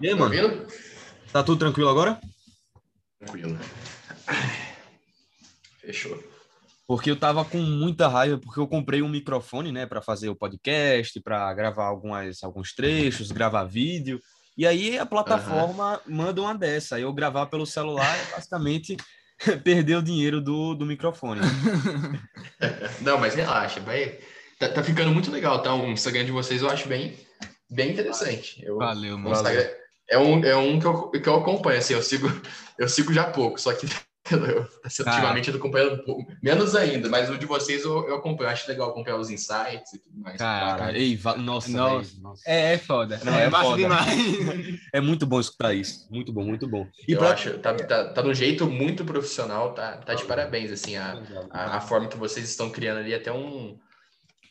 E aí, Tá mano? ouvindo? Tá tudo tranquilo agora? Tranquilo. Fechou. Porque eu tava com muita raiva, porque eu comprei um microfone, né, para fazer o podcast, para gravar algumas, alguns trechos, gravar vídeo. E aí a plataforma manda uma dessa. Aí eu gravar pelo celular é basicamente perder o dinheiro do, do microfone. Não, mas relaxa, vai. Tá, tá ficando muito legal, tá? O Instagram de vocês eu acho bem, bem interessante. Eu, Valeu, mano. Instagram é um, é um que, eu, que eu acompanho, assim, eu sigo, eu sigo já pouco, só que eu, assim, Cara. ultimamente eu tô acompanhando um pouco, menos ainda, mas o de vocês eu, eu acompanho, eu acho legal acompanhar os insights e tudo mais. Cara, Cara, ei, va- nossa, Nossa. nossa. É, é foda. Não, é, é foda. demais. É muito bom escutar isso. Muito bom, muito bom. E eu pra- acho, tá, tá, tá de um jeito muito profissional, tá, tá de parabéns, assim, a, a, a forma que vocês estão criando ali, até um.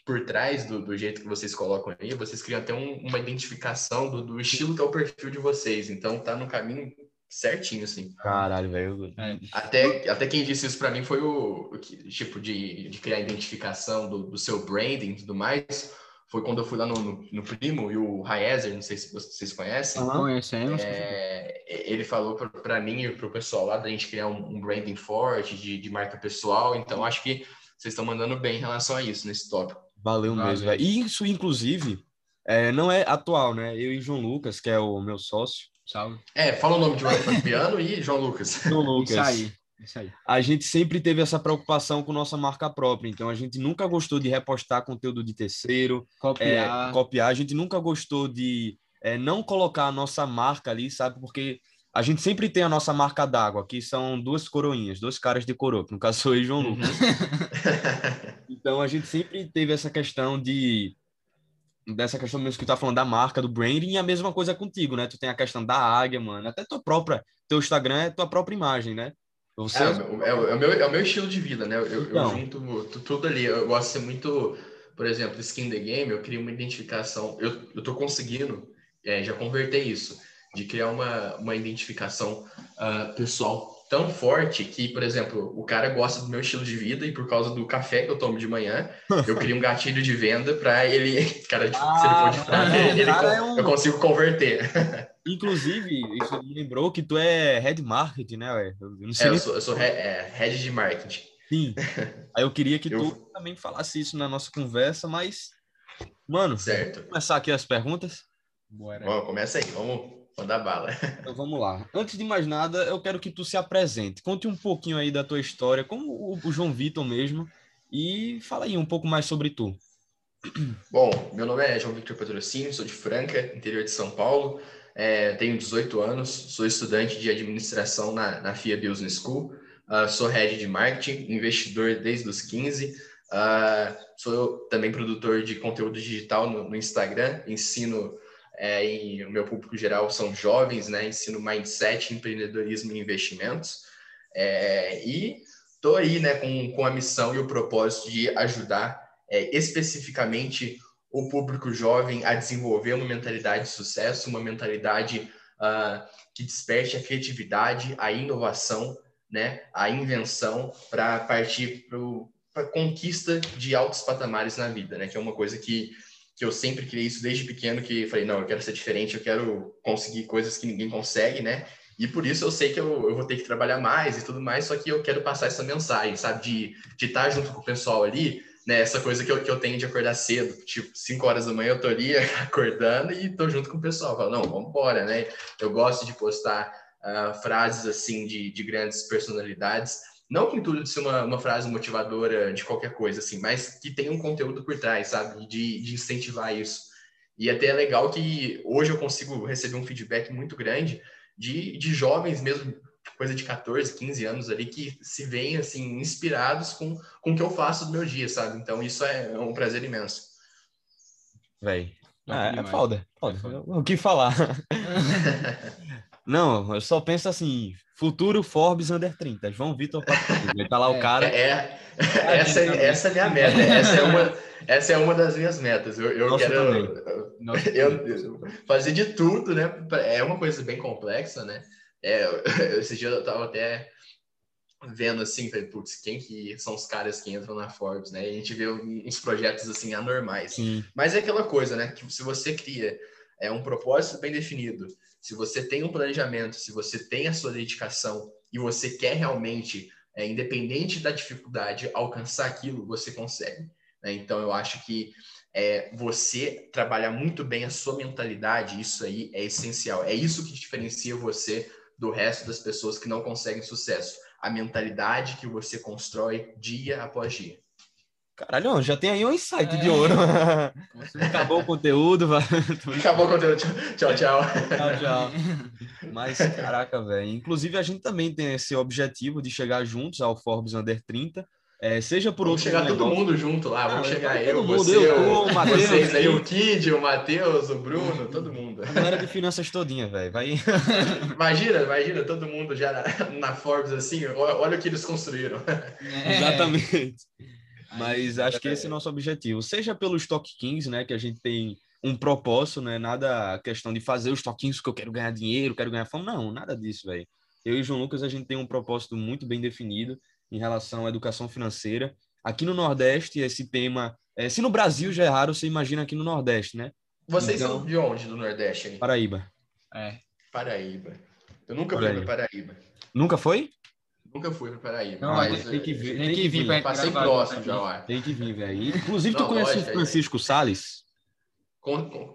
Por trás do, do jeito que vocês colocam aí, vocês criam até um- uma identificação do, do estilo que é o perfil de vocês. Então tá no caminho certinho, assim. Caralho, velho. É. Até, até quem disse isso pra mim foi o, o que- tipo de, de criar identificação do, do seu branding e tudo mais. Foi quando eu fui lá no, no, no Primo e o Raezer, não sei se vocês conhecem. Aham. Conhecemos. É, ele falou para mim e para o pessoal lá da gente criar um, um branding forte de, de marca pessoal. Então, acho que vocês estão mandando bem em relação a isso, nesse tópico. Valeu Valeu. mesmo, velho. E isso, inclusive, é, não é atual, né? Eu e João Lucas, que é o meu sócio. Salve. É, fala o nome de um piano e João Lucas. João Lucas. Isso aí. Isso aí. A gente sempre teve essa preocupação com nossa marca própria. Então, a gente nunca gostou de repostar conteúdo de terceiro, é, Copiar. copiar. A gente nunca gostou de é, não colocar a nossa marca ali, sabe? Porque a gente sempre tem a nossa marca d'água, que são duas coroinhas, dois caras de coroa, que no caso sou eu e João Uhum. Lucas. Então a gente sempre teve essa questão de dessa questão mesmo que tu tá falando da marca, do branding, e a mesma coisa contigo, né? Tu tem a questão da águia, mano, até tua própria, teu Instagram é tua própria imagem, né? Você É, o meu- é, é o meu, é o meu estilo de vida, né? Eu, eu Então. junto tu- tudo ali. Eu gosto de ser muito, por exemplo, skin the game, eu crio uma identificação. Eu, eu tô conseguindo, é, já converter isso, de criar uma, uma identificação ah, pessoal tão forte que, por exemplo, o cara gosta do meu estilo de vida e por causa do café que eu tomo de manhã, eu crio um gatilho de venda para ele. Cara, tipo, se ele for de Ah, ele- ele cara, con- é um- eu consigo converter. inclusive, isso me lembrou que tu é head marketing, né? ué? Eu não É, sei eu nem sou, eu sou he- é, head de marketing. Sim. Aí eu queria que Eu- tu também falasse isso na nossa conversa, mas mano, Certo. vamos começar aqui as perguntas. Bora. Bom, começa aí, vamos mandar bala. Então vamos lá. Antes de mais nada, eu quero que tu se apresente. Conte um pouquinho aí da tua história, como o, João Vitor mesmo, e fala aí um pouco mais sobre tu. Bom, meu nome é João Victor Patrocínio, sou de Franca, interior de São Paulo. É, tenho 18 anos, sou estudante de administração na, na FIA Business School. Ah, sou head de marketing, investidor desde os 15. Ah, sou também produtor de conteúdo digital no, no Instagram. Ensino, é, e o meu público geral são jovens, né? Ensino mindset, empreendedorismo e investimentos. É, e estou aí né, com, com a missão e o propósito de ajudar é, especificamente o público jovem a desenvolver uma mentalidade de sucesso, uma mentalidade ah, que desperte a criatividade, a inovação, né, a invenção para partir para a conquista de altos patamares na vida, né, que é uma coisa que, que eu sempre criei isso desde pequeno, que falei, não, eu quero ser diferente, eu quero conseguir coisas que ninguém consegue, né, e por isso eu sei que eu, eu vou ter que trabalhar mais e tudo mais, só que eu quero passar essa mensagem, sabe, de, de estar junto com o pessoal ali, né, essa coisa que eu, que eu tenho de acordar cedo, tipo, 5 horas da manhã eu tô ali acordando e tô junto com o pessoal, falo, não, vamos embora, né, eu gosto de postar ah, frases, assim, de, de grandes personalidades, não com tudo de ser uma, uma frase motivadora de qualquer coisa, assim, mas que tem um conteúdo por trás, sabe, de, de incentivar isso, e até é legal que hoje eu consigo receber um feedback muito grande de, de jovens mesmo, coisa de 14, 15 anos ali, que se veem, assim, inspirados com, com o que eu faço do meu dia, sabe? Então, isso é um prazer imenso. Véi. Ah, é foda. É foda. O que falar? Não, eu só penso assim, futuro Forbes under 30, João Vitor Patrocínio. Tá lá o É. cara. É, essa, essa é a minha meta, essa é uma, essa é uma das minhas metas. Eu, eu Nossa, quero Nossa, eu, eu fazer de tudo, né? É uma coisa bem complexa, né? É, esse dia eu tava até vendo assim, falei, putz, quem que são os caras que entram na Forbes, né? E a gente vê uns projetos assim anormais. Sim. Mas é aquela coisa, né? Que se você cria é um propósito bem definido, se você tem um planejamento, se você tem a sua dedicação e você quer realmente, é, independente da dificuldade, alcançar aquilo, você consegue. Né? Então, eu acho que é, você trabalhar muito bem a sua mentalidade, isso aí é essencial. É isso que diferencia você do resto das pessoas que não conseguem sucesso. A mentalidade que você constrói dia após dia. Caralho, já tem aí um insight é. de ouro. Acabou o conteúdo. Vai... Acabou o conteúdo. Tchau, tchau. Tchau, tchau. Mas, caraca, velho. Inclusive, a gente também tem esse objetivo de chegar juntos ao Forbes Under 30. É, seja por vamos chegar negócio. todo mundo junto lá, vamos chegar eu, mundo, você, eu, o Matheus, vocês aí, o Kid, o Matheus, o Bruno, todo mundo. Não era de finanças todinha, velho. Vai. imagina, imagina todo mundo já na, na Forbes assim, olha, olha, o que eles construíram. É. Exatamente. Mas acho que esse é o nosso objetivo. Seja pelo Stock 15, né, que a gente tem um propósito, né, nada questão de fazer os toquinhos que eu quero ganhar dinheiro, quero ganhar fama, não, nada disso, velho. Eu e o João Lucas, a gente tem um propósito muito bem definido em relação à educação financeira. Aqui no Nordeste, esse tema, é, se no Brasil já é raro, você imagina aqui no Nordeste, né? Vocês então, são de onde do Nordeste? Hein? Paraíba. É. Paraíba. Eu nunca Paraíba. fui para Paraíba. Nunca foi? Nunca fui para Paraíba. Não, mas tem que vir. Tem, que vir. vir Passei próximo já lá. Tem que vir, velho. Inclusive, tu conhece lógico, o Francisco é. Salles?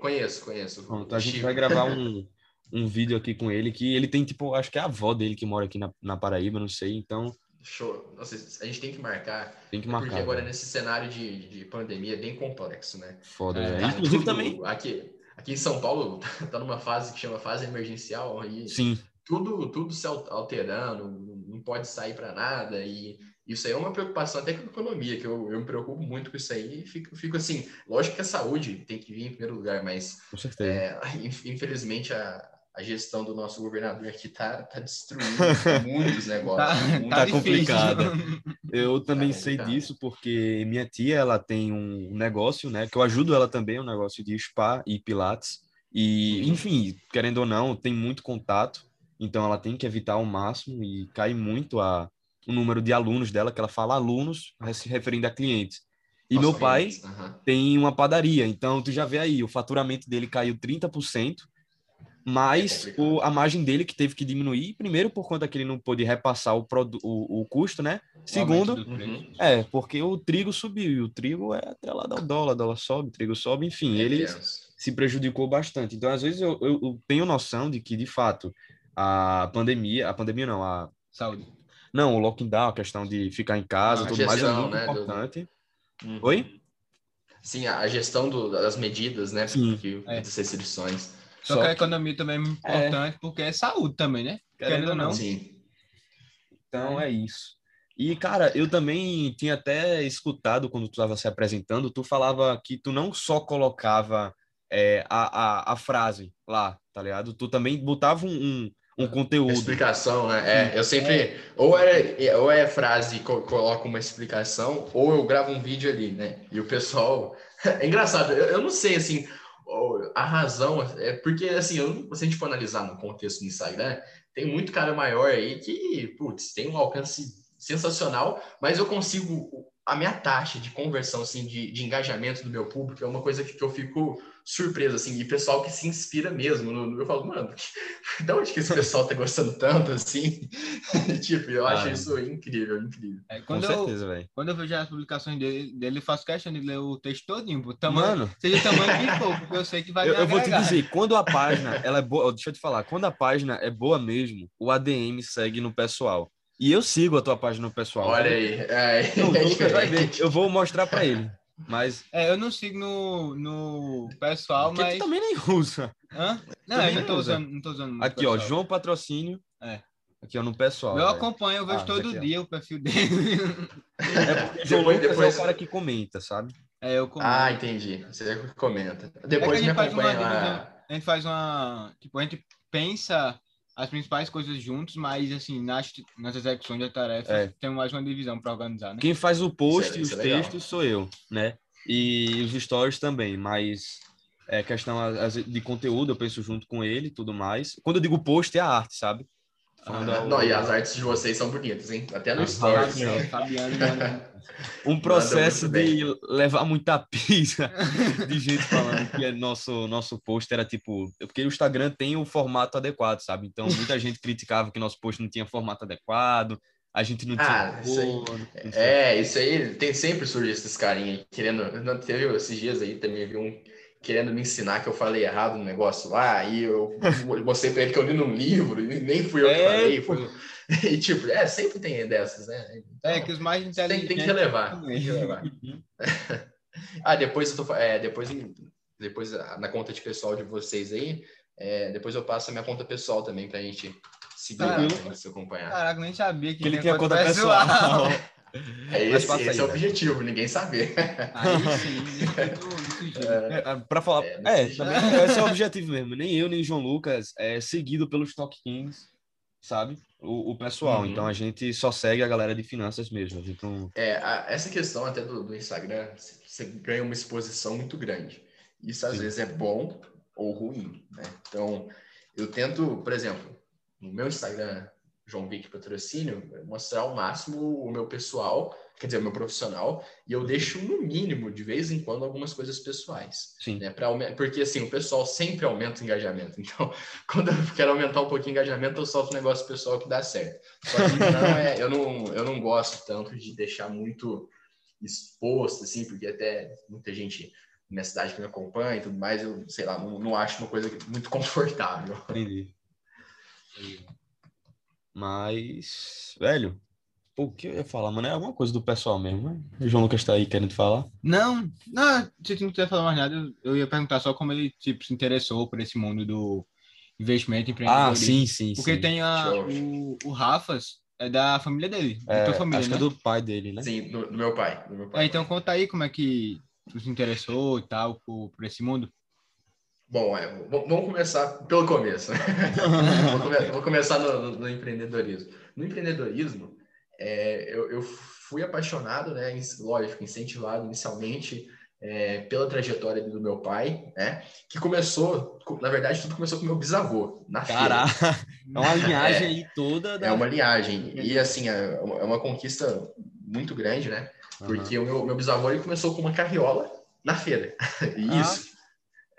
conheço, conheço. Pronto, a gente Chico. vai gravar um, um vídeo aqui com ele que ele tem, tipo, acho que é a avó dele que mora aqui na, na Paraíba, não sei. Então, Show. Nossa, a gente tem que marcar. Tem que marcar. Porque agora, nesse cenário de, de pandemia, é bem complexo, né? Foda, é, tá Inclusive tudo, também. Aqui, aqui em São Paulo, tá numa fase que chama fase emergencial. Aí Sim. Tudo, tudo se alterando, não pode sair para nada. E isso aí é uma preocupação até com a economia, que eu, eu me preocupo muito com isso aí. E fico, fico assim, lógico que a saúde tem que vir em primeiro lugar, mas. Com certeza. É, infelizmente, a, a gestão do nosso governador aqui tá, tá destruindo muitos negócios. tá, muito tá complicado. Eu também tá sei disso porque minha tia ela tem um negócio, né? Que eu ajudo ela também, um negócio de spa e pilates. E, uhum. enfim, querendo ou não, tem muito contato, então ela tem que evitar ao máximo e cai muito a, o número de alunos dela, que ela fala alunos, se referindo a clientes. E Nossa, meu pai uhum. tem uma padaria, então tu já vê aí, o faturamento dele caiu 30%, mas é o, a margem dele que teve que diminuir, primeiro por conta que ele não pôde repassar o, o, o custo, né? Segundo, uhum. é, porque o trigo subiu, e o trigo é atrelado ao dólar, dólar sobe, trigo sobe, enfim, é ele se prejudicou bastante. Então, às vezes, eu, eu, eu, tenho noção de que, de fato, a pandemia, a pandemia não, a... Saúde. Não, o lockdown, a questão de ficar em casa, a tudo gestão, mais é muito né, importante. Do... Uhum. Oi? Sim, a gestão do, das medidas, né? Sim. Que, é. Das restrições. Só, Só que a economia também é importante é. porque é saúde também, né? Querendo ou não. Sim. Então é isso. E, cara, eu também tinha até escutado quando tu estava se apresentando, tu falava que tu não só colocava é, a, a, a, frase lá, tá ligado? Tu também botava um, um, um conteúdo. Explicação, né? É, eu sempre. Ou, é, ou é frase, coloco uma explicação, ou eu gravo um vídeo ali, né? E o pessoal. É engraçado, eu, eu não sei, assim, a razão é porque, assim, eu, se a gente for analisar no contexto do Instagram, tem muito cara maior aí que, putz, tem um alcance sensacional, mas eu consigo, a minha taxa de conversão, assim, de, de engajamento do meu público é uma coisa que, que eu fico surpresa, assim, e pessoal que se inspira mesmo. No, no, eu falo, mano, de onde que esse pessoal tá gostando tanto, assim? tipo, eu acho ah, isso incrível, incrível. É, quando Com certeza, velho. Quando eu vejo as publicações dele, dele, eu faço questão de ler o texto todinho, tamanho, mano, seja o tamanho que for, porque eu sei que vai Eu, eu vou te dizer, quando a página, ela é boa, deixa eu te falar, quando a página é boa mesmo, o ADM segue no pessoal. E eu sigo a tua página no pessoal. Olha aí. É, não, é. Eu vou mostrar para ele. Mas. É, eu não sigo no, no pessoal, Porque mas. Tu também nem usa. Hã? Não, eu não tô usando, não tô usando. Aqui, pessoal. ó, João Patrocínio. É. Aqui, ó, no pessoal. Eu acompanho, eu vejo ah, todo aqui, dia ó. o perfil dele. É porque João depois, depois... é o cara que comenta, sabe? É, eu comento. Ah, entendi. Você comenta. Depois é me acompanha lá. A gente faz uma. Tipo, a gente pensa as principais coisas juntos, mas assim, nas, nas execuções da tarefa é. tem mais uma divisão para organizar, né? Quem faz o post é, e os é textos sou eu, né? E os stories também, mas é questão de conteúdo, eu penso junto com ele e tudo mais. Quando eu digo post, é a arte, sabe? Ah, não, e as artes de vocês são bonitas, hein? Até no stories. Fabiano, um processo de levar muita pizza de gente falando que é nosso, nosso post era tipo. Porque o Instagram tem o formato adequado, sabe? Então muita gente criticava que nosso post não tinha formato adequado, a gente não ah, tinha. Isso aí, é, isso aí tem sempre surge esses carinhas querendo. Não teve esses dias aí também vi um querendo me ensinar que eu falei errado no negócio lá, e eu mostrei para ele que eu li num livro, e nem fui eu que é, falei. Foi... E tipo, é, sempre tem dessas, né? Então, é, que os mais inteligentes... Tem, tem que relevar, tem que relevar. ah, depois eu tô... É, depois, depois na conta de pessoal de vocês aí, é, depois eu passo a minha conta pessoal também pra gente seguir, ah, né, se acompanhar. Caraca, nem sabia que, que ele tinha conta pessoal. pessoal. É esse, esse aí, é o objetivo, ninguém saber. Aí sim, é, é, para falar, é, é também, esse é o objetivo mesmo. Nem eu, nem João Lucas é seguido pelos Talk Kings, sabe? O, o pessoal. Uhum. Então a gente só segue a galera de finanças mesmo. Não... É, a, essa questão até do, do Instagram, você ganha uma exposição muito grande. Isso às sim. vezes é bom ou ruim, né? Então, eu tento, por exemplo, no meu Instagram João Vick Patrocínio, mostrar ao máximo o meu pessoal, quer dizer, o meu profissional, e eu deixo no mínimo, de vez em quando, algumas coisas pessoais. Sim. Né, pra, porque assim, o pessoal sempre aumenta o engajamento. Então, quando eu quero aumentar um pouquinho o engajamento, eu solto um negócio pessoal que dá certo. Só que não é, eu, não, eu não gosto tanto de deixar muito exposto, assim, porque até muita gente na cidade que me acompanha e tudo mais, eu, sei lá, não, não acho uma coisa muito confortável. Entendi. Entendi. Mas, velho, o que eu ia falar, mano? É alguma coisa do pessoal mesmo, né? O João Lucas tá aí querendo falar. Não, não, se não quiser falar mais nada, eu ia perguntar só como ele tipo, se interessou por esse mundo do investimento empreendedorismo. Ah, sim, sim, Porque sim. tem a, o, o Rafas, é da família dele, é, da tua família, acho né? que é do pai dele, né? Sim, do, do meu pai. Do meu pai é, então conta aí como é que tu se interessou e tal por, por esse mundo. Bom, é, vamos começar pelo começo. vou, vou, começar no, no, no, empreendedorismo. No empreendedorismo, é, eu, eu, fui apaixonado, né, lógico, incentivado inicialmente é, pela trajetória do meu pai, né, que começou, na verdade, tudo começou com meu bisavô, na Caraca, é uma linhagem é, aí toda. Da... É uma linhagem, e assim, é uma, é conquista muito grande, né, porque uhum. o meu, meu bisavô ele começou com uma carriola na feira, isso. Ah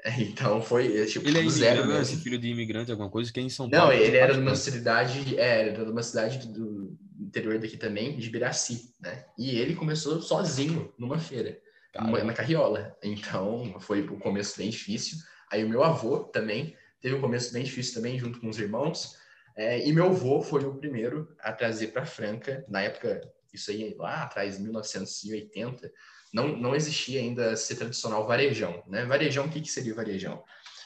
Então foi é, tipo ele é zero mesmo. filho de imigrante, alguma coisa que é em São Paulo. Não, ele era de uma cidade, é, era de uma cidade do interior daqui também, de Biraci, né? E ele começou sozinho numa feira, Caramba. na carriola. Então foi um começo bem difícil. Aí o meu avô também teve um começo bem difícil também, junto com os irmãos. É, e meu avô foi o primeiro a trazer para Franca, na época, isso aí lá atrás, 1980, não, não existia ainda esse tradicional varejão. Né? Varejão, o que, que seria varejão?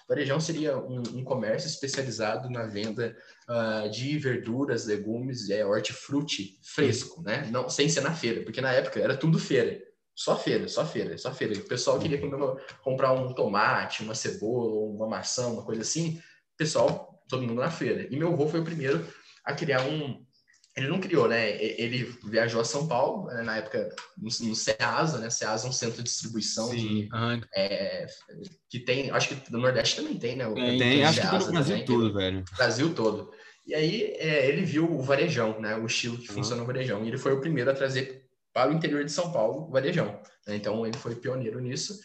Varejão seria um, um comércio especializado na venda uh, de verduras, legumes, é, hortifruti fresco, né? Não, sem ser na feira, porque na época era tudo feira. Só feira, só feira, só feira. O pessoal queria comprar um tomate, uma cebola, uma maçã, uma coisa assim. Pessoal, todo mundo na feira. E meu avô foi o primeiro a criar um, ele não criou, né? Ele viajou a São Paulo, né? na época, no, no CEASA, né? CEASA é um centro de distribuição de, uhum. é, que tem, acho que no Nordeste também tem, né? O, tem, tem acho que no Brasil também, todo, velho. Brasil todo. E aí é, ele viu o varejão, né? O estilo que uhum. funciona o varejão. E ele foi o primeiro a trazer para o interior de São Paulo o varejão. Né? Então ele foi pioneiro nisso.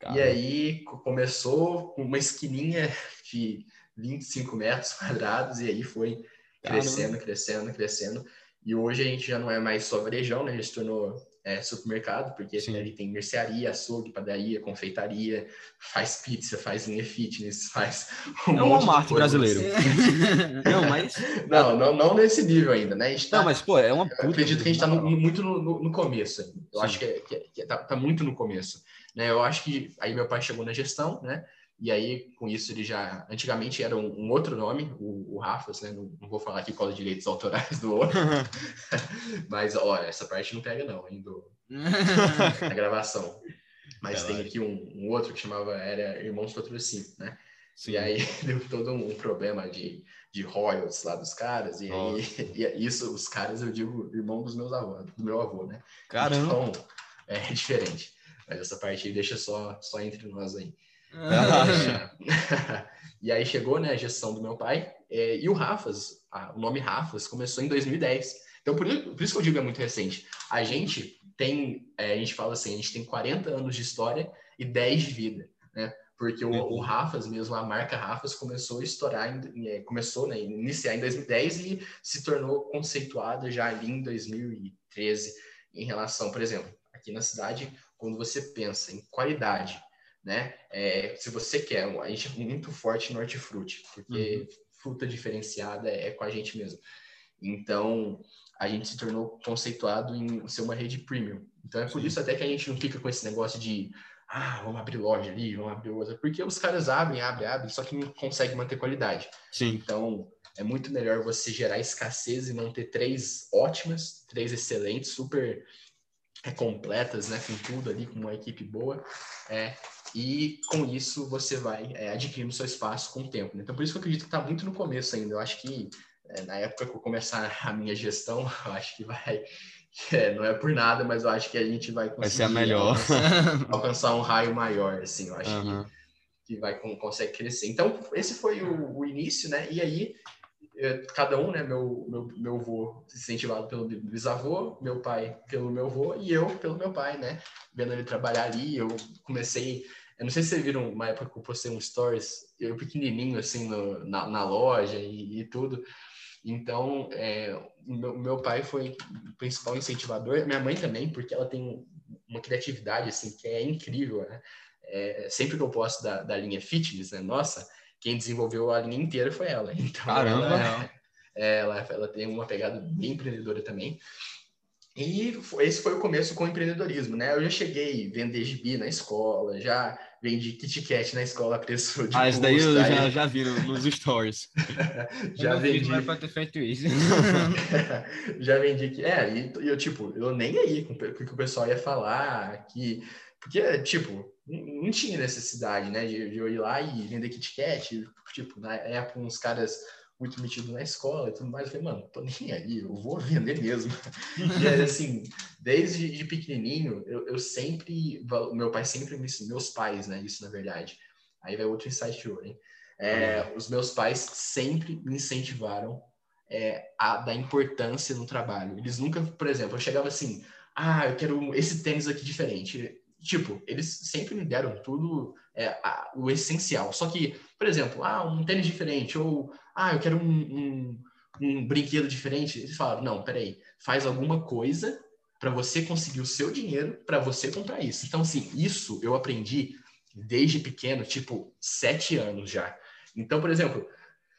Caramba. E aí começou com uma esquininha de 25 metros quadrados e aí foi crescendo, crescendo, crescendo. E hoje a gente já não é mais só varejão, né? A gente se tornou é, supermercado, porque Sim. ali tem mercearia, açougue, padaria, confeitaria, faz pizza, faz linha fitness, faz um É um Walmart brasileiro. não, mas... Não, não, não nesse nível ainda, né? Tá... Não, mas, pô, é uma puta... acredito que a gente está muito no, no, no, começo. Eu Sim. acho que, é, que, que tá, tá, muito no começo. Né? Eu acho que aí meu pai chegou na gestão, né? E aí, com isso, ele já. Antigamente era um, um outro nome, o, o Rafas, né? Não, não, vou falar aqui qual os direitos autorais do outro. Mas, ó, essa parte não pega, não, ainda. a gravação. Mas é tem aqui um, um, outro que chamava. Era Irmãos Patrocínio, né? Sim. E aí deu todo um problema de, de royalties lá dos caras. E aí, e isso, os caras, eu digo, irmão dos meus avós, do meu avô, né? Caramba! Então, é diferente. Mas essa parte aí deixa só, só entre nós aí. E aí chegou né, a gestão do meu pai, é, e o Rafas, a, o nome Rafas, começou em 2010. Então, por, por, isso que eu digo é muito recente. A gente tem, é, a gente fala assim, a gente tem 40 anos de história e 10 de vida, né? Porque o, o Rafas mesmo, a marca Rafas começou a estourar, em, é, começou, né, iniciar em 2010 e se tornou conceituada já ali em 2013 em relação, por exemplo, aqui na cidade, quando você pensa em qualidade, né? É, se você quer, a gente é muito forte no hortifruti, porque uhum. fruta diferenciada é com a gente mesmo. Então, a gente se tornou conceituado em ser uma rede premium. Então, é por Sim. isso até que a gente não fica com esse negócio de ah, vamos abrir loja ali, vamos abrir outra, porque os caras abrem, abrem, abrem, só que não conseguem manter qualidade. Sim. Então, é muito melhor você gerar escassez e manter três ótimas, três excelentes, super é, completas, né, com tudo ali, com uma equipe boa, é, e com isso você vai é, adquirindo seu espaço com o tempo. Né? Então, por isso que eu acredito que está muito no começo ainda. Eu acho que é, na época que eu começar a minha gestão, eu acho que vai. É, não é por nada, mas eu acho que a gente vai conseguir vai ser a melhor. Alcançar, alcançar um raio maior, assim. Eu acho uhum. que, que vai consegue crescer. Então, esse foi o, o início, né? E aí cada um, né? Meu, meu, meu avô incentivado pelo bisavô, meu pai pelo meu avô e eu pelo meu pai, né? Vendo ele trabalhar ali, eu comecei. Eu não sei se vocês viram uma época que eu postei um stories, eu pequenininho assim no, na, na loja e, e, tudo. Então, é, meu, meu pai foi o principal incentivador, minha mãe também, porque ela tem uma criatividade assim que é incrível, né? É, sempre que eu posto da, da linha fitness, né? Nossa, quem desenvolveu a linha inteira foi ela. Então, Caramba! Ela, é, ela, ela tem uma pegada bem empreendedora também. E esse foi o começo com o empreendedorismo, né? Eu já cheguei a vender gibi na escola, já vendi Kit Kat na escola a preço de Ah, isso daí eu já, já vi nos stories. já eu vendi... Não para ter feito isso. já vendi... É, e eu, tipo, eu nem aí com o que o pessoal ia falar, que... Porque, tipo, não tinha necessidade, né, de, de, eu ir lá e vender Kit Kat, tipo, na época uns caras muito metidos na escola e tudo mais, eu falei, mano, tô nem aí, eu vou vender mesmo. e assim, desde de pequenininho, eu, eu sempre, meu pai sempre me ensinou, meus pais, né, isso na verdade, aí vai outro insight de ouro, hein, é, os meus pais sempre me incentivaram é, a dar importância no trabalho. Eles nunca, por exemplo, eu chegava assim, ah, eu quero esse tênis aqui diferente tipo, eles sempre me deram tudo é, a, o essencial. Só que, por exemplo, ah, um tênis diferente, ou ah, eu quero um, um, um brinquedo diferente. Eles falaram, não, peraí, faz alguma coisa para você conseguir o seu dinheiro para você comprar isso. Então, assim, isso eu aprendi desde pequeno, tipo, sete anos já. Então, por exemplo,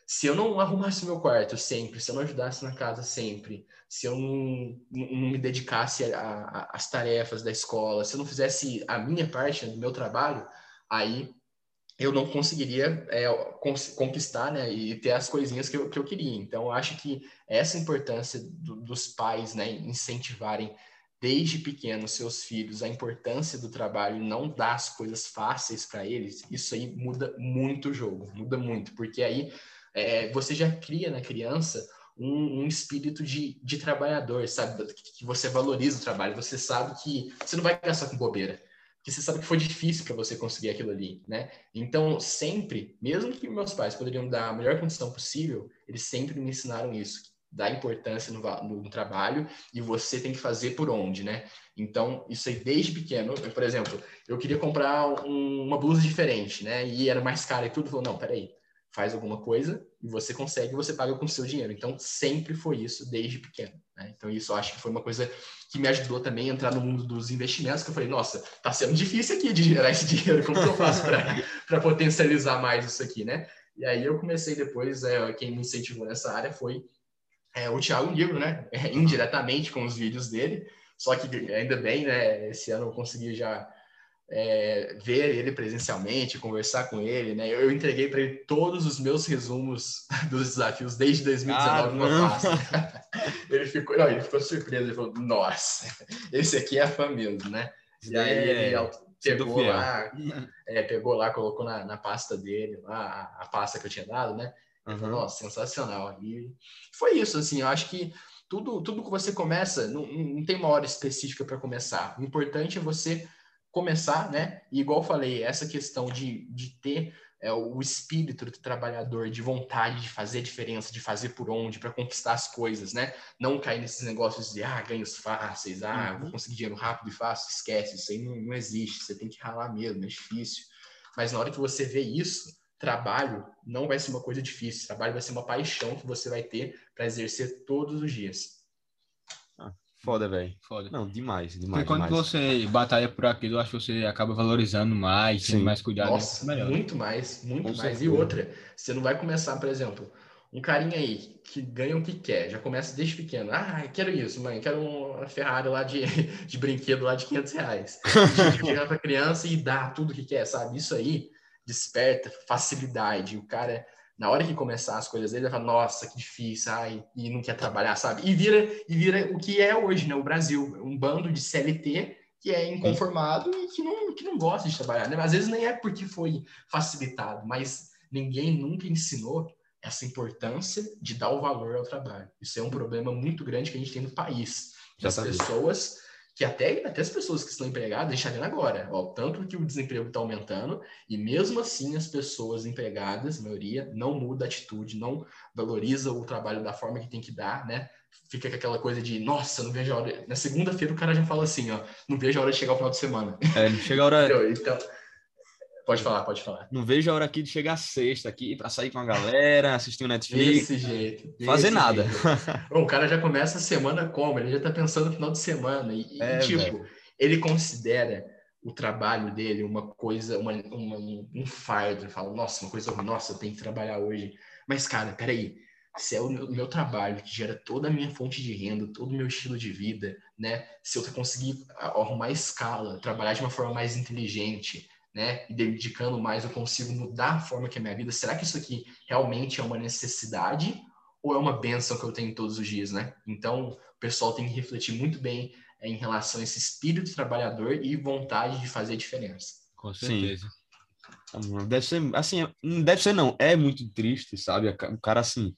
se eu não arrumasse meu quarto sempre, se eu não ajudasse na casa sempre, se eu não, não me dedicasse às tarefas da escola, se eu não fizesse a minha parte do meu trabalho, aí eu não conseguiria é, conquistar né, e ter as coisinhas que eu, que eu queria. Então, acho que essa importância do, dos pais né, incentivarem desde pequenos seus filhos a importância do trabalho não dar as coisas fáceis para eles, isso aí muda muito o jogo, muda muito, porque aí é, você já cria na criança um, um, espírito de, de trabalhador, sabe? Que você valoriza o trabalho, você sabe que você não vai gastar com bobeira, porque você sabe que foi difícil para você conseguir aquilo ali, né? Então, sempre, mesmo que meus pais poderiam dar a melhor condição possível, eles sempre me ensinaram isso, dar importância no, no, trabalho e você tem que fazer por onde, né? Então, isso aí desde pequeno, por exemplo, eu queria comprar um, uma blusa diferente, né? E era mais cara e tudo, falou, não, peraí, faz alguma coisa e você consegue, você paga com o seu dinheiro. Então, sempre foi isso desde pequeno. Né? Então, isso eu acho que foi uma coisa que me ajudou também a entrar no mundo dos investimentos, que eu falei, nossa, tá sendo difícil aqui de gerar esse dinheiro, como que eu faço para potencializar mais isso aqui, né? E aí eu comecei depois, é, quem me incentivou nessa área foi é, o Thiago Negro, né? É, indiretamente com os vídeos dele, só que ainda bem, né? Esse ano eu consegui já é, ver ele presencialmente, conversar com ele, né? Eu, eu entreguei para ele todos os meus resumos dos desafios desde 2019 no pasta. ele ficou, não, ele ficou surpreso, ele falou: "Nossa, esse aqui é fã mesmo, né?" E aí ele é, pegou lá, é, pegou lá, colocou na, na pasta dele, lá, a, a, pasta que eu tinha dado, né? Ele falou, Nossa, sensacional. E foi isso, assim, eu acho que tudo, tudo que você começa, não, não tem uma hora específica para começar. O importante é você começar, né? E igual eu falei, essa questão de, de ter é o espírito do trabalhador, de vontade de fazer diferença, de fazer por onde, para conquistar as coisas, né? Não cair nesses negócios de ah, ganhos fáceis, ah, uhum. vou conseguir dinheiro rápido e fácil, esquece, isso aí não, não existe, você tem que ralar mesmo, é difícil. Mas na hora que você vê isso, trabalho não vai ser uma coisa difícil, trabalho vai ser uma paixão que você vai ter para exercer todos os dias. Foda, velho. Foda. Não, demais, demais. Porque quando demais. você batalha por aquilo, eu acho que você acaba valorizando mais, tendo mais cuidado. Nossa, melhor. muito mais, muito Com mais. Certeza. E outra, você não vai começar, por exemplo, um carinha aí que ganha o que quer, já começa desde pequeno. Ah, quero isso, mãe, quero uma Ferrari lá de, de brinquedo lá de 500 reais. Chegar pra criança e dar tudo que quer, sabe? Isso aí desperta facilidade. O cara na hora que começar as coisas dele, ele vai falar, nossa, que difícil, ai, e não quer trabalhar, sabe? E vira, e vira o que é hoje, né? O Brasil, um bando de CLT que é inconformado e que não, que não gosta de trabalhar, né? Às vezes nem é porque foi facilitado, mas ninguém nunca ensinou essa importância de dar o valor ao trabalho. Isso é um problema muito grande que a gente tem no país. As pessoas que até, até as pessoas que estão empregadas vendo agora, ó, tanto que o desemprego está aumentando, e mesmo assim as pessoas empregadas, a maioria, não muda a atitude, não valoriza o trabalho da forma que tem que dar, né? Fica com aquela coisa de, nossa, não vejo a hora. Na segunda-feira o cara já fala assim, ó, não vejo a hora de chegar o final de semana. É, não chega a hora. então, Pode falar, pode falar. Não vejo a hora aqui de chegar sexta aqui para sair com a galera, assistir o Netflix. Desse jeito. Fazer desse nada. o cara já começa a semana como? Ele já tá pensando no final de semana. E, é, tipo, véio. ele considera o trabalho dele uma coisa, uma, uma, um fardo. Ele fala, nossa, uma coisa, nossa, eu tenho que trabalhar hoje. Mas, cara, peraí. Se é o meu, meu, trabalho que gera toda a minha fonte de renda, todo o meu estilo de vida, né? Se eu conseguir arrumar escala, trabalhar de uma forma mais inteligente, né, e dedicando mais, eu consigo mudar a forma que é a minha vida? Será que isso aqui realmente é uma necessidade ou é uma benção que eu tenho todos os dias, né? Então, o pessoal tem que refletir muito bem é, em relação a esse espírito trabalhador e vontade de fazer diferença. Com certeza. Sim. Deve ser, assim, deve ser não, é muito triste, sabe? O cara, assim,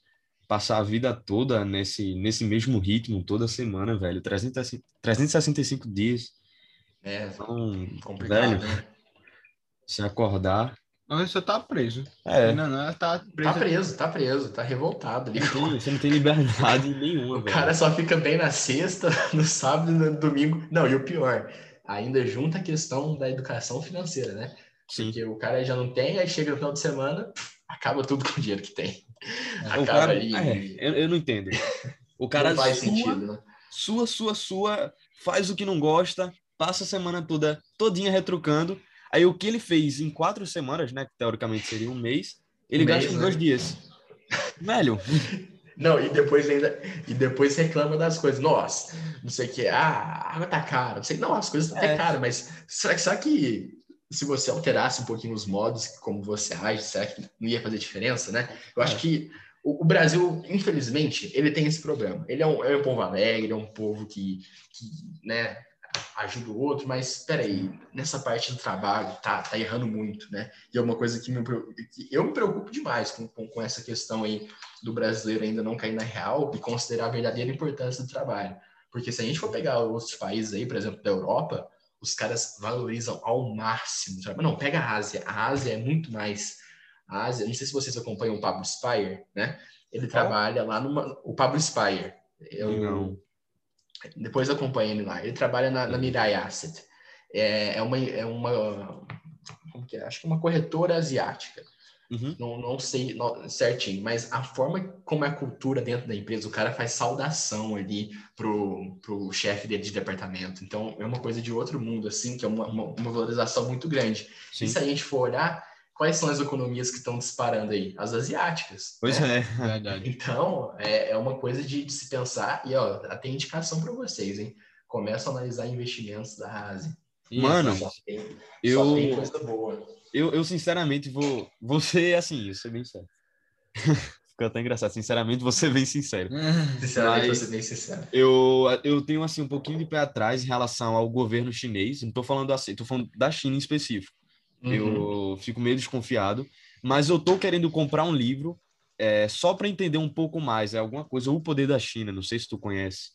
passar a vida toda nesse, nesse mesmo ritmo, toda semana, velho, 365 dias. É, então, complicado, velho, né? Se acordar. Mas você tá preso. É. Não, não, tá preso. Tá preso, tá preso, tá revoltado ali. você não tem liberdade nenhuma. O velho. cara só fica bem na sexta, no sábado e no domingo. Não, e o pior, ainda junta a questão da educação financeira, né? Sim. Porque o cara já não tem, aí chega no final de semana, acaba tudo com o dinheiro que tem. É, acaba cara, ali. É, eu, eu, não entendo. O cara não faz sua, sentido, né? Sua, sua, sua, faz o que não gosta, passa a semana toda todinha retrucando Aí o que ele fez em quatro semanas, né? Que teoricamente seria um mês, ele um gasta mês, em né? dois dias. Velho. Não, e depois ainda. E depois reclama das coisas. Nossa, não sei o que. Ah, a água tá cara. Não sei, não, as coisas estão é. caras, mas será, será que se você alterasse um pouquinho os modos, como você age, será que não ia fazer diferença, né? Eu acho é. que o, o, Brasil, infelizmente, ele tem esse problema. Ele é um, é um povo alegre, é um povo que, que né, ajuda o outro, mas espera aí, nessa parte do trabalho tá, tá errando muito, né? E é uma coisa que, me, que eu me preocupo demais com, com, com, essa questão aí do brasileiro ainda não cair na real e considerar a verdadeira importância do trabalho. Porque se a gente for pegar outros países aí, por exemplo, da Europa, os caras valorizam ao máximo o trabalho. Não, pega a Ásia. A Ásia é muito mais. A Ásia, não sei se vocês acompanham o Pablo Spire, né? Ele trabalha lá numa. O Pablo Spire. É o, não depois acompanha ele lá. Ele trabalha na, na Mirai Asset. É, é uma, é uma como que é? acho que é uma corretora asiática. Uhum. Não, não sei certinho, mas a forma como é a cultura dentro da empresa, o cara faz saudação ali pro, pro chefe dele de departamento. Então, é uma coisa de outro mundo, assim, que é uma, uma, uma valorização muito grande. Sim. E se a gente for olhar, quais são as economias que estão disparando aí? As asiáticas. Pois né? é, verdade. Então, é, é uma coisa de, de, se pensar, e ó, tem indicação para vocês, hein? Começa a analisar investimentos da Ásia. Mano, só tem, eu, só tem coisa boa. Eu, eu sinceramente vou, vou ser assim, eu ser bem sério. Ficou até engraçado, sinceramente, vou ser bem sincero. Sinceramente, vou ser bem sincero. Eu, eu tenho assim um pouquinho de pé atrás em relação ao governo chinês, não tô falando assim, tô falando da China em específico. Uhum. Eu fico meio desconfiado. Mas eu tô querendo comprar um livro é, só para entender um pouco mais. É alguma coisa, O Poder da China. Não sei se tu conhece.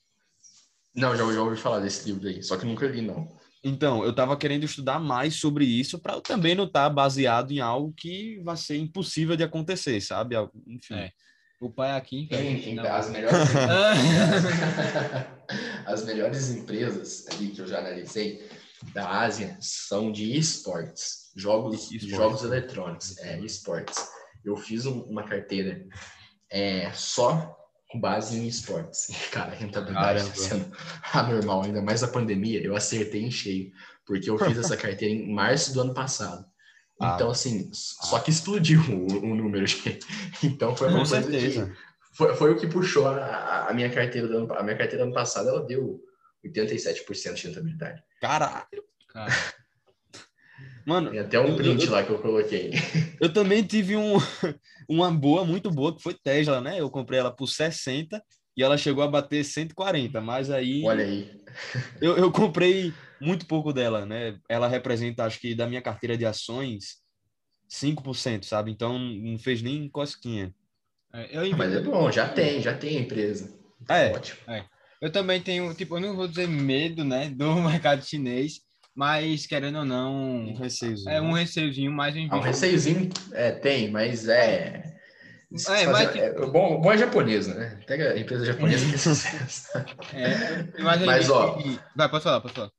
Não, já, já ouvi falar desse livro aí. Só que nunca li, não. Então, eu estava querendo estudar mais sobre isso para eu também não estar tá baseado em algo que vai ser impossível de acontecer, sabe? Enfim. É. O pai aqui. Tem, as, melhores, as melhores empresas ali que eu já analisei da Ásia são de esportes, jogos, jogos eletrônicos, é, esportes. Eu fiz um, uma carteira é, só com base em esportes. Cara, a rentabilidade está sendo anormal, ainda mais a pandemia, eu acertei em cheio, porque eu fiz essa carteira em março do ano passado. Ah, então, assim, ah. só que explodiu o, o número. Então, foi uma com coisa certeza. Que, foi, foi o que puxou a, a minha carteira do ano, a minha carteira do ano passado, ela deu 87% de rentabilidade. Caralho! Cara. Mano, tem até um print eu, lá que eu coloquei. Eu também tive um, uma boa, muito boa, que foi Tesla, né? Eu comprei ela por 60 e ela chegou a bater 140, mas aí. Olha aí. Eu, eu comprei muito pouco dela, né? Ela representa, acho que da minha carteira de ações, 5%, sabe? Então não fez nem cosquinha. É, eu... Mas é bom, já tem, já tem a empresa. É. Ótimo. É. Eu também tenho, tipo, eu não vou dizer medo, né, do mercado chinês, mas querendo ou não. Um receiozinho. É um receiozinho, mais um. Ah, um receiozinho é, tem, mas é. É, mas, tipo... é, bom, bom é japonês, né? Pega a empresa japonesa que é sucesso. É, mas, mas ó. Vai, pode falar, pode falar.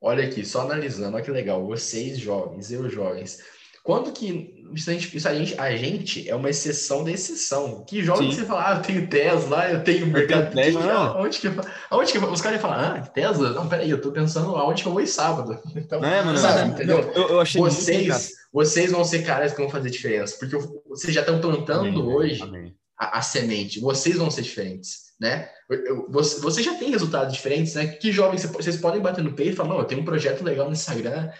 Olha aqui, só analisando, olha que legal. Vocês jovens, eu jovens, quando que isso a, gente, isso a, gente, a gente é uma exceção da exceção. Que joga que você fala, ah, eu tenho Tesla, eu tenho mercado. Eu tenho Tesla, Onde que, onde que os caras falam, ah, Tesla? Não, peraí, eu tô pensando aonde que eu vou ir sábado. Então, é, mano, sabe, entendeu? Eu, eu achei vocês, vocês vão ser caras que vão fazer diferença, porque vocês já estão plantando Amém, hoje Amém. A, a semente. Vocês vão ser diferentes né? Você, já tem resultados diferentes, né? Que jovens vocês podem bater no peito e falar, eu tenho um projeto legal no Instagram,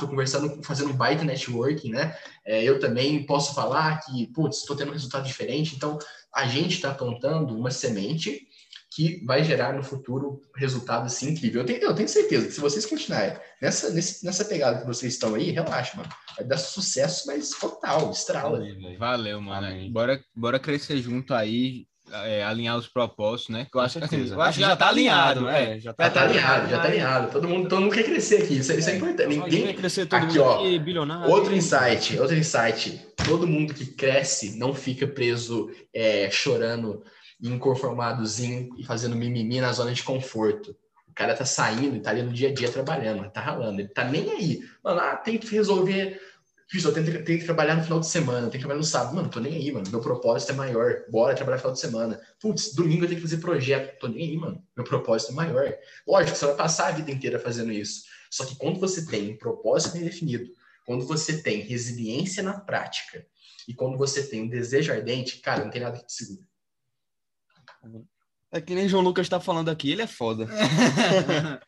tô conversando, fazendo um baita networking, né? É, eu também posso falar que, putz, estou tendo um resultado diferente. Então, a gente está plantando uma semente que vai gerar no futuro resultados assim, incríveis. Eu tenho, eu tenho certeza que se vocês continuarem nessa, nessa pegada que vocês estão aí, relaxa, mano. Vai dar sucesso, mas total, estrala. Valeu, mano. Bora, bora crescer junto aí é, alinhar os propósitos, né? eu acho, assim, eu acho que já está alinhado, né? É, já está tá alinhado, já está alinhado. Todo mundo, todo mundo quer crescer aqui, isso, isso é, é importante. Ninguém quer crescer todo aqui, ó, bilionário. Outro insight, outro insight. Todo mundo que cresce não fica preso é, chorando, inconformadozinho e fazendo mimimi na zona de conforto. O cara tá saindo, tá ali no dia a dia trabalhando, tá ralando, ele tá nem aí. Mano, ah, tem que resolver Fiz, eu tenho, que trabalhar no final de semana, tenho que trabalhar no sábado. Mano, tô nem aí, mano. Meu propósito é maior. Bora trabalhar no final de semana. Putz, domingo eu tenho que fazer projeto. Tô nem aí, mano. Meu propósito é maior. Lógico, você vai passar a vida inteira fazendo isso. Só que quando você tem um propósito bem definido, quando você tem resiliência na prática e quando você tem um desejo ardente, cara, não tem nada que te segure. É que nem João Lucas tá falando aqui, ele é foda.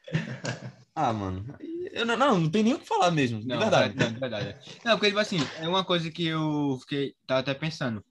ah, mano. Eu não, não, não tem nem o que falar mesmo, não, verdade. É, verdade. Não, porque, tipo assim, é uma coisa que eu fiquei, tava até pensando.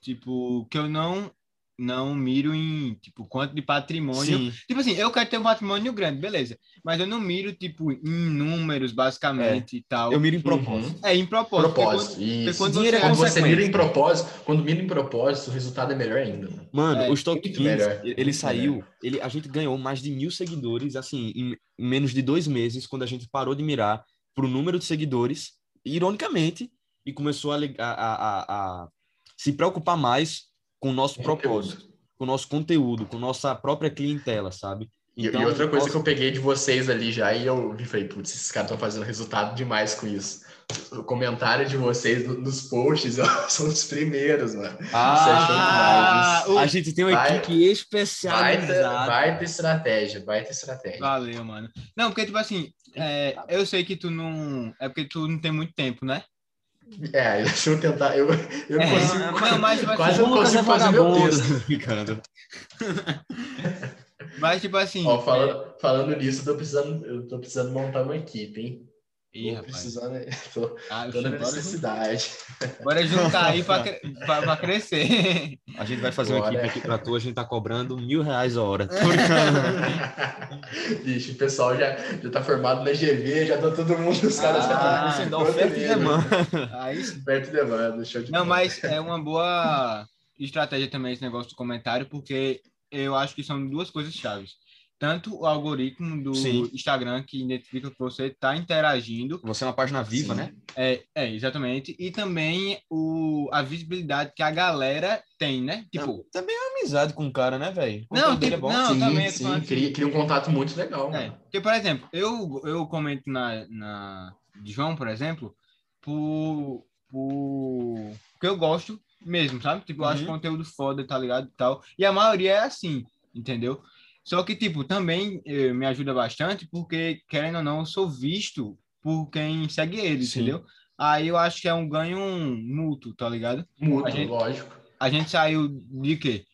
Tipo, que eu não não miro em, tipo, quanto de patrimônio. Sim. Tipo assim, eu quero ter um patrimônio grande, beleza. Mas eu não miro, tipo, em números, basicamente, é. e tal. Eu miro em propósito. Uhum. É, em propósito. Propósito, quando, isso. Quando você, quando você mira em propósito, quando mira em propósito, o resultado é melhor ainda. Mano, é, o Stock 15, melhor. ele saiu, ele, a gente ganhou mais de mil seguidores, assim, em menos de dois meses, quando a gente parou de mirar pro número de seguidores, ironicamente, e começou a, a, a, a se preocupar mais com o nosso propósito, com o nosso conteúdo, com nossa própria clientela, sabe? Então, e outra coisa posso... que eu peguei de vocês ali já, e eu vi, falei, putz, esses caras estão fazendo resultado demais com isso. O comentário de vocês nos posts são os primeiros, mano. Ah, é a gente tem uma vai, equipe especializada. Vai ter estratégia, vai ter estratégia. Valeu, mano. Não, porque, tipo assim, é, eu sei que tu não... É porque tu não tem muito tempo, né? É, deixa eu tentar. Eu, eu é, consigo. Mas, mas, quase não consigo fazer meu texto. Ficando. Mas, tipo assim. Ó, falando, é... falando nisso, eu tô, precisando, eu tô precisando montar uma equipe, hein? Ih, tô precisando. Tô, ah, tô na necessidade. Bora juntar aí pra, crescer. A gente vai fazer Bora. uma equipe aqui pra tu, a gente tá cobrando mil reais a hora. Vixe, o pessoal já, já tá formado na GV, já tá todo mundo, os caras ah, já tá. oferta e demanda. Aí, oferta e demanda, show de Não, mas é uma boa estratégia também esse negócio do comentário, porque eu acho que são duas coisas chaves. Tanto o algoritmo do Sim. Instagram que identifica que você está interagindo. Você é uma página viva, Sim. né? É, é, exatamente. E também o, a visibilidade que a galera tem, né? Tipo, também é amizade com o cara, né, velho? Não, dele tipo, é bom. não, sim, também é sim, falando cria, cria um contato muito legal, É, mano. porque, por exemplo, eu, eu comento na, na de João, por exemplo, por, por porque eu gosto mesmo, sabe? Tipo, eu acho Uhum. conteúdo foda, tá ligado? E tal. E a maioria é assim, entendeu? Só que, tipo, também eh, me ajuda bastante porque, querendo ou não, eu sou visto por quem segue ele, Sim. entendeu? Aí eu acho que é um ganho mútuo, tá ligado? A gente- lógico. A gente saiu de quê?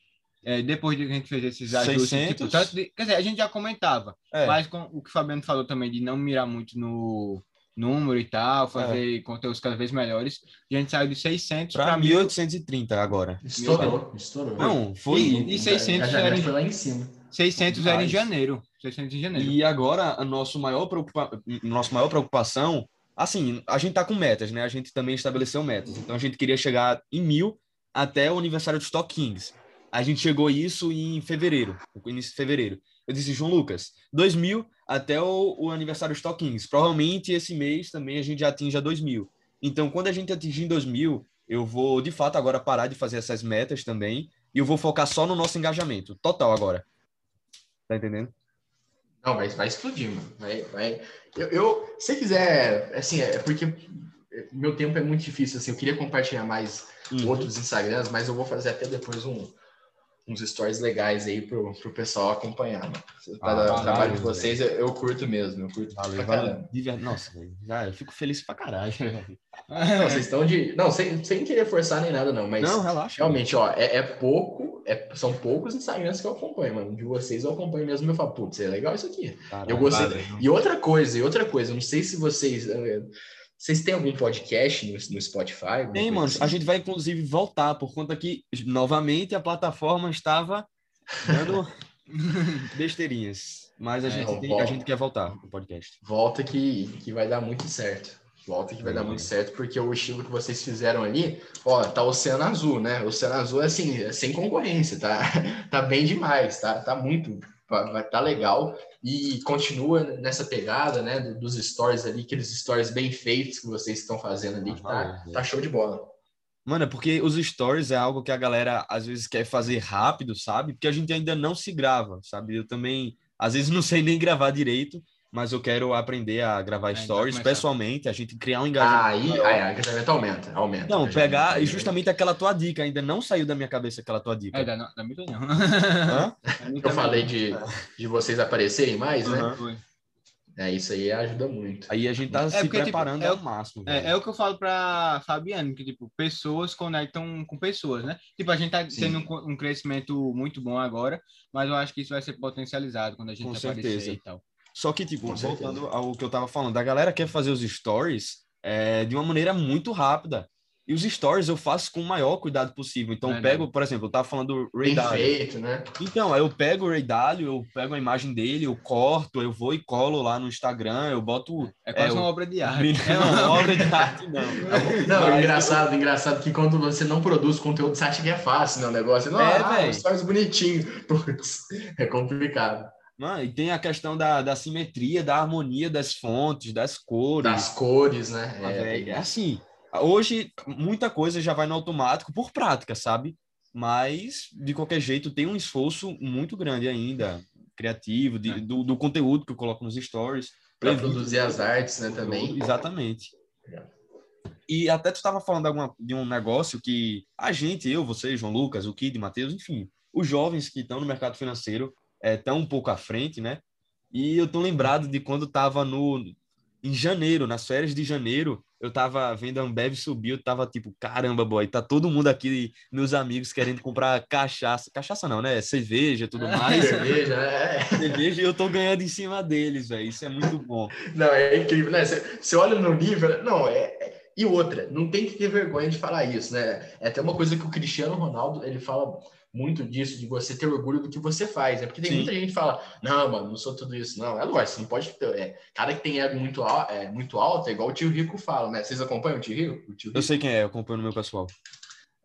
É, depois de que a gente fez esses ajustes, 600? tipo, tanto de- quer dizer, a gente já comentava, É. mas com o que o Fabiano falou também de não mirar muito no número e tal, fazer conteúdos cada vez melhores, a gente saiu de 600 Pra para 1000. 1830 agora. Estourou, estourou. Não, foi. E- e 600 Já, já era foi lá em cima. 600 era em janeiro. 600 em janeiro. E agora, a nosso maior, preocupa... nosso maior preocupação, assim, a gente tá com metas, né? A gente também estabeleceu metas. Então a gente queria chegar em mil até o aniversário do Stock Kings. A gente chegou isso em fevereiro, início de fevereiro. Eu disse, João Lucas, 2 mil até o, o aniversário do Stock Kings. Provavelmente esse mês também a gente já atinja 2 mil. Então, quando a gente atingir 2 mil, eu vou, de fato, agora parar de fazer essas metas também e eu vou focar só no nosso engajamento, total agora. Tá entendendo? Não, vai, vai explodir, mano. Vai, vai. Eu, eu, se você quiser, assim, é porque meu tempo é muito difícil, assim, eu queria compartilhar mais Uhum. outros Instagrams, mas eu vou fazer até depois um, uns stories legais aí pro, pro pessoal acompanhar, mano. Pra Ah, o trabalho de vocês, eu, eu curto mesmo, eu curto Valeu, pra valeu. Nossa. Já, eu fico feliz pra caralho. velho. Não, vocês estão de. Não, sem, sem querer forçar nem nada, não, mas Não, relaxa. realmente, ó, é, é pouco, é- são poucos Instagrams que eu acompanho, mano. De vocês eu acompanho mesmo, eu falo, putz, é legal isso aqui. Caralho. Eu gostei. valeu. E outra coisa, e outra coisa, eu não sei se vocês. Vocês têm algum podcast no, no Spotify? Tem, mano. assim? A gente vai, inclusive, voltar, por conta que, novamente, a plataforma estava dando besteirinhas. Mas a, É, gente, o tem- a gente quer voltar no podcast. Volta que, que vai dar muito certo. Volta que vai dar Hum. muito certo, porque o estilo que vocês fizeram ali, ó, tá Oceano Azul, né? Oceano Azul é assim, é sem concorrência, tá? Tá bem demais, tá? Tá muito, vai tá legal e continua nessa pegada, né? do- Dos stories ali, aqueles stories bem feitos que vocês estão fazendo ali, que tá, tá show de bola. Mano, é porque os stories é algo que a galera às vezes quer fazer rápido, sabe? Porque a gente ainda não se grava, sabe? Eu também, às vezes, não sei nem gravar direito, mas eu quero aprender a gravar É, stories pessoalmente, a gente criar um engajamento. Aí, maior. aí, o engajamento aumenta, aumenta. Não, pegar e justamente aquela tua dica, ainda não saiu da minha cabeça aquela tua dica. É, da, não, Mito não. Hã? Eu falei não. de, de vocês aparecerem mais, né? É, isso aí ajuda muito. Aí a gente tá se porque, tipo, preparando é ao máximo. É, é o que eu falo pra Fabiano, que, tipo, pessoas conectam com pessoas, né? Tipo, a gente tá Sim. tendo um, um crescimento muito bom agora, mas eu acho que isso vai ser potencializado quando a gente Com aparecer certeza. e tal. Só que, tipo, Com certeza. voltando ao que eu tava falando, a galera quer fazer os stories é, de uma maneira muito rápida. E os stories eu faço com o maior cuidado possível. Então, eu Verdade. pego, por exemplo, eu tava falando do Ray Bem Dalio. feito, né? Então, aí eu pego o Ray Dalio, eu pego a imagem dele, eu corto, eu vou e colo lá no Instagram, eu boto. É quase É, uma o- obra de arte. É Não, uma obra de arte, não. Não, Mas- engraçado, engraçado que quando você não produz conteúdo, você acha que é fácil, né? O negócio. Não, É, ah, stories bonitinho. Putz, é complicado. Mano, e tem a questão da, da simetria, da harmonia das fontes, das cores. Das cores, né? É, velho, é assim, hoje muita coisa já vai no automático por prática, sabe? Mas, de qualquer jeito, tem um esforço muito grande ainda, criativo, de- É. do, do conteúdo que eu coloco nos stories. Evito produzir as artes, né, também. Exatamente. É. E até tu estava falando de, alguma- de um negócio que a gente, eu, você, João Lucas, o Kid, Matheus, enfim, os jovens que estão no mercado financeiro estão um pouco à frente, né? E eu tô lembrado de quando tava no em janeiro, nas férias de janeiro, eu tava vendo a Ambev subir, eu tava tipo, caramba, boy, tá todo mundo aqui, meus amigos querendo comprar cachaça, cachaça não, né? Cerveja, tudo mais. Cerveja, né? Cerveja e eu tô ganhando em cima deles, velho. Isso é muito bom. Não, é incrível, né? Você, você olha no nível, não, é, é- E outra, não tem que ter vergonha de falar isso, né? É até uma coisa que o Cristiano Ronaldo, ele fala muito disso, de você ter orgulho do que você faz, né? Porque tem Sim. muita gente que fala, não, mano, não sou tudo isso. Não, é lógico, você não pode ter. É, cara que tem ego muito, al- é, muito alto, é igual o tio Rico fala, né? Vocês acompanham o tio Rico? O tio Eu Rico? sei quem é, eu acompanho no meu pessoal.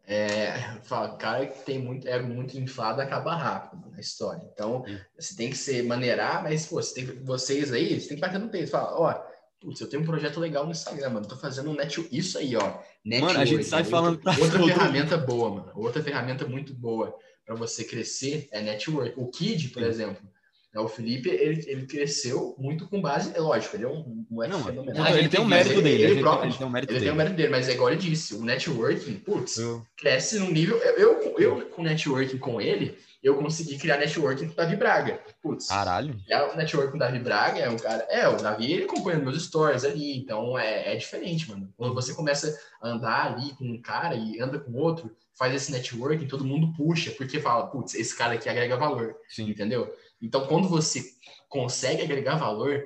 é, fala, cara que tem muito, é muito inflado acaba rápido na história. Então, você tem que ser maneirar, mas pô, você tem, vocês aí, você tem que bater no peito. Fala, ó, putz, eu tenho um projeto legal no Instagram, mano. Tô fazendo um net, isso aí, ó. Network, mano, a gente sai falando pra Outra ferramenta boa, mano. Outra ferramenta muito boa para você crescer é network. O Kid, por Sim. exemplo, né, o Felipe, ele, ele cresceu muito com base, é lógico, ele é um moleque não, fenomenal. Ele, ele tem um mérito dele. Ele, ele, próprio, ele, tem um mérito ele dele. tem um mérito dele, mas é igual ele disse, o networking, putz, eu... cresce num nível... Eu, eu, eu, com networking com ele, eu consegui criar networking com o Davi Braga. Putz. Caralho. É o networking com o Davi Braga, é um cara... É, o Davi, ele acompanha meus stories ali, então é, é diferente, mano. Quando você começa a andar ali com um cara e anda com outro, faz esse networking, todo mundo puxa, porque fala, putz, esse cara aqui agrega valor, Sim. entendeu? Então, quando você consegue agregar valor,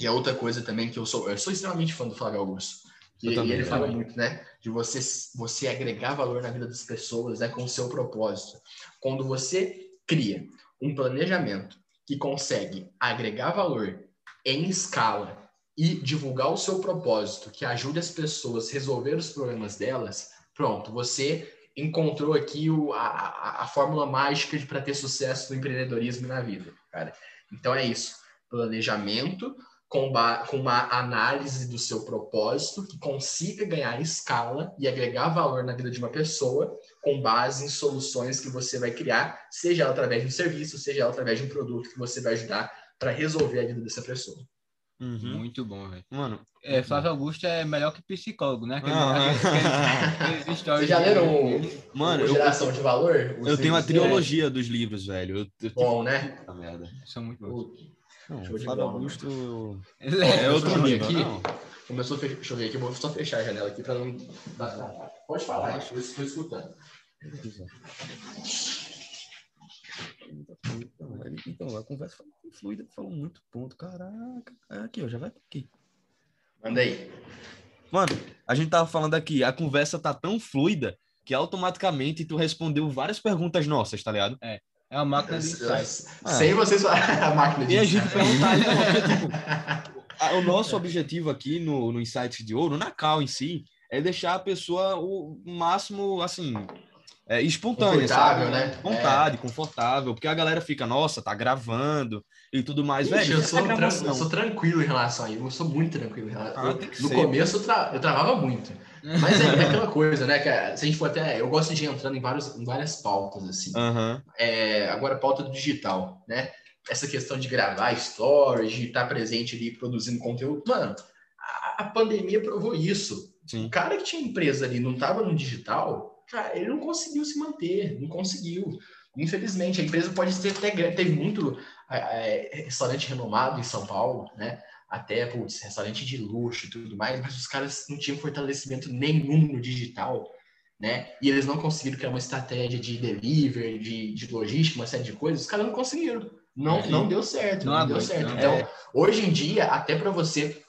e é outra coisa também que eu sou, eu sou extremamente fã do Flávio Augusto. E, também, e ele fala muito, né? De você, você agregar valor na vida das pessoas né, com o seu propósito. Quando você cria um planejamento que consegue agregar valor em escala e divulgar o seu propósito, que ajude as pessoas a resolver os problemas delas, pronto, você encontrou aqui o, a, a fórmula mágica para ter sucesso no empreendedorismo e na vida, cara. Então é isso. Planejamento com, com uma análise do seu propósito que consiga ganhar escala e agregar valor na vida de uma pessoa com base em soluções que você vai criar, seja através de um serviço, seja através de um produto que você vai ajudar para resolver a vida dessa pessoa. Uhum. Muito bom, velho. Mano, é, Flávio Augusto é melhor que psicólogo, né? Aquele, Vocês já leram o, Mano, Geração eu, de Valor? Eu tenho a trilogia é. dos livros, velho. Eu, eu, bom, né? Puta merda. São muito bons. Não, Flávio Augusto... É, é outro nível, aqui. Não. Começou a fechar, deixa eu ver aqui, vou só fechar a janela aqui para não... Pode falar, eu estou escutando. Então, então, a conversa foi fluida, falou muito ponto. Caraca, aqui, ó, já vai aqui. Manda aí. Mano, a gente tava falando aqui, a conversa tá tão fluida que automaticamente tu respondeu várias perguntas nossas, tá ligado? É. É a máquina de insights. Ah. Sem vocês a máquina de E a gente perguntar, tipo, o nosso objetivo aqui no, no Insights de Ouro, na Cal em si, é deixar a pessoa o máximo, assim, é, espontânea, sabe? né? Vontade, é. confortável, porque a galera fica, nossa, tá gravando e tudo mais, Ixi, velho. Eu sou, é eu sou tranquilo em relação a isso, eu sou muito tranquilo em relação. Ah, no ser, começo eu, tra... eu, travava muito. Mas é, é, aquela coisa, né? Que se a gente for até. Eu gosto de ir entrando em, vários, em várias pautas, assim. Uhum. É, agora, pauta do digital, né? Essa questão de gravar stories, de estar presente ali produzindo conteúdo. Mano, a, a pandemia provou isso. Sim. O cara que tinha empresa ali não estava no digital, cara, ele não conseguiu se manter, não conseguiu. Infelizmente, a empresa pode ter até teve muito é, restaurante renomado em São Paulo, né? Até, putz, restaurante de luxo e tudo mais, mas os caras não tinham fortalecimento nenhum no digital, né? E eles não conseguiram criar uma estratégia de delivery, de, de logística, uma série de coisas, os caras não conseguiram. Não, é, não deu certo, não, não deu certo. Não, então, é. hoje em dia, até para você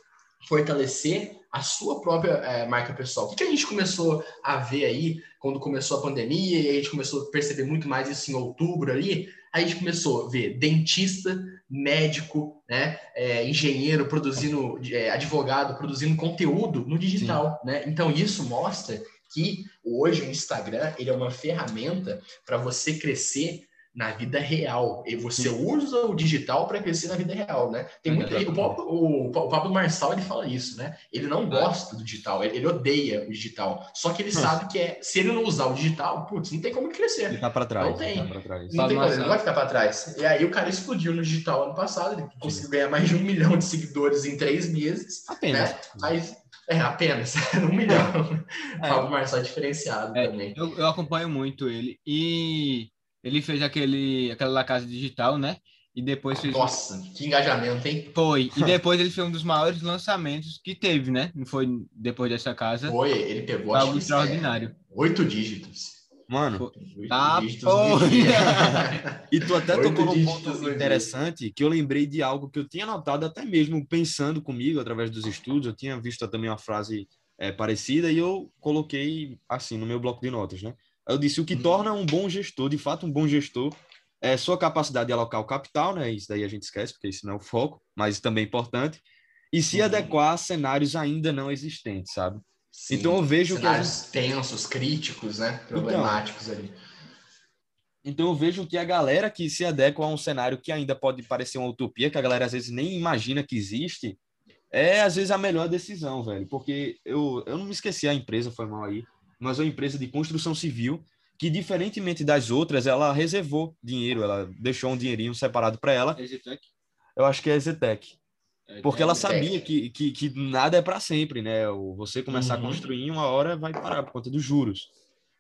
fortalecer a sua própria é, marca pessoal. O que, a gente começou a ver aí quando começou a pandemia e a gente começou a perceber muito mais isso em outubro ali? A gente começou a ver dentista, médico, né, é, engenheiro produzindo, é, advogado produzindo conteúdo no digital, Sim. né? Então isso mostra que hoje o Instagram ele é uma ferramenta para você crescer na vida real. E você usa o digital para crescer na vida real, né? Tem muito, o, Pablo, o, o Pablo Marçal ele fala isso, né? Ele não gosta do digital, ele, ele odeia o digital. Só que ele sabe que é, se ele não usar o digital, putz, não tem como crescer. Ele tá para trás. Não tem. Tá trás. Não tem como, não vai ficar para trás. E aí o cara explodiu no digital ano passado, ele conseguiu ganhar mais de um milhão de seguidores em três meses. Apenas. Né? Mas é, apenas. um milhão. É. Pablo Marçal é diferenciado é, também. Eu, eu acompanho muito ele. E ele fez aquele, aquela La Casa Digital, né? E depois fez. Nossa, que engajamento, hein? Foi. E depois ele fez um dos maiores lançamentos que teve, né? Não foi depois dessa casa. Foi, ele pegou algo extraordinário. É, oito dígitos. Mano, tá porra. e tu até tocou num ponto interessante que eu lembrei de algo que eu tinha notado até mesmo pensando comigo através dos estudos. Eu tinha visto também uma frase é, parecida e eu coloquei assim no meu bloco de notas, né? Eu disse, o que hum. torna um bom gestor, de fato, um bom gestor, é sua capacidade de alocar o capital, né? Isso daí a gente esquece, porque isso não é o foco, mas também é importante. E se uhum. adequar a cenários ainda não existentes, sabe? Sim, então eu vejo que gente... tensos, críticos, né? Então, Problemáticos então, ali. Então eu vejo que a galera que se adequa a um cenário que ainda pode parecer uma utopia, que a galera às vezes nem imagina que existe, é às vezes a melhor decisão, velho. Porque eu, eu não me esqueci, a empresa foi mal aí, mas é uma empresa de construção civil que, diferentemente das outras, ela reservou dinheiro, ela deixou um dinheirinho separado para ela. Exetec? Eu acho que é Exetec. É, porque ela sabia que, que, que nada é para sempre, né? Você começar uhum. a construir, uma hora vai parar por conta dos juros.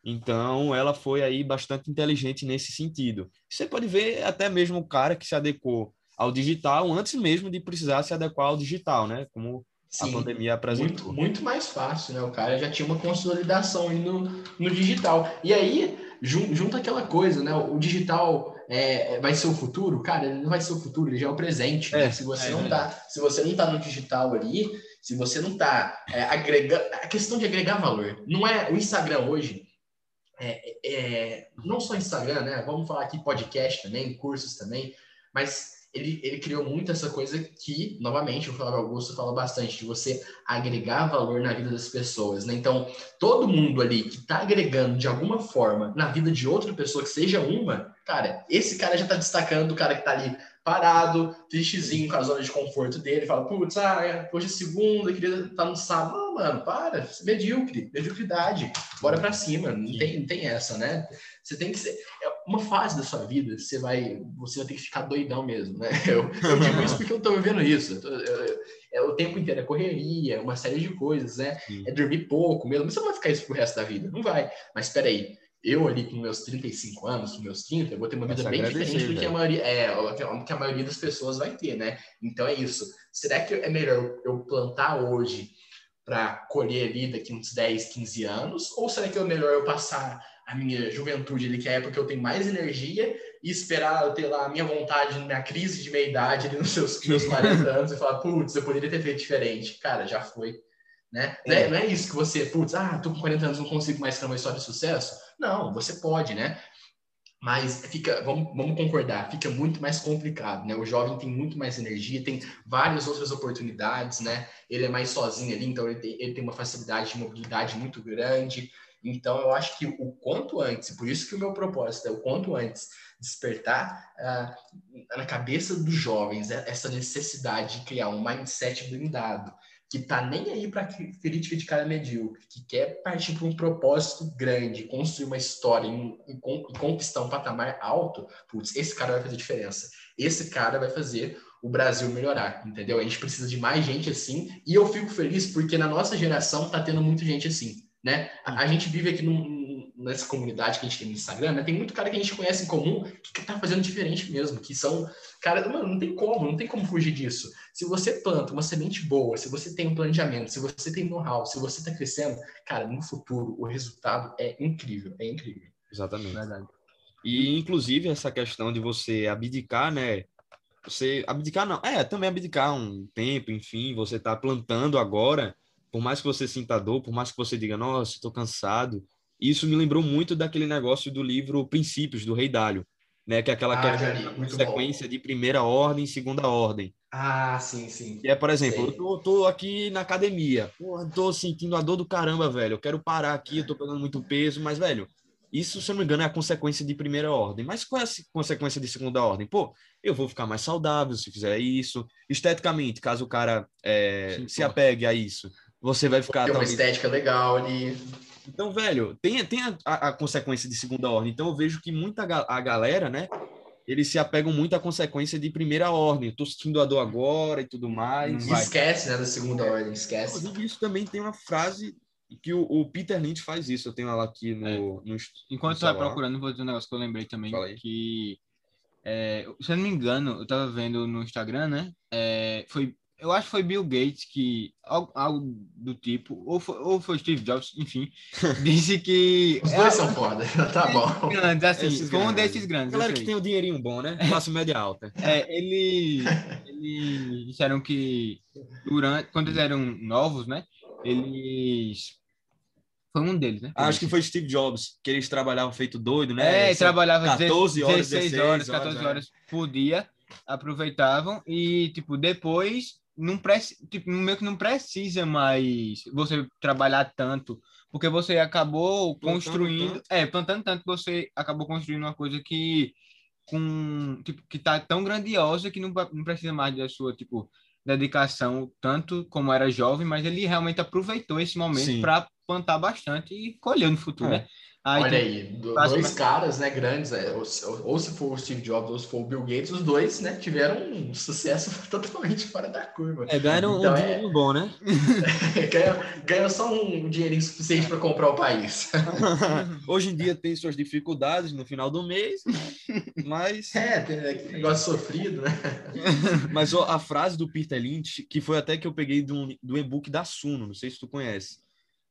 Então, ela foi aí bastante inteligente nesse sentido. Você pode ver até mesmo o cara que se adequou ao digital antes mesmo de precisar se adequar ao digital, né? Como Sim, a pandemia apresentou. Muito, muito mais fácil, né? O cara já tinha uma consolidação aí no, no digital. E aí, junta aquela coisa, né? O digital é, vai ser o futuro? Cara, ele não vai ser o futuro, ele já é o presente. Né? É, Se você é, não tá, se você não tá no digital ali, se você não tá é, agregando... A questão de agregar valor. Não é... O Instagram hoje é, é, não só Instagram, né? Vamos falar aqui podcast também, cursos também, mas ele, ele criou muito essa coisa que, novamente, o Flávio Augusto fala bastante, de você agregar valor na vida das pessoas, né? Então, todo mundo ali que está agregando de alguma forma na vida de outra pessoa, que seja uma, cara, esse cara já está destacando o cara que está ali parado, tristezinho com a zona de conforto dele, fala, putz, ah, hoje é segunda, queria estar no sábado. Não, mano, para, é medíocre, mediocridade, bora pra cima, não tem, não tem essa, né? Você tem que ser, é uma fase da sua vida, você vai, você vai ter que ficar doidão mesmo, né? Eu, eu digo isso porque eu tô vivendo isso, eu, eu, é o tempo inteiro, é correria, uma série de coisas, né? Sim. É dormir pouco mesmo, mas você não vai ficar isso pro resto da vida, não vai, mas peraí, eu ali com meus 35 anos, com meus 30, eu vou ter uma vida bem diferente do que a maioria, é, que a maioria das pessoas vai ter, né? Então é isso. Será que é melhor eu plantar hoje para colher ali daqui uns 10, 15 anos? Ou será que é melhor eu passar a minha juventude ali, que é a época que eu tenho mais energia, e esperar eu ter lá a minha vontade, minha crise de meia-idade ali nos seus, meus 40 anos e falar, putz, eu poderia ter feito diferente. Cara, já foi. Né? É. Não é isso que você, putz, ah, tô com 40 anos, não consigo mais ter uma história de sucesso. Não, você pode, né? Mas fica, vamos, vamos concordar, fica muito mais complicado, né? O jovem tem muito mais energia, tem várias outras oportunidades, né? Ele é mais sozinho ali, então ele tem, ele tem uma facilidade de mobilidade muito grande. Então, eu acho que o quanto antes, por isso que o meu propósito é o quanto antes despertar uh, na cabeça dos jovens essa necessidade de criar um mindset blindado, que tá nem aí para crítica de cara medíocre, que quer partir para um propósito grande, construir uma história e conquistar um patamar alto, putz, esse cara vai fazer diferença. Esse cara vai fazer o Brasil melhorar, entendeu? A gente precisa de mais gente assim, e eu fico feliz porque na nossa geração tá tendo muita gente assim, né? A, a gente vive aqui num, nessa comunidade que a gente tem no Instagram, né? Tem muito cara que a gente conhece em comum que tá fazendo diferente mesmo, que são, cara, mano, não tem como, não tem como fugir disso. Se você planta uma semente boa, se você tem um planejamento, se você tem know-how, se você tá crescendo, cara, no futuro o resultado é incrível, é incrível. Exatamente. Verdade. E inclusive essa questão de você abdicar, né? Você abdicar não, é, também abdicar um tempo, enfim, você tá plantando agora, por mais que você sinta dor, por mais que você diga, nossa, estou cansado, isso me lembrou muito daquele negócio do livro Princípios, do Rei Dálio, né? Que é aquela ah, que é sequência de primeira ordem, segunda ordem. Ah, sim, sim. Que é, por exemplo, eu tô, tô, aqui na academia, porra, tô sentindo a dor do caramba, velho. Eu quero parar aqui, eu tô pegando muito peso, mas, velho, isso, se eu não me engano, é a consequência de primeira ordem. Mas qual é a consequência de segunda ordem? Pô, eu vou ficar mais saudável se fizer isso. Esteticamente, caso o cara é, Sim, se apegue a isso, você vai ficar. Tem uma talvez... estética legal ali. Então, velho, tem, tem a, a, consequência de segunda ordem. Então, eu vejo que muita a galera, né? Eles se apegam muito à consequência de primeira ordem. Eu tô sentindo a dor agora e tudo mais. E esquece, né, da segunda ordem, esquece. Inclusive, isso também tem uma frase que o, o, Peter Lynch faz isso. Eu tenho ela aqui no. É. no Enquanto você vai procurando, vou dizer um negócio que eu lembrei também. Que, é, se eu não me engano, eu tava vendo no Instagram, né? É, foi eu acho que foi Bill Gates que, algo, algo do tipo, ou foi, ou foi Steve Jobs, enfim, disse que. Os dois é, são foda, tá bom. Grandes, assim, Esses foi um desses grandes. Galera que tem o um dinheirinho bom, né? Classe média alta. É, ele, eles disseram que durante, quando eles eram novos, né? Eles foi um deles, né? Acho que foi Steve Jobs, que eles trabalhavam feito doido, né? É, trabalhava 14 horas, 16 horas, 14 horas, horas por dia, aproveitavam e, tipo, depois não precisa, tipo, meio que não precisa mais você trabalhar tanto, porque você acabou plantando construindo, tanto. é, plantando tanto, você acabou construindo uma coisa que com, tipo, que tá tão grandiosa que não, não precisa mais da sua, tipo, dedicação tanto como era jovem, mas ele realmente aproveitou esse momento para plantar bastante e colher no futuro, é. né? Aí Olha aí, dois caras, né, grandes, é, ou, ou, se for o Steve Jobs ou se for o Bill Gates, os dois, né, tiveram um sucesso totalmente fora da curva. É, ganharam então, um é... dinheiro bom, né? ganham, ganham só um dinheirinho suficiente para comprar o país. Hoje em dia tem suas dificuldades no final do mês, mas... É, tem aquele negócio sofrido, né? mas ó, a frase do Peter Lynch, que foi até que eu peguei do, do e-book da Suno, não sei se tu conhece,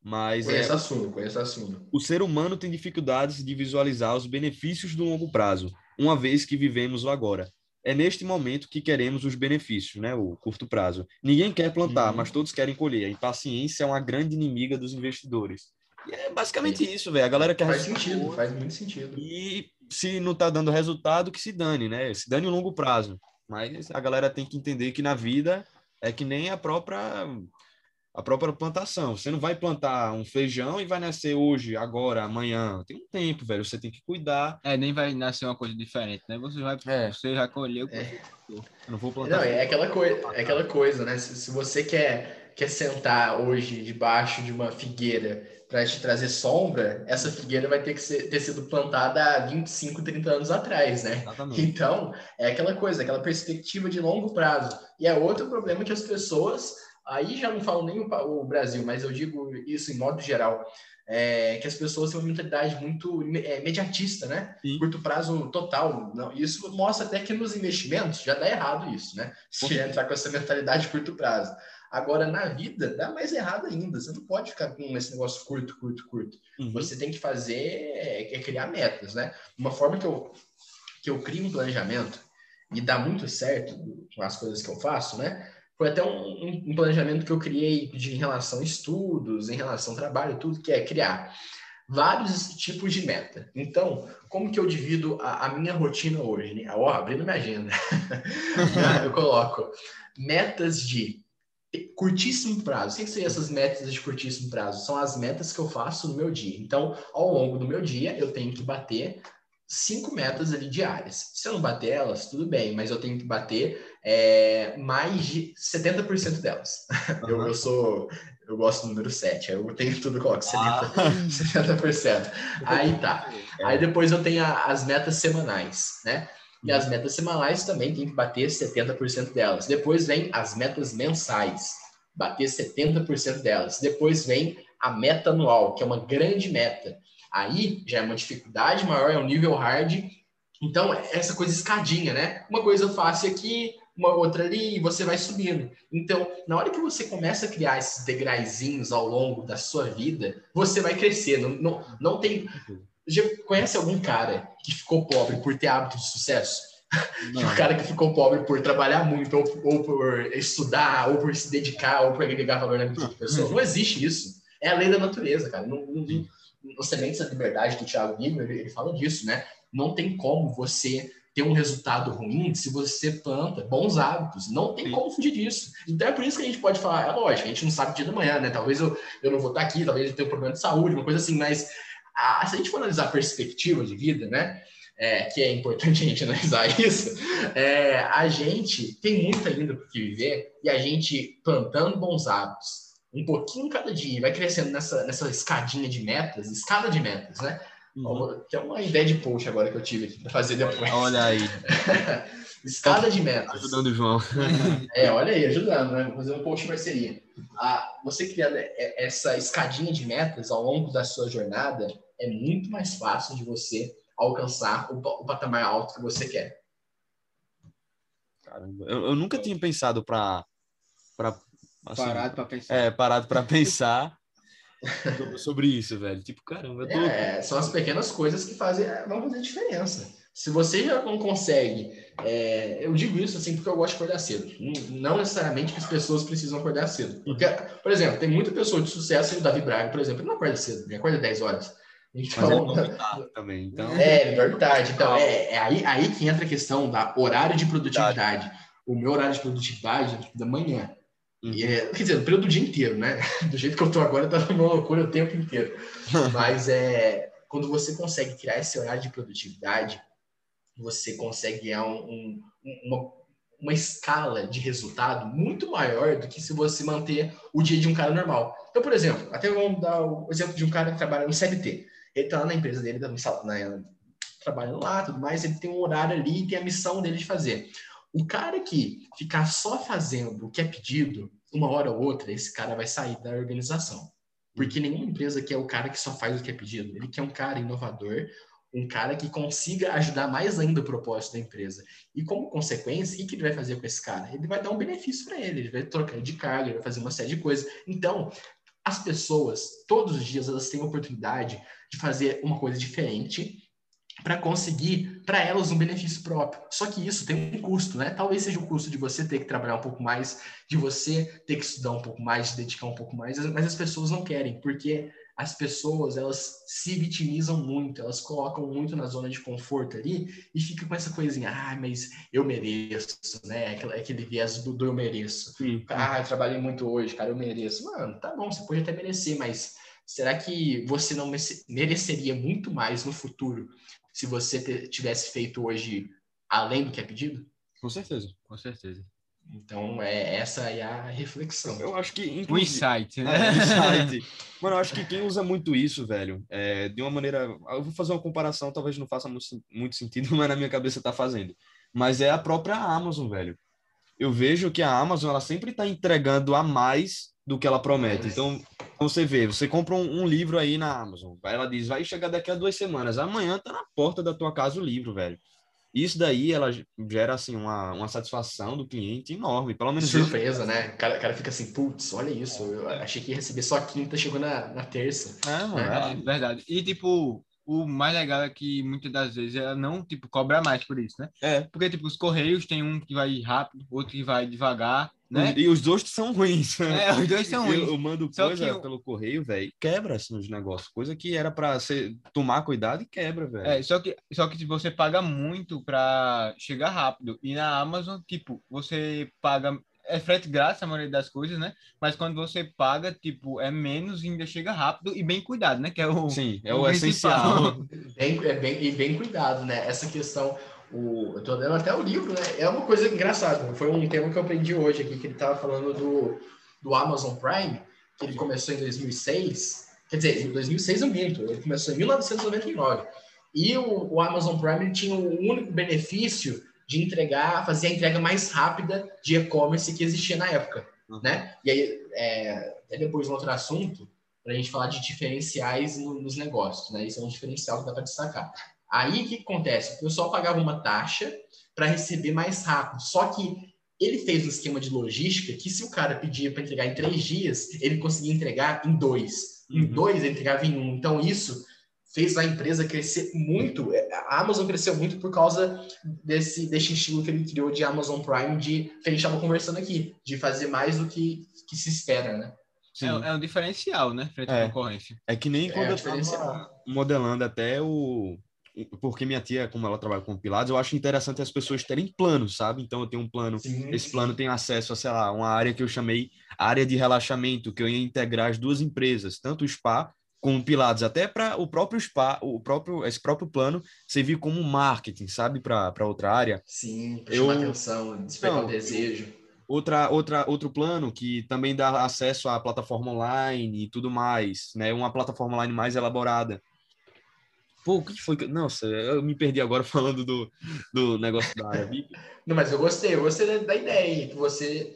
mas conheço é, assunto, conheço assunto. O ser humano tem dificuldades de visualizar os benefícios do longo prazo, uma vez que vivemos o agora. É neste momento que queremos os benefícios, né? O curto prazo. Ninguém quer plantar, uhum. mas todos querem colher. A impaciência é uma grande inimiga dos investidores. E é basicamente isso, velho. A galera quer Faz sentido, faz muito sentido. E se não tá dando resultado, que se dane, né? Se dane o longo prazo. Mas a galera tem que entender que na vida é que nem a própria a própria plantação. Você não vai plantar um feijão e vai nascer hoje, agora, amanhã. Tem um tempo, velho. Você tem que cuidar. É, nem vai nascer uma coisa diferente, né? Você vai, é. você já colheu. É. Eu não vou plantar. Não, é aquela coisa, é aquela coisa, né? Se, se você quer, quer sentar hoje debaixo de uma figueira para te trazer sombra, essa figueira vai ter que ser, ter sido plantada há 25, 30 anos atrás, né? Exatamente. Então, é aquela coisa, aquela perspectiva de longo prazo. E é outro problema que as pessoas Aí já não falo nem o, o Brasil, mas eu digo isso em modo geral. É, que as pessoas têm uma mentalidade muito é, imediatista, né? Sim. Curto prazo total. Não, isso mostra até que nos investimentos já dá errado isso, né? Se entrar com essa mentalidade de curto prazo. Agora, na vida, dá mais errado ainda. Você não pode ficar com esse negócio curto, curto, curto. Uhum. Você tem que fazer, é, é, criar metas, né? Uma forma que eu, que eu crio um planejamento e dá muito certo com as coisas que eu faço, né? Foi até um, um, planejamento que eu criei de em relação a estudos, em relação ao trabalho, tudo que é criar vários tipos de meta. Então, como que eu divido a, a minha rotina hoje? Né? Ó, abrindo minha agenda, eu coloco metas de curtíssimo prazo. O que, que essas metas de curtíssimo prazo? São as metas que eu faço no meu dia. Então, ao longo do meu dia, eu tenho que bater cinco metas ali diárias. Se eu não bater elas, tudo bem, mas eu tenho que bater é, mais de 70% delas. Uhum. Eu, eu, sou, eu gosto do número 7, eu tenho tudo, coloco 70%. Ah. 70%. Aí tá. É. Aí depois eu tenho a, as metas semanais, né? E as metas semanais também tem que bater 70% delas. Depois vem as metas mensais, bater 70% delas. Depois vem a meta anual, que é uma grande meta. Aí já é uma dificuldade maior, é um nível hard. Então, essa coisa escadinha, né? Uma coisa eu faço aqui, uma outra ali, e você vai subindo. Então, na hora que você começa a criar esses degraizinhos ao longo da sua vida, você vai crescer. Não, não, não tem. Já conhece algum cara que ficou pobre por ter hábito de sucesso? o cara que ficou pobre por trabalhar muito, ou, ou, por estudar, ou por se dedicar, ou por agregar valor na vida da pessoa. Não existe isso. É a lei da natureza, cara. Não, não, no Sementes da Liberdade do Thiago Nigro, ele, ele fala disso, né? Não tem como você ter um resultado ruim se você planta bons hábitos. Não tem Sim. como fugir disso. Então é por isso que a gente pode falar, é lógico, a gente não sabe o dia da manhã, né? Talvez eu, eu não vou estar aqui, talvez eu tenha um problema de saúde, uma coisa assim, mas a, se a gente for analisar a perspectiva de vida, né? É, que é importante a gente analisar isso, é, a gente tem muito ainda por que viver e a gente plantando bons hábitos, um pouquinho cada dia, vai crescendo nessa, nessa escadinha de metas, escada de metas, né? Uhum. Que é uma ideia de post agora que eu tive aqui para fazer depois. Olha aí. Escada de metas. Ajudando o João. é, olha aí, ajudando, né? Vou fazer um post de parceria. Ah, você criar essa escadinha de metas ao longo da sua jornada é muito mais fácil de você alcançar o, o patamar alto que você quer. Caramba, eu, eu nunca tinha pensado para assim, parado para pensar. É, parado para pensar sobre isso, velho. Tipo, caramba, eu tô... É, são as pequenas coisas que fazem, é, vão fazer diferença. Se você já não consegue, é, eu digo isso assim porque eu gosto de acordar cedo. Não necessariamente que as pessoas precisam acordar cedo. Porque, por exemplo, tem muita pessoa de sucesso, o Davi Braga, por exemplo, ele não acorda cedo, ele acorda 10 horas. Então, Mas é também, então... É, ele dorme tarde. Então, é, é aí, aí que entra a questão da horário de produtividade. o meu horário de produtividade é da manhã. Uhum. E é, quer dizer, no período do dia inteiro, né? Do jeito que eu tô agora, tá uma loucura o tempo inteiro. Mas é quando você consegue criar esse horário de produtividade, você consegue ganhar um, um, uma, uma escala de resultado muito maior do que se você manter o dia de um cara normal. Então, por exemplo, até vamos dar o exemplo de um cara que trabalha no CLT. Ele tá lá na empresa dele, tá na, trabalhando lá, tudo mais, ele tem um horário ali e tem a missão dele de fazer. O cara que ficar só fazendo o que é pedido, uma hora ou outra, esse cara vai sair da organização. Porque nenhuma empresa quer o cara que só faz o que é pedido. Ele quer um cara inovador, um cara que consiga ajudar mais ainda o propósito da empresa. E como consequência, o que ele vai fazer com esse cara? Ele vai dar um benefício para ele, ele vai trocar de carga, ele vai fazer uma série de coisas. Então, as pessoas, todos os dias, elas têm a oportunidade de fazer uma coisa diferente para conseguir para elas um benefício próprio. Só que isso tem um custo, né? Talvez seja o custo de você ter que trabalhar um pouco mais, de você ter que estudar um pouco mais, de dedicar um pouco mais, mas as pessoas não querem, porque as pessoas elas se vitimizam muito, elas colocam muito na zona de conforto ali e fica com essa coisinha, ah, mas eu mereço, né? Aquele, aquele viés do, do eu mereço. Sim. Ah, eu trabalhei muito hoje, cara, eu mereço. Mano, tá bom, você pode até merecer, mas será que você não mereceria muito mais no futuro se você tivesse feito hoje além do que é pedido? Com certeza, com certeza. Então, é, essa é a reflexão. Eu acho que. Inclusive... O insight, né? É, insight. Mano, eu acho que quem usa muito isso, velho, é, de uma maneira. Eu vou fazer uma comparação, talvez não faça muito, muito sentido, mas na minha cabeça tá fazendo. Mas é a própria Amazon, velho. Eu vejo que a Amazon, ela sempre tá entregando a mais do que ela promete. Então, você vê, você compra um, um, livro aí na Amazon, ela diz, vai chegar daqui a duas semanas, amanhã tá na porta da tua casa o livro, velho. Isso daí, ela gera, assim, uma, uma satisfação do cliente enorme, pelo menos... Surpresa, né? O cara, cara fica assim, putz, olha isso, eu achei que ia receber só quinta, chegou na, na terça. É, mano, é. é verdade. E, tipo, o mais legal é que muitas das vezes ela não, tipo, cobra mais por isso, né? É. Porque, tipo, os Correios tem um que vai rápido, outro que vai devagar, né? E os dois são ruins. É, os dois são ruins. Eu, eu mando Só coisa eu... pelo correio, velho, quebra assim nos negócios. Coisa que era para tomar cuidado e quebra, velho. É, só que, só que você paga muito para chegar rápido. E na Amazon, tipo, você paga. É frete grátis a maioria das coisas, né? Mas quando você paga, tipo, é menos e ainda chega rápido e bem cuidado, né? Que é o. Sim, é o, o essencial. bem, é bem, e bem cuidado, né? Essa questão o, eu tô lendo até o livro, né? É uma coisa engraçada. Foi um tema que eu aprendi hoje aqui, que ele estava falando do, do Amazon Prime, que ele começou em 2006. Quer dizer, em 2006 eu minto, ele começou em 1999. E o, o Amazon Prime tinha o único benefício de entregar, fazer a entrega mais rápida de e-commerce que existia na época, uhum. né? E aí, é, até depois um outro assunto, para a gente falar de diferenciais no, nos negócios, né? Isso é um diferencial que dá para destacar. Aí o que acontece? O pessoal pagava uma taxa para receber mais rápido. Só que ele fez um esquema de logística que se o cara pedia para entregar em três dias, ele conseguia entregar em dois. Em uhum. dois, ele entregava em um. Então isso fez a empresa crescer muito. A Amazon cresceu muito por causa desse, desse estilo que ele criou de Amazon Prime, de que a gente estava conversando aqui, de fazer mais do que, que se espera, né? É, é, um diferencial, né? Frente é. à concorrência. É que nem quando é, eu estava modelando até o, porque minha tia, como ela trabalha com Pilates, eu acho interessante as pessoas terem planos, sabe? Então eu tenho um plano, sim, esse sim. plano tem acesso a, sei lá, uma área que eu chamei área de relaxamento, que eu ia integrar as duas empresas, tanto o spa como Pilates, até para o próprio spa, o próprio esse próprio plano servir como marketing, sabe, para outra área. Sim, eu... chamar atenção, despertar o desejo. Outra, outra, outro plano que também dá acesso à plataforma online e tudo mais, né? Uma plataforma online mais elaborada Pô, o que foi que. Nossa, eu me perdi agora falando do, do negócio da área VIP. Não, mas eu gostei, eu gostei da, da ideia, que você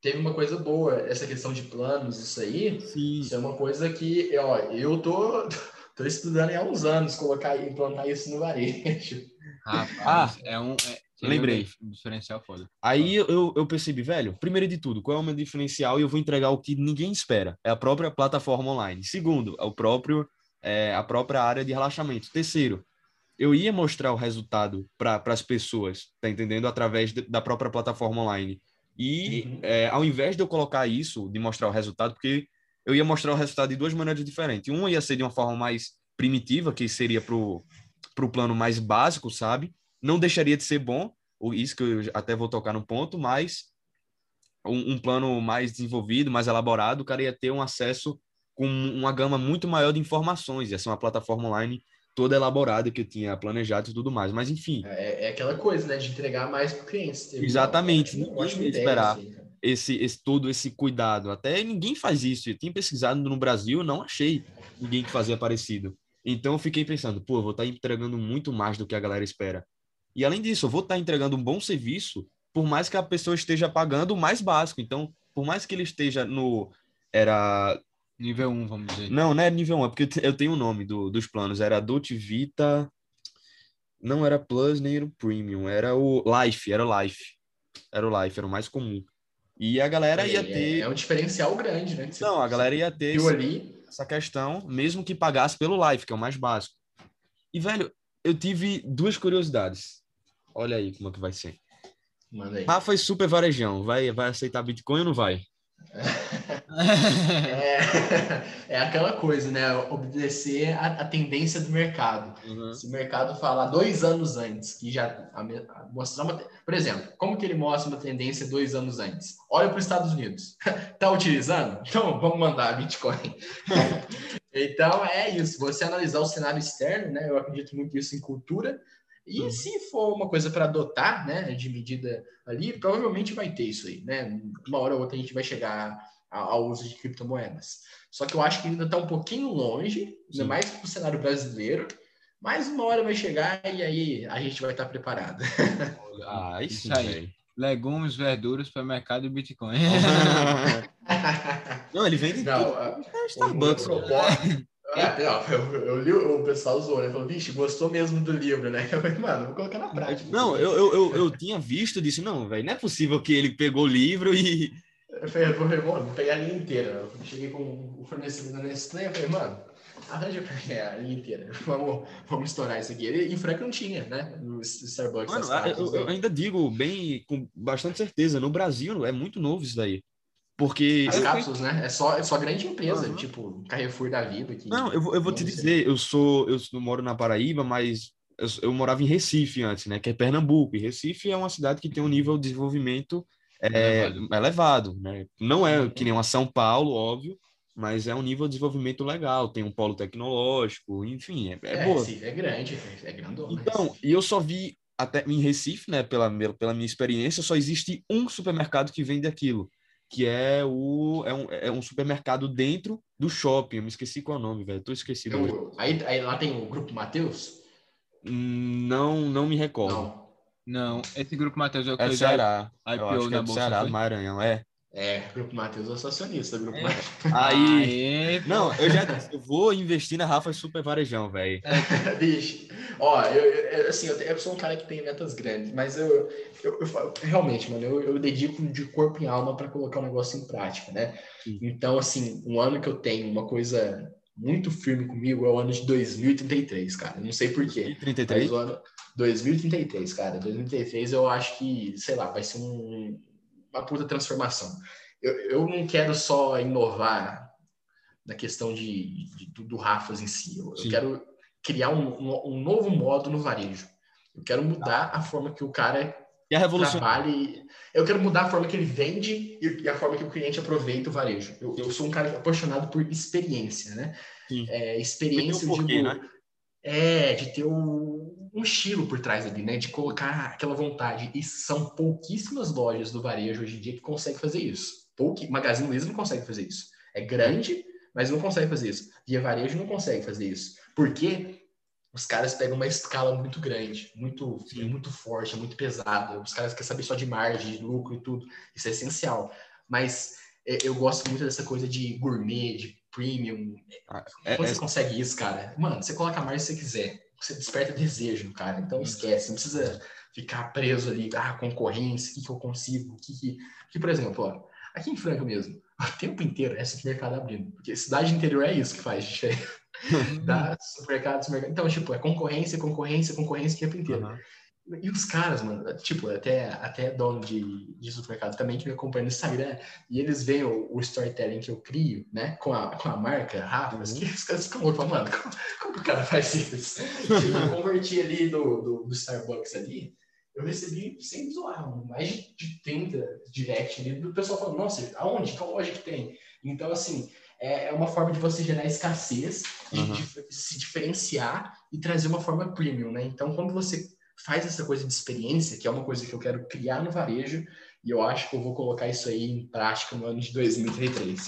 teve uma coisa boa, essa questão de planos, isso aí. Sim. Isso é uma coisa que, ó, eu tô, tô estudando há uns anos colocar implantar isso no varejo. Rapaz, ah, é um. É... Lembrei. Um diferencial foda. Aí eu, eu percebi, velho, primeiro de tudo, qual é o meu diferencial e eu vou entregar o que ninguém espera. É a própria plataforma online. Segundo, é o próprio é, a própria área de relaxamento. Terceiro, eu ia mostrar o resultado para as pessoas, tá entendendo? Através de, da própria plataforma online. E uhum. é, ao invés de eu colocar isso, de mostrar o resultado, porque eu ia mostrar o resultado de duas maneiras diferentes. Uma ia ser de uma forma mais primitiva, que seria para o plano mais básico, sabe? Não deixaria de ser bom, isso que eu até vou tocar no ponto, mas um, um plano mais desenvolvido, mais elaborado, o cara ia ter um acesso com uma gama muito maior de informações, ia ser uma plataforma online toda elaborada que eu tinha planejado e tudo mais. Mas enfim. É, é aquela coisa, né? De entregar mais para o cliente. Exatamente. Não, ninguém esperar assim, esse, esse, todo esse cuidado. Até ninguém faz isso. Eu tinha pesquisado no Brasil, não achei ninguém que fazia parecido. Então eu fiquei pensando, pô, eu vou estar tá entregando muito mais do que a galera espera. E além disso, eu vou estar tá entregando um bom serviço, por mais que a pessoa esteja pagando o mais básico. Então, por mais que ele esteja no. Era Nível 1, vamos dizer. Não, não é nível 1, é porque eu tenho o nome do, dos planos. Era Dolce Vita. Não era Plus nem era o Premium, era o Life, era o Life. Era o Life, era o mais comum. E a galera ia é, ter. É um diferencial grande, né? Não, a galera ia ter esse, ali... essa questão, mesmo que pagasse pelo Life, que é o mais básico. E, velho, eu tive duas curiosidades. Olha aí como é que vai ser. Manda aí. Rafa é super varejão. Vai, vai aceitar Bitcoin ou não vai? É, é aquela coisa, né? Obedecer a, a tendência do mercado. Uhum. Se o mercado falar dois anos antes, que já a, a, mostrar uma. Por exemplo, como que ele mostra uma tendência dois anos antes? Olha para os Estados Unidos. tá utilizando? Então vamos mandar Bitcoin. então é isso. Você analisar o cenário externo, né? Eu acredito muito isso em cultura. E uhum. se for uma coisa para adotar, né, de medida ali, provavelmente vai ter isso aí, né? Uma hora ou outra a gente vai chegar ao uso de criptomoedas. Só que eu acho que ainda está um pouquinho longe, ainda mais para o cenário brasileiro. Mas uma hora vai chegar e aí a gente vai estar tá preparado. Ah, isso aí. Legumes, verduras, supermercado e Bitcoin. não, ele vende não, tudo. É Starbucks. O, é, eu, eu, li, o pessoal zoou, né? Falou, vixe, gostou mesmo do livro, né? Eu falei, mano, vou colocar na prática. Não, eu, eu, eu, eu tinha visto, disse, não, velho, não é possível que ele pegou o livro e. Eu falei, vou, vou pegar a linha inteira. Eu cheguei com o fornecedor da Nestlé, eu falei, mano, arranja pra pegar a linha inteira. Vamos, vamos estourar isso aqui. E Frank não tinha, né? No Starbucks. Mano, eu, eu, ainda digo bem, com bastante certeza, no Brasil é muito novo isso daí. Porque. As cápsulas, né? É só, é só grande empresa, uhum. tipo Carrefour da vida. Que, não, eu, eu vou te dizer, eu sou. Eu moro na Paraíba, mas eu, eu, morava em Recife antes, né? Que é Pernambuco. E Recife é uma cidade que tem um nível de desenvolvimento é, elevado. elevado, né? Não é que nem uma São Paulo, óbvio, mas é um nível de desenvolvimento legal. Tem um polo tecnológico, enfim, é, é, é boa. Recife é grande, é grandão. Então, e eu só vi até em Recife, né? Pela, pela minha experiência, só existe um supermercado que vende aquilo que é o é um, é um supermercado dentro do shopping. Eu me esqueci qual é o nome, velho. Tô esquecido. Eu, aí, aí lá tem o grupo Mateus? Não, não me recordo. Não, não esse grupo Mateus é o que é do Ceará. Eu acho que é do Ceará, do Maranhão, é. É, Grupo Matheus é socialista, Grupo é. Matheus. Aí, não, eu já eu vou investir na Rafa Super Varejão, velho. Bicho, ó, eu, eu, assim, eu, eu, sou um cara que tem metas grandes, mas eu, eu, eu realmente, mano, eu, eu dedico de corpo e alma para colocar o um negócio em prática, né? Sim. Então, assim, um ano que eu tenho uma coisa muito firme comigo é o ano de 2033, cara. Não sei porquê. 2033? Mas o ano 2033, cara. 2033 eu acho que, sei lá, vai ser um uma puta transformação. Eu, eu não quero só inovar na questão de, de do Rafas em si. Eu, eu quero criar um, um, um, novo modo no varejo. Eu quero mudar a forma que o cara trabalha. Eu quero mudar a forma que ele vende e, a forma que o cliente aproveita o varejo. Eu, eu sou um cara apaixonado por experiência, né? É, experiência, um porquê, né? É, de ter um, um, estilo por trás ali, né? De colocar aquela vontade. E são pouquíssimas lojas do varejo hoje em dia que conseguem fazer isso. Pouqui, Magazine Luiza não consegue fazer isso. É grande, mas não consegue fazer isso. Via Varejo não consegue fazer isso. Porque os caras pegam uma escala muito grande, muito, muito forte, muito pesada. Os caras querem saber só de margem, de lucro e tudo. Isso é essencial. Mas é, eu gosto muito dessa coisa de gourmet, de premium. Ah, é, Quando é, você consegue isso, cara, mano, você coloca a mais se você quiser. Você desperta desejo, cara. Então esquece, não precisa ficar preso ali, ah, concorrência, o que, que eu consigo, o que, que. Que, por exemplo, ó, aqui em Franca mesmo, o tempo inteiro é supermercado abrindo. Porque cidade interior é isso que faz diferença. Dá supermercado, supermercado. Então, tipo, é concorrência, concorrência, concorrência o tempo inteiro. Uhum. E os caras, mano, tipo, até, até dono de, de supermercado também que me acompanha no Instagram, e eles veem o, o storytelling que eu crio, né, com a, com a marca Rafa, uhum. que os caras ficam loucos, mano, como, como o cara faz isso? tipo, eu converti ali do, do, do, Starbucks ali, eu recebi, sem zoar, mais de 30 direct ali do pessoal falando, nossa, aonde? Qual loja que tem? Então, assim, é, é uma forma de você gerar escassez, de, uhum. de se diferenciar e trazer uma forma premium, né? Então, quando você faz essa coisa de experiência, que é uma coisa que eu quero criar no varejo, e eu acho que eu vou colocar isso aí em prática no ano de 2033.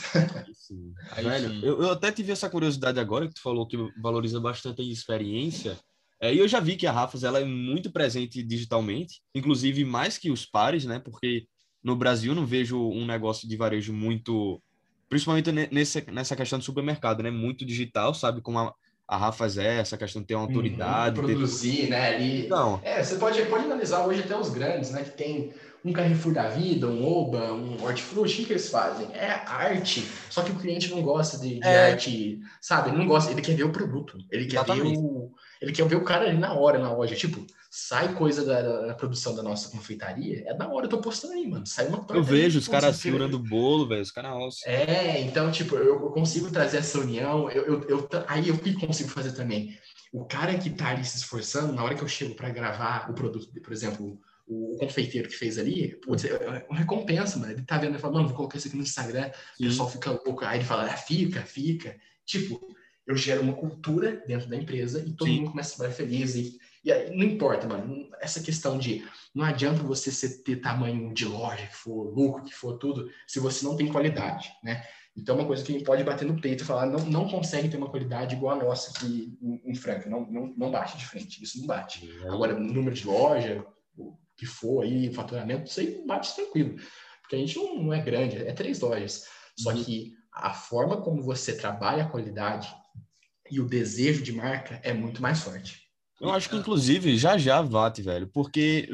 Sim. Velho, eu, eu até tive essa curiosidade agora, que tu falou que valoriza bastante a experiência. É, e eu já vi que a Rafas ela é muito presente digitalmente, inclusive mais que os pares, né? Porque no Brasil não vejo um negócio de varejo muito, principalmente nessa, nessa questão do supermercado, né? Muito digital, sabe? Como a, a Rafas é, essa questão de ter uma uhum, autoridade. Uhum, produzir, ter... né? Ali... Não. É, você pode, pode analisar hoje até os grandes, né? Que tem um Carrefour da vida, um Oba, um Hortifruti, o que, que eles fazem? É arte. Só que o cliente não gosta de, de é. arte, sabe? Ele não gosta, ele quer ver o produto. Ele quer Exatamente. ver o ele quer ver o cara ali na hora, na loja. Tipo, sai coisa da, da produção da nossa confeitaria, é da hora, eu tô postando aí, mano. Sai uma Eu vejo os caras segurando o bolo, velho, os caras. É, então, tipo, eu, eu, consigo trazer essa união, eu, eu, eu, aí eu que consigo fazer também. O cara que tá ali se esforçando, na hora que eu chego para gravar o produto, por exemplo, o, o confeiteiro que fez ali, putz, é, é uma recompensa, mano. Ele tá vendo, ele fala, mano, vou colocar isso aqui no Instagram, Sim. o pessoal fica louco. Aí ele fala, ah, fica, fica. Tipo, eu gero uma cultura dentro da empresa e todo Sim. mundo começa a trabalhar feliz. E, e aí, não importa, mano. Essa questão de não adianta você ter tamanho de loja que for, lucro que for, tudo, se você não tem qualidade, né? Então, é uma coisa que a gente pode bater no peito e falar, não, não consegue ter uma qualidade igual a nossa aqui em, em Franca. Não, não, não bate de frente, isso não bate. Agora, número de loja, o que for aí, faturamento, isso aí bate tranquilo. Porque a gente não, não é grande, é três lojas. Só uhum. que a forma como você trabalha a qualidade e o desejo de marca é muito mais forte. Eu acho que, inclusive, já já bate, velho, porque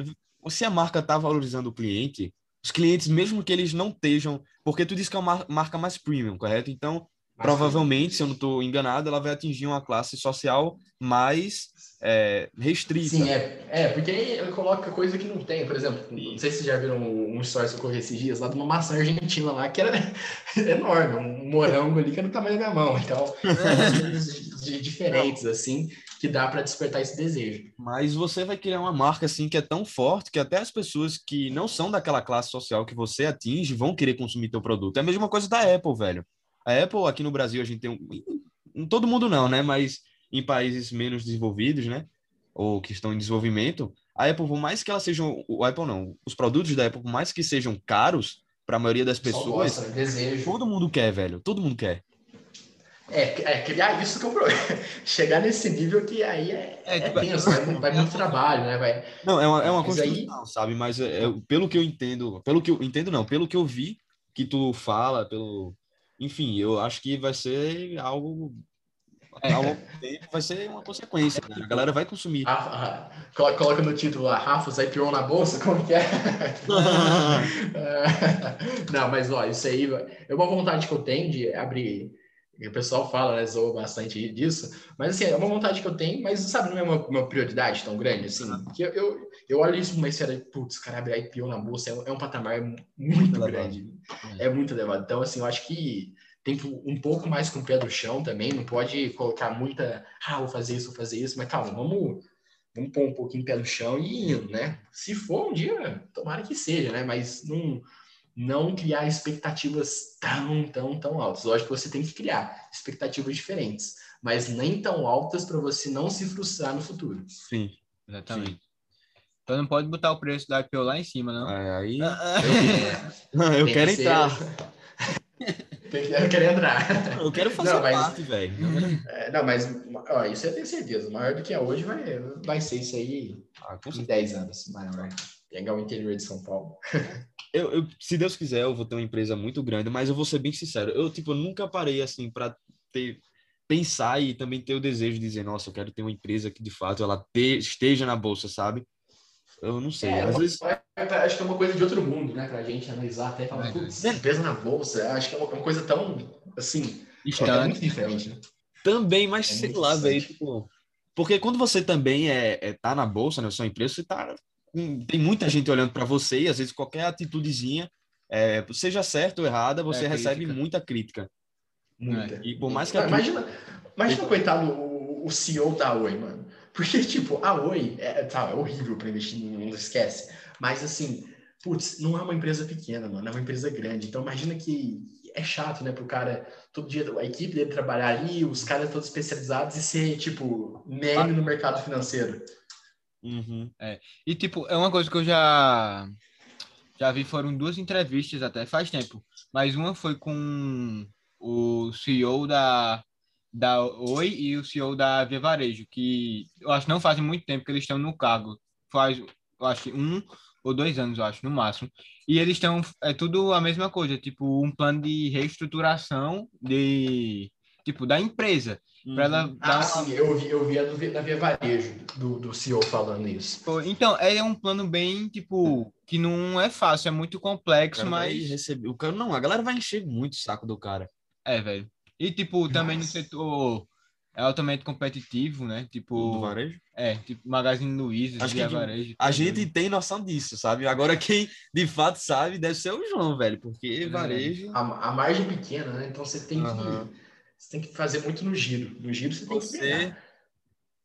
se a marca tá valorizando o cliente, os clientes, mesmo que eles não estejam. Porque tu disse que é uma marca mais premium, correto? Então, provavelmente, se eu não estou enganado, ela vai atingir uma classe social mais é, restrita. Sim, é, é, porque ele coloca coisa que não tem. Por exemplo, não sei se vocês já viram um, um stories que eu corri esses dias lá de uma maçã argentina lá, que era enorme, um morango ali que era do tamanho da minha mão. Então, coisas diferentes, assim, que dá para despertar esse desejo. Mas você vai criar uma marca, assim, que é tão forte que até as pessoas que não são daquela classe social que você atinge vão querer consumir teu produto. É a mesma coisa da Apple, velho. A Apple, aqui no Brasil, a gente tem um. Todo mundo não, né? Mas em países menos desenvolvidos, né? Ou que estão em desenvolvimento, a Apple, por mais que ela seja. O Apple não. Os produtos da Apple, por mais que sejam caros para a maioria das pessoas. Gosta. Todo mundo quer, velho. Todo mundo quer. É, é criar isso que eu chegar nesse nível que aí é, é, é tipo, tenso, vai, vai muito trabalho, né? Vai... Não, é uma, é uma coisa aí... sabe? Mas é, é, pelo que eu entendo, pelo que eu entendo, não, pelo que eu vi que tu fala, pelo, enfim, eu acho que vai ser algo é, vai ser uma consequência, né? A galera vai consumir. Ah, ah, coloca no título lá, Rafos IPO na bolsa, como que é? Não, mas ó, isso aí é uma vontade que eu tenho de abrir. O pessoal fala, né, zoa bastante disso, mas assim, é uma vontade que eu tenho, mas sabe, não é uma, uma prioridade tão grande assim. Que eu, eu, eu olho isso uma esfera, putz, cara, abrir IPO na bolsa é, é um patamar muito, muito grande, é. é muito elevado. Então, assim, eu acho que tem que um pouco mais com o pé do chão também, não pode colocar muita, ah, vou fazer isso, vou fazer isso, mas calma, vamos, vamos pôr um pouquinho o pé no chão e indo, né? Se for um dia, tomara que seja, né? Mas não, não criar expectativas tão, tão, tão altas. Lógico que você tem que criar expectativas diferentes, mas nem tão altas para você não se frustrar no futuro. Sim, exatamente. Sim. Então não pode botar o preço da IPO lá em cima, não. É, aí. eu, eu quero entrar. Eu quero entrar. Eu quero fazer não, mas, parte, velho. É, não, mas ó, isso eu tenho certeza. Maior do que é hoje vai, vai ser isso aí ah, em 10 anos. Maior. Pegar o interior de São Paulo. Eu, eu, se Deus quiser, eu vou ter uma empresa muito grande, mas eu vou ser bem sincero. Eu, tipo, nunca parei, assim, para ter pensar e também ter o desejo de dizer, nossa, eu quero ter uma empresa que de fato ela te, esteja na bolsa, sabe? Eu não sei. É, Às vezes... Acho que é uma coisa de outro mundo, né? Pra gente analisar até falar, putz, peso na bolsa. Acho que é uma, uma coisa tão, assim, é muito diferente, né? Também, mas é sei lá, velho, tipo... Porque quando você também é, é, tá na bolsa, né? Sua empresa, você tá... Tem muita gente olhando para você e às vezes qualquer atitudezinha, é, seja certa ou errada, você é recebe crítica. muita crítica. Muita. E por mais que... Imagina, imagina coitado, o, o CEO da Oi, mano Porque, tipo, a Oi é, tá, é horrível para investir, não esquece. Mas, assim, putz, não é uma empresa pequena, mano, é uma empresa grande. Então, imagina que é chato, né, pro cara, todo dia, a equipe dele trabalhar ali, os caras todos especializados e ser, tipo, meme no mercado financeiro. Uhum. É. E, tipo, é uma coisa que eu já já vi, foram duas entrevistas até, faz tempo. Mas uma foi com o CEO da, da Oi e o CEO da Via Varejo, que eu acho que não fazem muito tempo que eles estão no cargo. Faz, eu acho que um ou dois anos, eu acho, no máximo. E eles estão, é tudo a mesma coisa, tipo, um plano de reestruturação de, tipo, da empresa. Uhum. ela ah, uma... sim, eu vi, eu vi a do, da Via Varejo, do, do CEO falando isso. Então, é um plano bem, tipo, que não é fácil, é muito complexo, mas... Receber... O cara, não, a galera vai encher muito o saco do cara. É, velho. E, tipo, Nossa. também no setor é altamente competitivo, né? Tipo. Do varejo? É, tipo Magazine Luiza, Acho que varejo. A gente tem noção disso, sabe? Agora quem de fato sabe deve ser o João, velho, porque é. varejo. A, a margem é pequena, né? Então você tem uhum. que. Você tem que fazer muito no giro. No giro você tem você...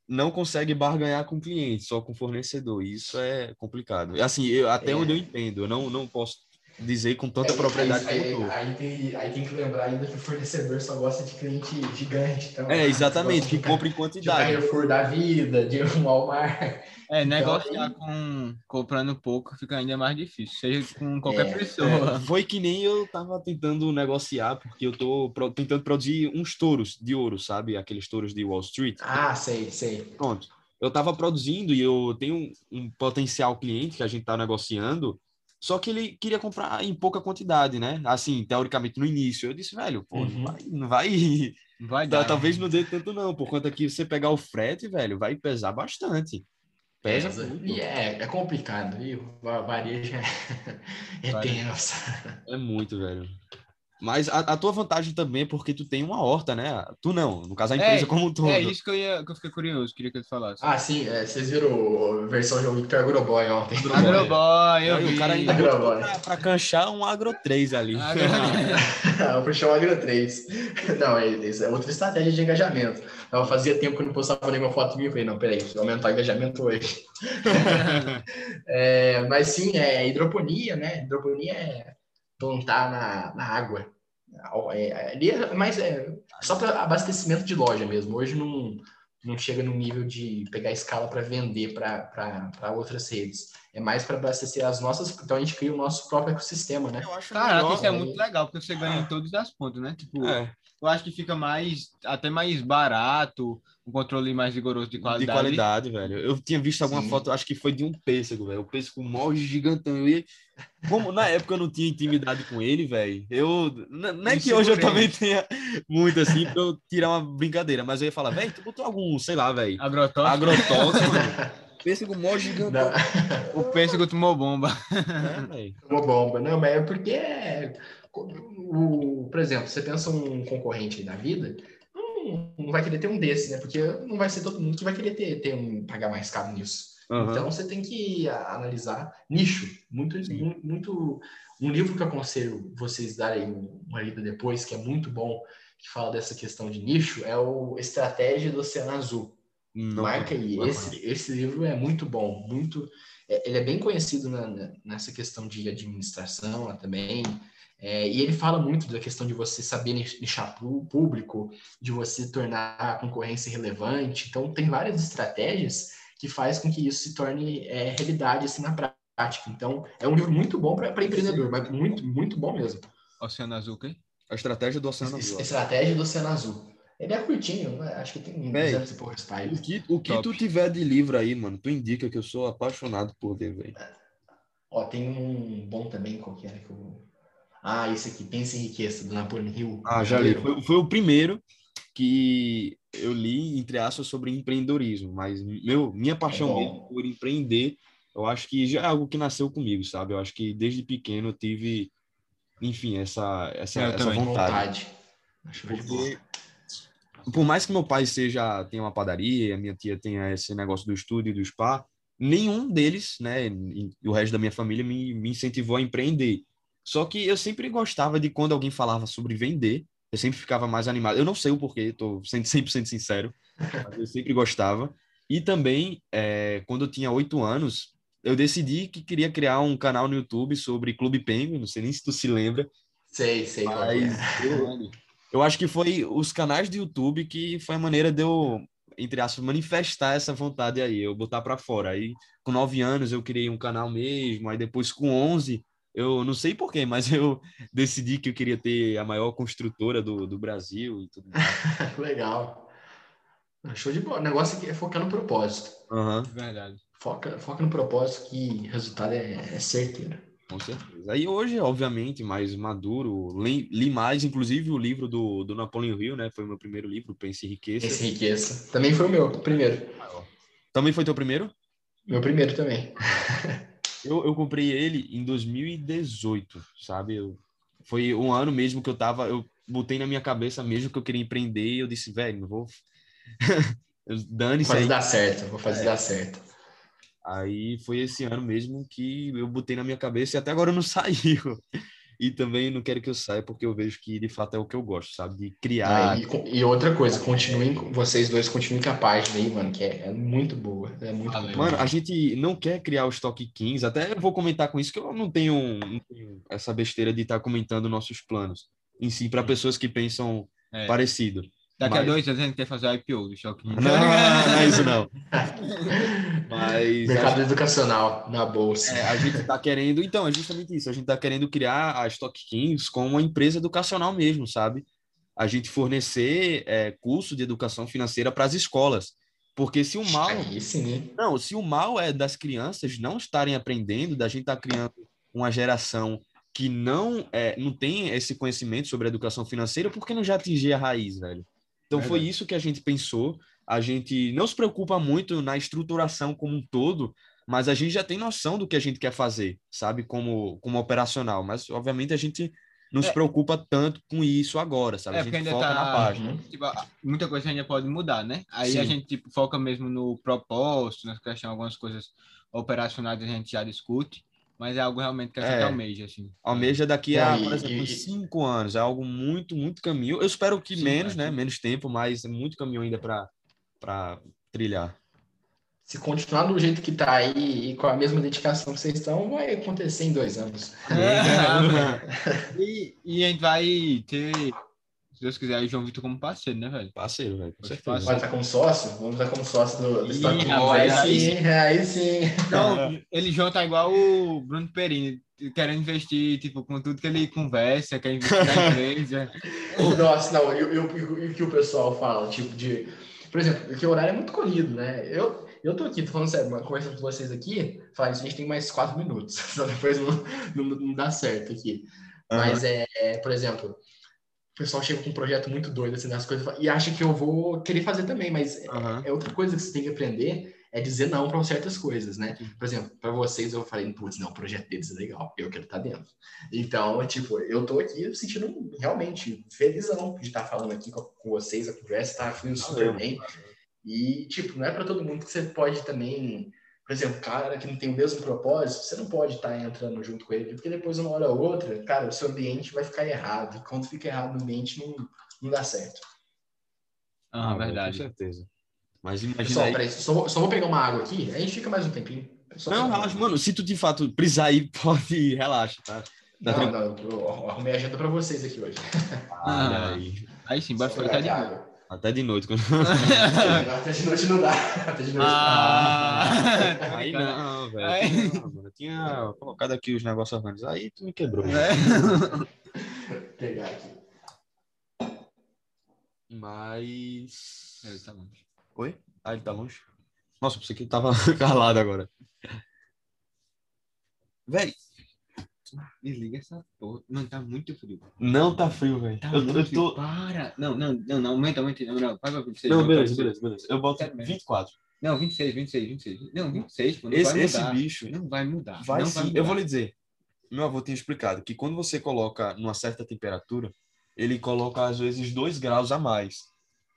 Não consegue barganhar com cliente, só com fornecedor. Isso é complicado. Assim, eu, até é. onde eu entendo, eu não, não posso dizer com tanta propriedade aí, como aí, aí, tem, aí tem que lembrar ainda que o fornecedor só gosta de cliente gigante. Então, é, exatamente, que compra em quantidade. De Carrefour da vida, de um Walmart. É, então, negociar aí... com comprando pouco fica ainda mais difícil, seja com qualquer é, pessoa. É, foi que nem eu tava tentando negociar, porque eu tô pro, tentando produzir uns touros de ouro, sabe? Aqueles touros de Wall Street. Ah, sei, sei. Pronto. Eu tava produzindo e eu tenho um, um potencial cliente que a gente tá negociando só que ele queria comprar em pouca quantidade, né? Assim, teoricamente no início. Eu disse, velho, pô, uhum. não vai. Não vai, vai dar, talvez não dê tanto, não. Por conta que você pegar o frete, velho, vai pesar bastante. Pesa Pesa. E é, é complicado. E o varejo é, é tenso. É muito, velho. Mas a, a, tua vantagem também é porque tu tem uma horta, né? Tu não, no caso a empresa é, como um todo. É isso que eu, ia, que eu fiquei curioso, queria que tu falasse. Ah, sim, é, vocês viram a versão de Victor Agroboy ontem. Agroboy, eu vi. O cara ainda pra, pra canchar um Agro 3 ali. Agro... puxar um Agro 3. Não, é, é outra estratégia de engajamento. Eu fazia tempo que eu não postava nenhuma foto minha, eu falei, não, peraí, preciso aumentar o engajamento hoje. é, mas sim, é hidroponia, né? Hidroponia é plantar na, na água. É, ali é mais é, só para abastecimento de loja mesmo. Hoje não, não chega no nível de pegar escala para vender para outras redes. É mais para abastecer as nossas. Então a gente cria o nosso próprio ecossistema, né? Eu acho Caraca, isso é muito legal, porque você ganha em todos as pontos, né? Tipo, é. eu acho que fica mais até mais barato, um controle mais rigoroso de qualidade. De qualidade, velho. Eu tinha visto alguma Sim. foto, acho que foi de um pêssego, velho. O pêssego mó gigantão. Eu ia... Como na época eu não tinha intimidade com ele, velho. Eu. Não é que hoje eu também tenha muito assim, pra eu tirar uma brincadeira, mas eu ia falar, velho, tu botou algum, sei lá, velho. Agrotóxico. Agrotóxico, Pêssego mó gigantão. O pêssego tomou bomba. É, tomou bomba. Não, mas é porque. O, por exemplo, você pensa um concorrente da vida, não, vai querer ter um desse, né? Porque não vai ser todo mundo que vai querer ter, ter um, pagar mais caro nisso. Uhum. Então você tem que analisar nicho. Muito, muito. Um livro que eu aconselho vocês darem uma lida depois, que é muito bom, que fala dessa questão de nicho, é o Estratégia do Oceano Azul. Não, Marca aí. Não, esse, esse livro é muito bom, muito. É, ele é bem conhecido na, nessa questão de administração também. É, e ele fala muito da questão de você saber nichar público, de você tornar a concorrência relevante. Então, tem várias estratégias que faz com que isso se torne é, realidade assim na prática. Então, é um livro muito bom para empreendedor, mas muito, muito bom mesmo. Oceano Azul, quê? A estratégia do Oceano Azul. Estratégia do Oceano Azul. Ele é curtinho, né? acho que tem 200 e poucos páginas. O que, o que tu tiver de livro aí, mano, tu indica que eu sou apaixonado por ler, velho. Ó, tem um bom também, qual que era que eu ah, esse aqui, Pensa em Riqueza, do Napoleon Hill. Ah, já li. Foi, foi, o primeiro que eu li, entre aspas, sobre empreendedorismo, mas meu, minha paixão é por empreender, eu acho que já é algo que nasceu comigo, sabe? Eu acho que desde pequeno eu tive, enfim, essa, essa, essa vontade. vontade. Porque, por mais que meu pai seja tenha uma padaria, a minha tia tenha esse negócio do estúdio e do spa, nenhum deles, né, e o resto da minha família me, me incentivou a empreender. Só que eu sempre gostava de quando alguém falava sobre vender, eu sempre ficava mais animado. Eu não sei o porquê, tô sendo 100% sincero, mas eu sempre gostava. E também, é, quando eu tinha oito anos, eu decidi que queria criar um canal no YouTube sobre Clube Penguin, não sei nem se tu se lembra. Sei, sei. Mas eu, eu acho que foi os canais do YouTube que foi a maneira de eu, entre aspas, manifestar essa vontade aí, eu botar para fora. Aí, com nove anos, eu criei um canal mesmo, aí depois, com onze, eu não sei porquê, mas eu decidi que eu queria ter a maior construtora do, do Brasil e tudo mais. Legal. Show de bola. O negócio é focar no propósito. Uhum. Verdade. Foca, foca no propósito que o resultado é, é certeiro. Com certeza. Aí hoje, obviamente, mais maduro, li, li, mais, inclusive, o livro do, do Napoleão Hill, né? Foi o meu primeiro livro, Pense e Riqueza. Pense e Riqueza. Também foi o meu primeiro. Também foi teu primeiro? Meu primeiro também. eu, eu comprei ele em 2018, sabe? Eu, foi um ano mesmo que eu tava, eu botei na minha cabeça mesmo que eu queria empreender e eu disse, velho, não vou... Dane-se Vou fazer dar certo, vou fazer é. dar certo. Aí foi esse ano mesmo que eu botei na minha cabeça e até agora não saiu. E também não quero que eu saia porque eu vejo que de fato é o que eu gosto, sabe? De criar. Ah, e, e, outra coisa, continuem, vocês dois continuem com a página aí, mano, que é, é muito boa. É muito Valeu. Mano, a gente não quer criar o Stock 15, até eu vou comentar com isso, que eu não tenho, não tenho essa besteira de estar tá comentando nossos planos em si, para pessoas que pensam é. parecido. Daqui mas... a dois anos a gente quer fazer o IPO do Shock. Não, não, é isso não. mas Mercado gente... educacional na bolsa. É, a gente está querendo, então, é justamente isso. A gente está querendo criar a Stock Kings como uma empresa educacional mesmo, sabe? A gente fornecer é, curso de educação financeira para as escolas. Porque se o mal. Aí sim. Não, se o mal é das crianças não estarem aprendendo, da gente estar tá criando uma geração que não, é, não tem esse conhecimento sobre a educação financeira, por que não já atingir a raiz, velho? Então foi isso que a gente pensou. A gente não se preocupa muito na estruturação como um todo, mas a gente já tem noção do que a gente quer fazer, sabe, como, como operacional. Mas, obviamente, a gente não é. se preocupa tanto com isso agora, sabe? É, a gente foca tá, na página. Tipo, muita coisa ainda pode mudar, né? Aí Sim. a gente tipo, foca mesmo no propósito, nas questões, algumas coisas operacionais a gente já discute. Mas é algo realmente que a gente é, almeja, assim. Almeja daqui a, por exemplo, cinco anos. É algo muito, muito caminho. Eu espero que sim, menos, né? Menos tempo, mas é muito caminho ainda para trilhar. Se continuar do jeito que está aí e com a mesma dedicação que vocês estão, vai acontecer em dois anos. É, e, e a gente vai ter se Deus quiser, o João Vitor como parceiro, né, velho? Parceiro, velho. Com certeza. Pode estar como sócio? Vamos estar como sócio do, do Stock Aí sim, aí sim. Não, ele João tá igual o Bruno Perini, querendo investir, tipo, com tudo que ele conversa, quer investir na empresa. Nossa, não, e o que o pessoal fala, tipo, de... Por exemplo, que o horário é muito corrido, né? Eu, eu tô aqui, tô falando sério, conversando com vocês aqui, falando isso, a gente tem mais quatro minutos, senão depois não, não, não dá certo aqui. Uhum. Mas, é, é, por exemplo, pessoal chega com um projeto muito doido, assim, das coisas, e acha que eu vou querer fazer também, mas uhum. é, outra coisa que você tem que aprender é dizer não para certas coisas, né? Por exemplo, para vocês eu falei, putz, não, o projeto deles é legal, eu quero estar tá dentro. Então, tipo, eu tô aqui sentindo realmente felizão de estar falando aqui com, com vocês, a conversa tá fluindo super bem. E, tipo, não é para todo mundo que você pode também por exemplo, cara que não tem o mesmo propósito, você não pode estar tá entrando junto com ele, porque depois, uma hora ou outra, cara, o seu ambiente vai ficar errado. E quando fica errado no ambiente, não, não dá certo. Ah, ah verdade. Com certeza. Mas imagina Pessoal, aí... peraí, só vou, só vou pegar uma água aqui, a gente fica mais um tempinho. Só não, relaxa, mano. Se tu de fato precisar ir, pode ir, relaxa, tá? Tá não, não, eu arrumei a agenda para vocês aqui hoje. Ah, aí. aí sim, vai ficar de água. Até de noite. Quando... Até de noite não dá. Até de noite ah, não dá. Aí não, velho. Aí... Eu tinha colocado aqui os negócios organizados. Aí tu me quebrou. É. Vou pegar aqui. Mas. Ele tá longe. Oi? Ah, ele tá longe? Nossa, pensei que ele tava calado agora. Véi, Desliga essa porra. Não, tá muito frio. Não tá frio, velho. Tá eu, muito eu frio. Tô... Para. Não, não, não, não, aumenta, aumenta. Não, não, paga 26. Não, beleza, beleza, beleza. Eu boto 24. Não, 26, 26, 26. Não, 26, pô, não esse, esse bicho. Não vai mudar. Vai não sim. Vai mudar. Eu vou lhe dizer. Meu avô tinha explicado que quando você coloca numa certa temperatura, ele coloca às vezes 2 graus a mais.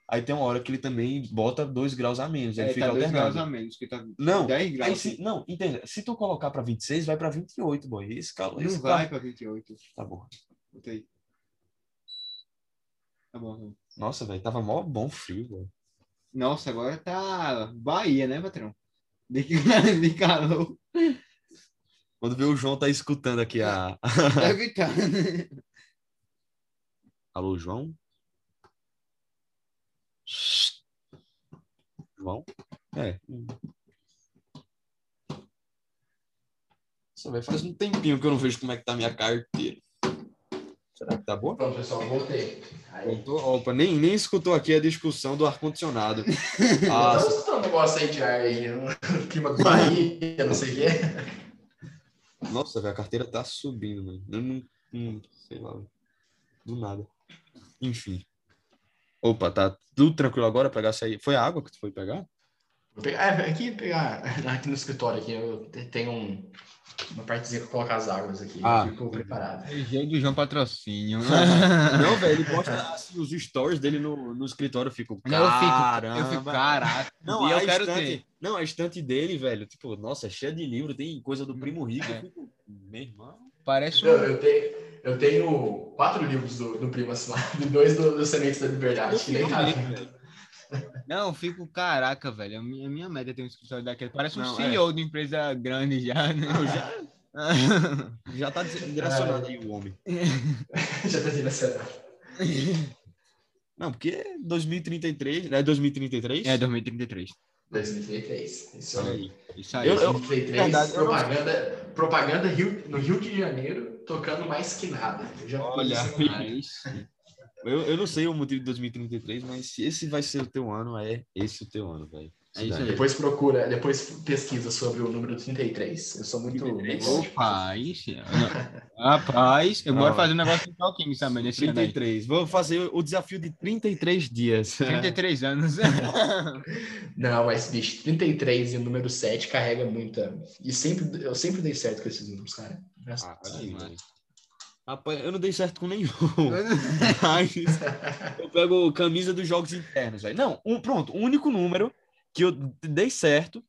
Aí tem uma hora que ele também bota 2 graus a menos. Ele é, fica tá alternando. graus a menos, que tá não, 10 graus. Aí, se, não, entenda. Se tu colocar para 26, vai para 28, boy. Esse calor. Não esse vai para 28. Tá bom. Botei. Tá bom. Nossa, velho, tava mó bom frio, velho. Nossa, agora tá Bahia, né, patrão? De, de calor. Quando vê o João tá escutando aqui a. Deve estar. Alô, João? João? É. Isso vai faz um tempinho que eu não vejo como é que tá a minha carteira. Será que tá boa? Pronto, pessoal, voltei. Aí. Voltou? Opa, nem, nem escutou aqui a discussão do ar-condicionado. Ah, escutou um negócio aí de ar aí, clima do Bahia, não sei o quê. nossa, velho, a carteira tá subindo, mano. Eu não, não- sei lá, do nada. Enfim. Opa, tá tudo tranquilo agora? Pegar essa aí. Foi a água que tu foi pegar? Vou pegar, é, aqui, pegar, aqui no escritório aqui, eu te- tenho um, uma partezinha que eu coloco as águas aqui, Ah. eu fico preparado. É jeito do João Patrocínio. Não, velho, ele posta assim, os stories dele no, no escritório. Eu fico, Não, eu fico, caramba. eu fico, caraca. Não, e a eu quero estante, ter. Não, a estante dele, velho, tipo, nossa, é cheia de livro, tem coisa do Primo Rico. É. Eu fico, meu irmão. Parece um... eu tenho, eu tenho quatro livros do, do Primo assinado e dois do, do Sementes da Liberdade, que nem cabe. Não, eu fico, caraca, velho. A minha, a minha meta é ter um escritório daquele. Parece um Não, CEO de empresa grande já, né? Não, já, já tá direcionado aí o homem. Já tá direcionado. Não, porque 2033, né? 2033? é 2033. 2033. Isso é aí. Isso aí. Eu- eu- 2033, verdade, eu não- propaganda, propaganda Rio, no Rio de Janeiro, tocando mais que nada. Eu já fiz Olha. Eu, eu não sei o motivo de 2033, mas se esse vai ser o teu ano, é esse o teu ano, velho. É isso aí. Depois procura, depois pesquisa sobre o número 33. Eu sou muito. 33. Opa, aí sim. Não. Rapaz, eu boro fazer um negócio o Kings também nesse ano aí. 33. Vou fazer o desafio de 33 dias. 33 anos. Não, mas, bicho, 33 e o número 7 carrega muita. E sempre, eu sempre dei certo com esses números, cara. Graças Ah, Deus. velho. Rapaz, eu não dei certo com nenhum. Mas eu pego camisa dos jogos internos, velho. Não, um, pronto, o único número que eu dei certo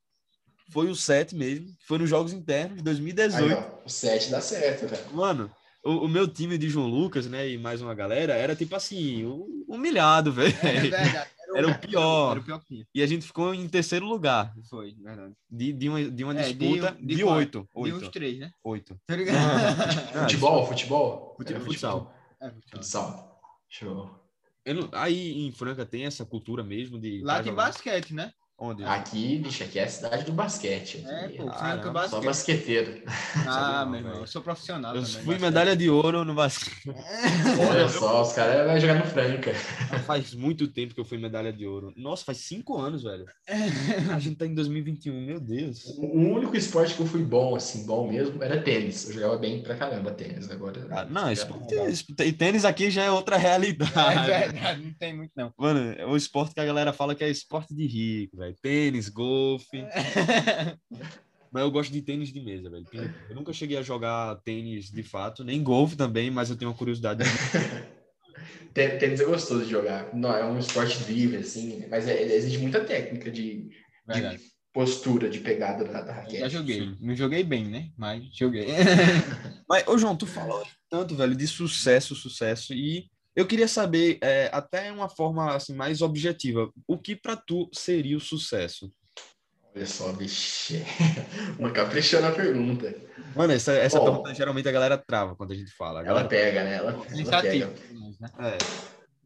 foi o 7 mesmo, que foi nos jogos internos de 2018. Aí, ó, o 7 dá certo, velho. Mano, o, o meu time de João Lucas, né, e mais uma galera, era tipo assim, hu- humilhado, velho. É verdade. Era o pior. Era o pior. E a gente ficou em terceiro lugar Foi, verdade. de, de uma, de uma É, de- disputa de de oito. De uns Oito. três, né? Oito. Tá ligado? Ah, Futebol, futebol? Fute- Era futsal. É, Futsal. Show. Eu não- aí em Franca tem essa cultura mesmo de. Lá tá tem jogando- basquete, né? Onde? Aqui, bicho, aqui é a cidade do basquete. É, pô, Franca Só basquete. basqueteiro. Ah, não, meu irmão, eu sou profissional eu também. fui basquete. medalha de ouro no basquete. Olha só, os caras vão jogar no Franca. faz muito tempo que eu fui medalha de ouro. Nossa, faz cinco anos, velho. A gente tá em 2021, meu Deus. O único esporte que eu fui bom, assim, bom mesmo, era tênis. Eu jogava bem pra caramba tênis. Agora. Ah, não, esporte, e tênis aqui já é outra realidade. É verdade, não tem muito não. Mano, é o esporte que a galera fala que é esporte de rico, velho. Tênis, golfe. Mas eu gosto de tênis de mesa, velho. Eu nunca cheguei a jogar tênis de fato, nem golfe também, mas eu tenho uma curiosidade. Tê- Tênis é gostoso de jogar. Não, é um esporte livre, assim, mas é- exige muita técnica de, Verdade. postura, de pegada da, da Já raquete. joguei. sim. Não joguei bem, né? Mas joguei. Mas, ô João, tu falou tanto, velho, de sucesso, sucesso, e eu queria saber, é, até uma forma assim, mais objetiva, o que pra tu seria o sucesso? Olha só, vixe. Uma caprichando a pergunta. Mano, essa, essa Bom. pergunta geralmente a galera trava quando a gente fala. A Ela galera... pega, né? Ela, ela pega. né? É,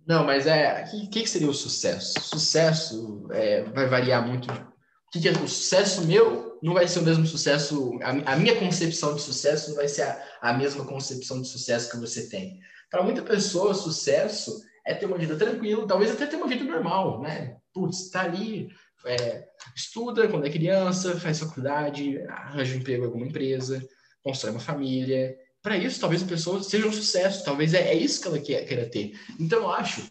Não, mas é. O que, que que seria o sucesso? Sucesso é, vai variar muito. O que, que é o sucesso meu não vai ser o mesmo sucesso. A, a minha concepção de sucesso não vai ser a, a mesma concepção de sucesso que você tem. Para muita pessoa, sucesso é ter uma vida tranquila, talvez até ter uma vida normal, né? Putz, tá ali, é, estuda quando é criança, faz faculdade, arranja um emprego em alguma empresa, constrói uma família. Para isso, talvez a pessoa seja um sucesso, talvez é, é isso que ela quer, queira ter. Então, eu acho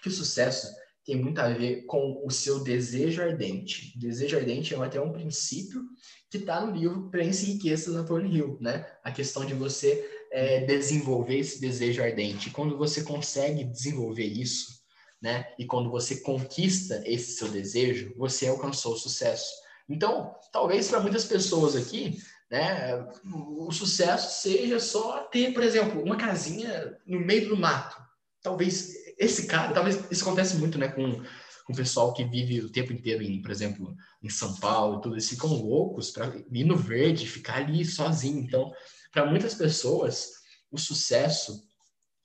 que o sucesso tem muito a ver com o seu desejo ardente. O desejo ardente é até um princípio que está no livro Prensa e Riqueza da Napoleon Hill, né? A questão de você é, desenvolver esse desejo ardente. Quando você consegue desenvolver isso, né? E quando você conquista esse seu desejo, você alcançou o sucesso. Então, talvez para muitas pessoas aqui, né, o sucesso seja só ter, por exemplo, uma casinha no meio do mato. Talvez esse cara, talvez isso acontece muito, né, com, com o pessoal que vive o tempo inteiro em, por exemplo, em São Paulo, tudo, eles ficam loucos para ir no verde, ficar ali sozinho. Então, para muitas pessoas, o sucesso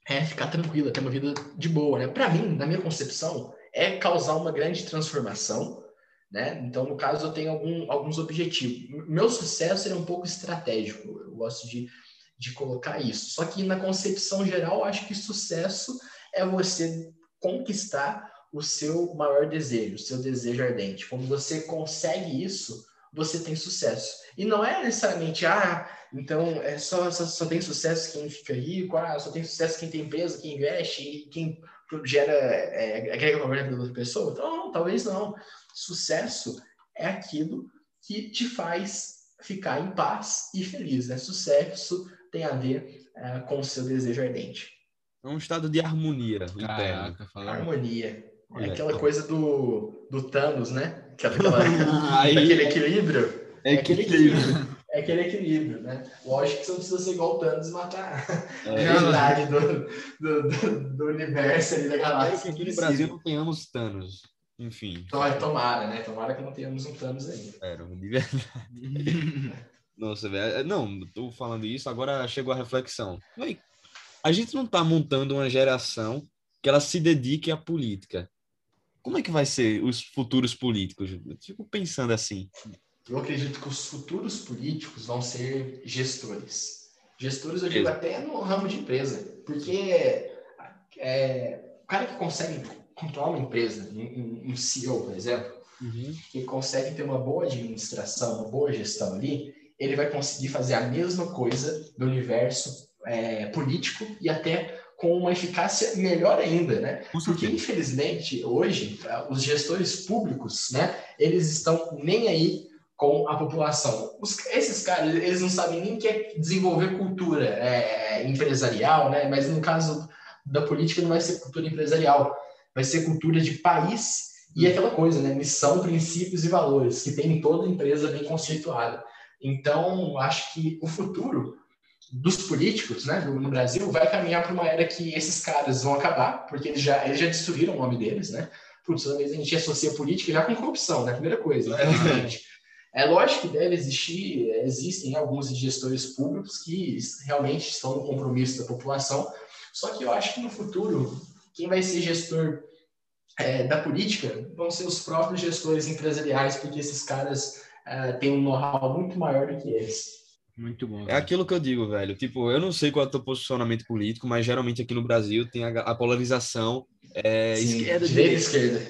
é ficar tranquila, ter uma vida de boa, né? Para mim, na minha concepção, é causar uma grande transformação, né? Então, no caso, eu tenho algum, alguns objetivos. Meu sucesso é um pouco estratégico, eu gosto de, de colocar isso. Só que na concepção geral, acho que sucesso é você conquistar o seu maior desejo, o seu desejo ardente. Quando você consegue isso, você tem sucesso. E não é necessariamente, ah, então é só, só, só tem sucesso quem fica rico, ah, só tem sucesso quem tem empresa, quem investe e quem gera, é, agrega valor na vida da outra pessoa. Então, não, talvez não. Sucesso é aquilo que te faz ficar em paz e feliz, né? Sucesso tem a ver é, com o seu desejo ardente. É um estado de harmonia Caraca, Harmonia. É aquela coisa do, do Thanos, né? Aquela, aquele equilíbrio. É, aquele equilíbrio. É aquele equilíbrio, né? Lógico que você não precisa ser igual o Thanos e matar é. a metade do, do, do, do, universo ali da galáxia. que aqui no Brasil não tenhamos Thanos. Enfim. Tomara, né? Tomara que não tenhamos um Thanos ainda. Espero, de verdade. Nossa, velho. É, não, tô falando isso, agora chegou a reflexão. A gente não tá montando uma geração que ela se dedique à política. Como é que vai ser os futuros políticos? Eu fico pensando assim. Eu acredito que os futuros políticos vão ser gestores. Gestores, eu digo até no ramo de empresa, porque é, o cara que consegue controlar uma empresa, um, um CEO, por exemplo, uhum. que consegue ter uma boa administração, uma boa gestão ali, ele vai conseguir fazer a mesma coisa do universo é, político e até com uma eficácia melhor ainda, né? Porque, infelizmente, hoje, os gestores públicos, né, eles estão nem aí com a população. Os, esses caras, eles não sabem nem que é desenvolver cultura é, empresarial, né? Mas no caso da política não vai ser cultura empresarial, vai ser cultura de país e hum. aquela coisa, né? Missão, princípios e valores que tem em toda empresa bem conceituada. Então, acho que o futuro dos políticos, né, no Brasil, vai caminhar para uma era que esses caras vão acabar, porque eles já, eles já destruíram o nome deles, né? Putz, toda vez a gente associa política já com corrupção, né? Primeira coisa, É lógico que deve existir, existem alguns gestores públicos que realmente estão no compromisso da população, só que eu acho que no futuro, quem vai ser gestor é, da política vão ser os próprios gestores empresariais, porque esses caras é, têm um know-how muito maior do que eles. Muito bom. É aquilo que eu digo, velho. Tipo, eu não sei qual é o teu posicionamento político, mas geralmente aqui no Brasil tem a, a polarização é, Sim, esquerda, direita. esquerda.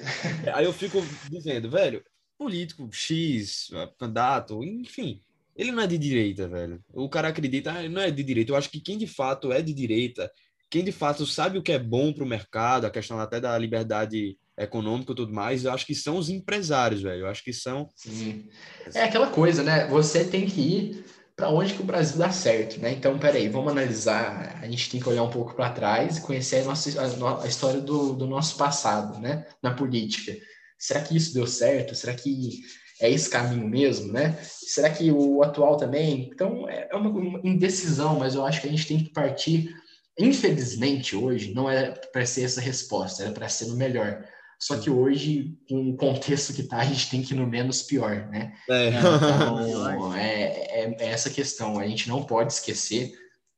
Aí eu fico dizendo, velho, político X, candidato, enfim, ele não é de direita, velho. O cara acredita, ah, não é de direita. Eu acho que quem de fato é de direita, quem de fato sabe o que é bom para o mercado, a questão até da liberdade econômica e tudo mais, eu acho que são os empresários, velho. Eu acho que são. Sim. É aquela coisa, né? Você tem que ir para onde que o Brasil dá certo, né? Então, peraí, vamos analisar. A gente tem que olhar um pouco para trás e conhecer a, nossa, a, a história do, do, nosso passado, né? Na política. Será que isso deu certo? Será que é esse caminho mesmo, né? Será que o atual também? Então, é, é uma, uma indecisão, mas eu acho que a gente tem que partir. Infelizmente, hoje, não é para ser essa resposta, era para ser no melhor. Só que hoje, com o contexto que tá, a gente tem que ir no menos pior, né? É. Então, é, é, é, essa questão. A gente não pode esquecer.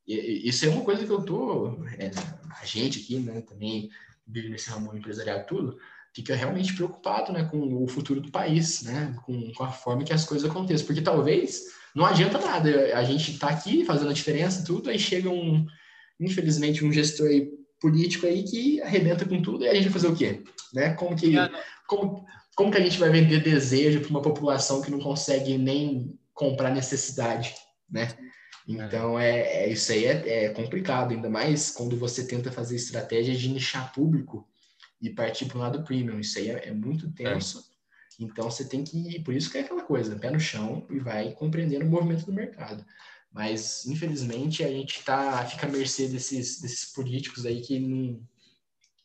Isso é uma coisa que eu tô... É, a gente aqui, né, também vive nesse ramo empresarial tudo, fica realmente preocupado, né, com o futuro do país, né? Com, com a forma que as coisas acontecem. Porque talvez não adianta nada. A gente tá aqui fazendo a diferença e tudo, aí chega um... Infelizmente, um gestor aí político aí que arrebenta com tudo e a gente vai fazer o quê? Né? Como que, como, como que a gente vai vender desejo para uma população que não consegue nem comprar necessidade, né? Então, é, é isso aí é, é, complicado, ainda mais quando você tenta fazer estratégia de nichar público e partir para o lado premium. Isso aí é, é muito tenso. É. Então, você tem que ir, por isso que é aquela coisa, pé no chão e vai compreendendo o movimento do mercado. Mas, infelizmente, a gente tá, fica à mercê desses, desses políticos aí que não,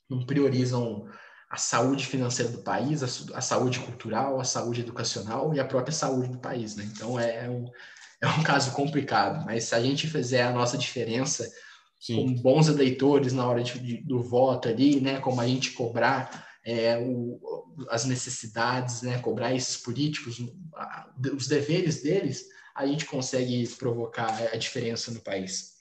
não priorizam a saúde financeira do país, a, a, saúde cultural, a saúde educacional e a própria saúde do país, né? Então, é, é um, é um caso complicado. Mas se a gente fizer a nossa diferença Sim. com bons eleitores na hora de, de, do voto ali, né? Como a gente cobrar é, o, as necessidades, né, cobrar esses políticos, os deveres deles, a gente consegue provocar a diferença no país.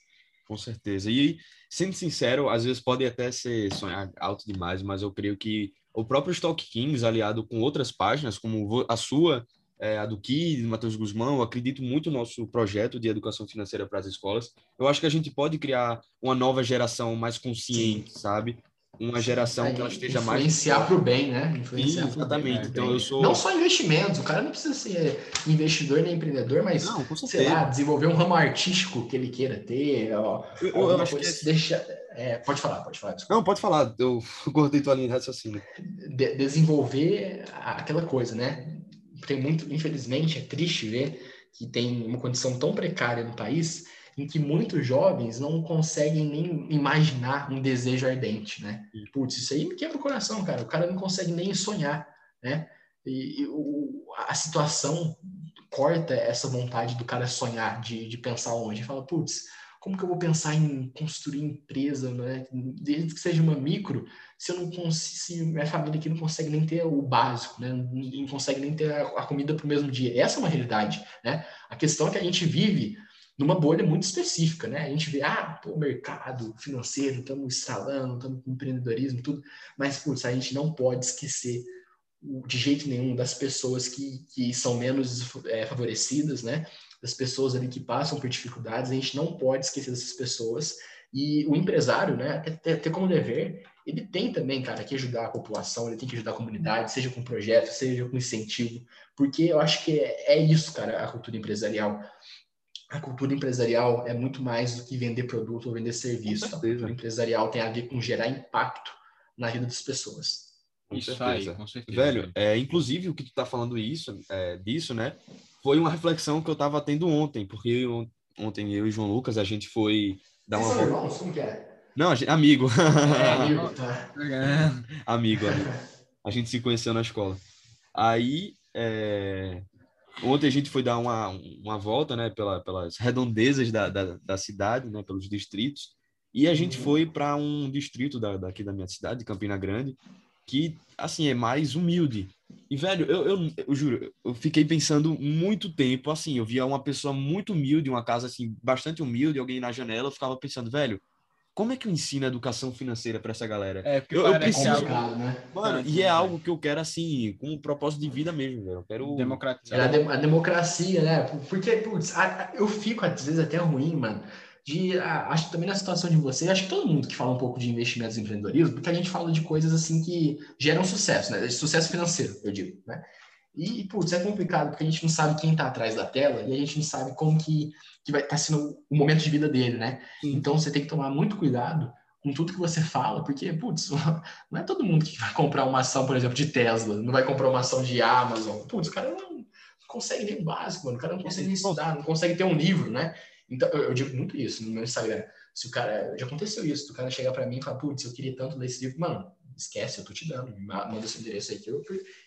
Com certeza. E, sendo sincero, às vezes pode até ser sonhar alto demais, mas eu creio que o próprio Stock Kings, aliado com outras páginas, como a sua, é, a do Kid, Matheus Guzmão, eu acredito muito no nosso projeto de educação financeira para as escolas. Eu acho que a gente pode criar uma nova geração mais consciente, Sim. sabe? Uma geração que ela esteja mais influenciar para o bem, né? Influenciar Sim, exatamente. Bem, então eu sou não só investimentos, o cara não precisa ser investidor nem empreendedor, mas não, sei lá, desenvolver um ramo artístico que ele queira ter, ó, eu, eu acho que deixa é, pode falar, pode falar. Desculpa. Não, pode falar. Eu cortei tua linha de raciocínio. De desenvolver aquela coisa, né? Tem muito, infelizmente, é triste ver que tem uma condição tão precária no país em que muitos jovens não conseguem nem imaginar um desejo ardente, né? Putz, isso aí me quebra o coração, cara. O cara não consegue nem sonhar, né? E, e o, a situação corta essa vontade do cara sonhar, de, de pensar longe. Fala, putz, como que eu vou pensar em construir empresa, né? Desde que seja uma micro, se eu não consigo, se minha família aqui não consegue nem ter o básico, né? Não consegue nem ter a, a comida para o mesmo dia. Essa é uma realidade, né? A questão é que a gente vive numa bolha muito específica, né? A gente vê, ah, pô, mercado financeiro, estamos estralando, estamos com empreendedorismo, tudo, mas, putz, a gente não pode esquecer de jeito nenhum das pessoas que, que são menos é, favorecidas, né? Das pessoas ali que passam por dificuldades, a gente não pode esquecer dessas pessoas. E o empresário, né, ter, ter como dever, ele tem também, cara, que ajudar a população, ele tem que ajudar a comunidade, seja com projeto, seja com incentivo, porque eu acho que é, é isso, cara, a cultura empresarial a cultura empresarial é muito mais do que vender produto ou vender serviço. A cultura empresarial tem a ver com gerar impacto na vida das pessoas. Com isso certeza. aí, com certeza. Velho, é, inclusive o que tu tá falando isso, é, disso, né? Foi uma reflexão que eu tava tendo ontem, porque eu, ontem eu e João Lucas, a gente foi dar uma volta. Irmãos, como que é? Não, gente, amigo. É, amigo, tá. amigo, amigo. A gente se conheceu na escola. Aí, é, Ontem a gente foi dar uma, uma volta, né, pela, pelas redondezas da, da, da, cidade, né, pelos distritos, e a gente foi para um distrito da, daqui da minha cidade, Campina Grande, que, assim, é mais humilde. E, velho, eu, eu, eu, juro, eu fiquei pensando muito tempo, assim, eu via uma pessoa muito humilde, uma casa, assim, bastante humilde, alguém na janela, eu ficava pensando, velho, como é que eu ensino a educação financeira para essa galera? É, porque eu, eu é preciso, algo, né? Mano, e é algo que eu quero assim, com um propósito de vida mesmo, velho. Eu quero democratizar. É a, de, a, democracia, né? Porque, putz, a, eu fico às vezes até ruim, mano. De, acho que também na situação de vocês, acho que todo mundo que fala um pouco de investimentos e empreendedorismo, porque a gente fala de coisas assim que geram sucesso, né? Sucesso financeiro, eu digo, né? E, putz, é complicado, porque a gente não sabe quem está atrás da tela e a gente não sabe como que, que vai estar tá sendo o momento de vida dele, né? Sim. Então, você tem que tomar muito cuidado com tudo que você fala, porque, putz, não é todo mundo que vai comprar uma ação, por exemplo, de Tesla, não vai comprar uma ação de Amazon. Putz, o cara não consegue nem o básico, mano. O cara não consegue nem estudar, não consegue ter um livro, né? Então, eu, eu digo muito isso no meu Instagram. Se o cara, já aconteceu isso, o cara chegar para mim e falar, putz, eu queria tanto ler esse livro, mano, esquece, eu tô te dando, manda seu endereço aí que eu,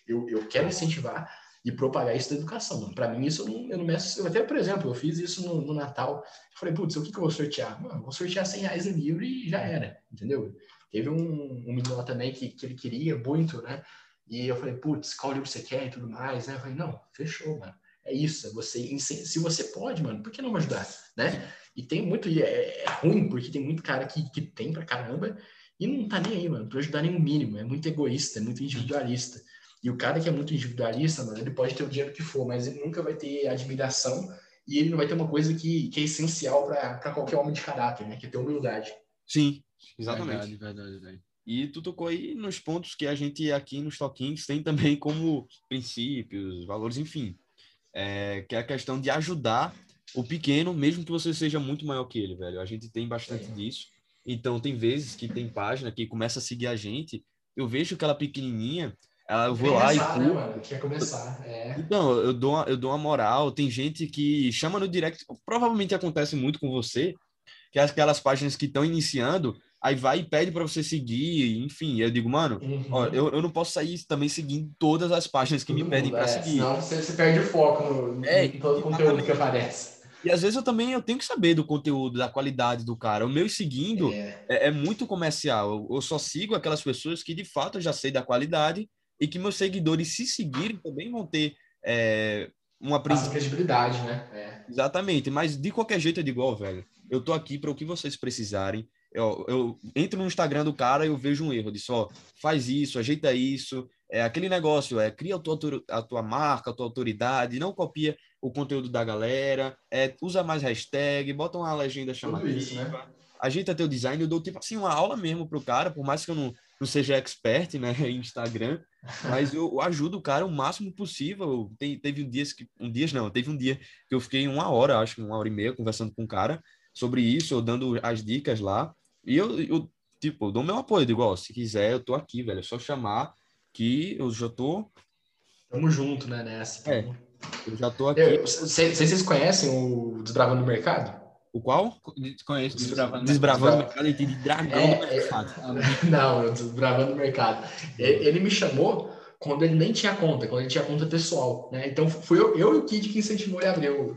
eu, eu quero incentivar e propagar isso da educação. Para mim, isso eu não, eu não meço. Até, por exemplo, eu fiz isso no, no Natal. Eu falei, putz, o que, que eu vou sortear? Mano, vou sortear 100 reais em livro e já era, entendeu? Teve um, um menino lá também que, que ele queria muito, né? E eu falei, putz, qual livro você quer e tudo mais, né? Eu falei, não, fechou, mano. É isso, é você, se você pode, mano, por que não ajudar, né? E tem muito, e é, é ruim, porque tem muito cara que, que tem pra caramba e não tá nem aí, mano, pra ajudar nem o mínimo. É muito egoísta, é muito individualista. E o cara que é muito individualista, mano, ele pode ter o dinheiro que for, mas ele nunca vai ter admiração e ele não vai ter uma coisa que, que é essencial para qualquer homem de caráter, né? Que é ter humildade. Sim, exatamente. Verdade, verdade, verdade. E tu tocou aí nos pontos que a gente aqui nos Toquinhos tem também como princípios, valores, enfim. É, que é a questão de ajudar o pequeno, mesmo que você seja muito maior que ele, velho. A gente tem bastante é. disso. Então, tem vezes que tem página que começa a seguir a gente. Eu vejo aquela pequenininha, ela, eu vou lá e né, mano? Quer começar, é. Então, eu dou, uma, eu dou uma moral. Tem gente que chama no direct, provavelmente acontece muito com você, que é aquelas páginas que estão iniciando, aí vai e pede para você seguir, enfim. Eu digo, mano, uhum. ó, eu, eu não posso sair também seguindo todas as páginas que me pedem para é, seguir. Senão você, você perde o foco no, é, em todo o conteúdo que aparece. E às vezes eu também eu tenho que saber do conteúdo, da qualidade do cara. O meu seguindo é, é, é muito comercial. Eu, eu, só sigo aquelas pessoas que de fato eu já sei da qualidade e que meus seguidores, se seguirem, também vão ter é, uma credibilidade, né? É. Exatamente. Mas de qualquer jeito é de igual, velho. Eu tô aqui para o que vocês precisarem. Eu, eu, entro no Instagram do cara e eu vejo um erro de só faz isso, ajeita isso. É aquele negócio, é cria a tua, a tua marca, a tua autoridade, não copia o conteúdo da galera, é, usa mais hashtag, bota uma legenda chamativa, isso, né? ajeita teu design, eu dou tipo assim uma aula mesmo pro cara, por mais que eu não, não seja expert, né, em Instagram, mas eu, eu ajudo o cara o máximo possível. Tem, teve um dia que um dia não, teve um dia que eu fiquei uma hora, acho que uma hora e meia conversando com o cara sobre isso, eu dando as dicas lá. E eu, eu tipo, eu dou meu apoio, digo, ó, se quiser, eu tô aqui, velho, é só chamar que eu já tô Tamo junto, né, nessa. É. Eu já tô aqui. Vocês conhecem o Desbravando o Mercado? O qual? Conheço Desbravando, Desbravando o Mercado. Ele tem de dragão é, do mercado. É, não, Desbravando o Mercado. Ele me chamou quando ele nem tinha conta, quando ele tinha conta pessoal, né? Então fui eu, eu e o Kid que incentivou ele a abrir o,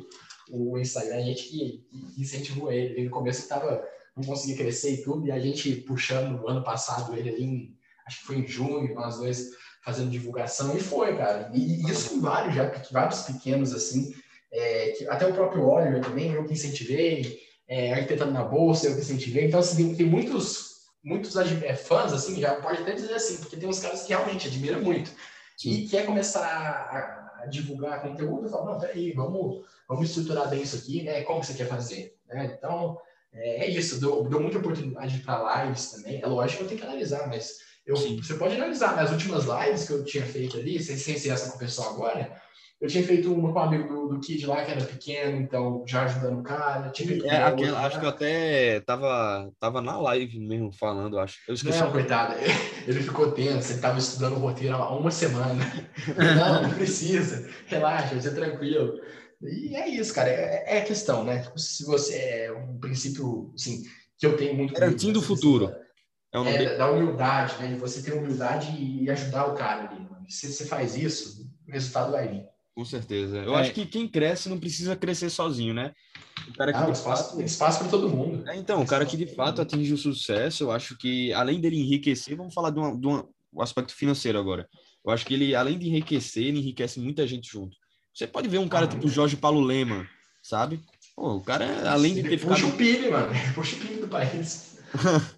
o Instagram, a gente que, incentivou ele. Ele no começo estava não conseguia crescer e tudo, e a gente puxando o ano passado ele ali, em, acho que foi em junho, nós dois fazendo divulgação, e foi, cara. E, e isso em vários, já, vários pequenos, assim, é, que, até o próprio Oliver também, eu que incentivei, é, arquitetando na bolsa, eu que incentivei. Então, assim, tem, tem muitos, muitos é, fãs, assim, já pode até dizer assim, porque tem uns caras que realmente admiram muito. Sim. E quer começar a, a divulgar conteúdo, fala, não, peraí, vamos, vamos estruturar bem isso aqui, né? Como você quer fazer? Né? Então, é, é isso, deu, deu muita oportunidade para lives também. É lógico que eu tenho que analisar, mas eu, você pode analisar, nas últimas lives que eu tinha feito ali, sem, sem ser essa com o pessoal agora, eu tinha feito uma com um amigo do, do Kid lá, que era pequeno, então já ajudando o cara. Tinha feito é, aquele, acho que eu até tava, tava na live mesmo falando, acho. Eu esqueci. Não, coitado, ele ficou tenso, ele tava estudando o roteiro há uma semana. não, não precisa, relaxa, você tranquilo. E é isso, cara, é, é questão, né? Se você é um princípio, assim, que eu tenho muito. Garantindo o futuro. É, um é da humildade, né? De você ter humildade e ajudar o cara ali. Se você faz isso, o resultado vai vir. Com certeza. Eu é. acho que quem cresce não precisa crescer sozinho, né? O cara que ah, espaço, fato... espaço para todo mundo. É, então, o cara que de fato atinge o sucesso, eu acho que além dele enriquecer, vamos falar de, uma, de uma, um aspecto financeiro agora. Eu acho que ele, além de enriquecer, ele enriquece muita gente junto. Você pode ver um cara ah, tipo Jorge Paulo Lema, sabe? Pô, o cara, além de ter ficado. Puxa o PIB, mano. Puxa o PIB do país.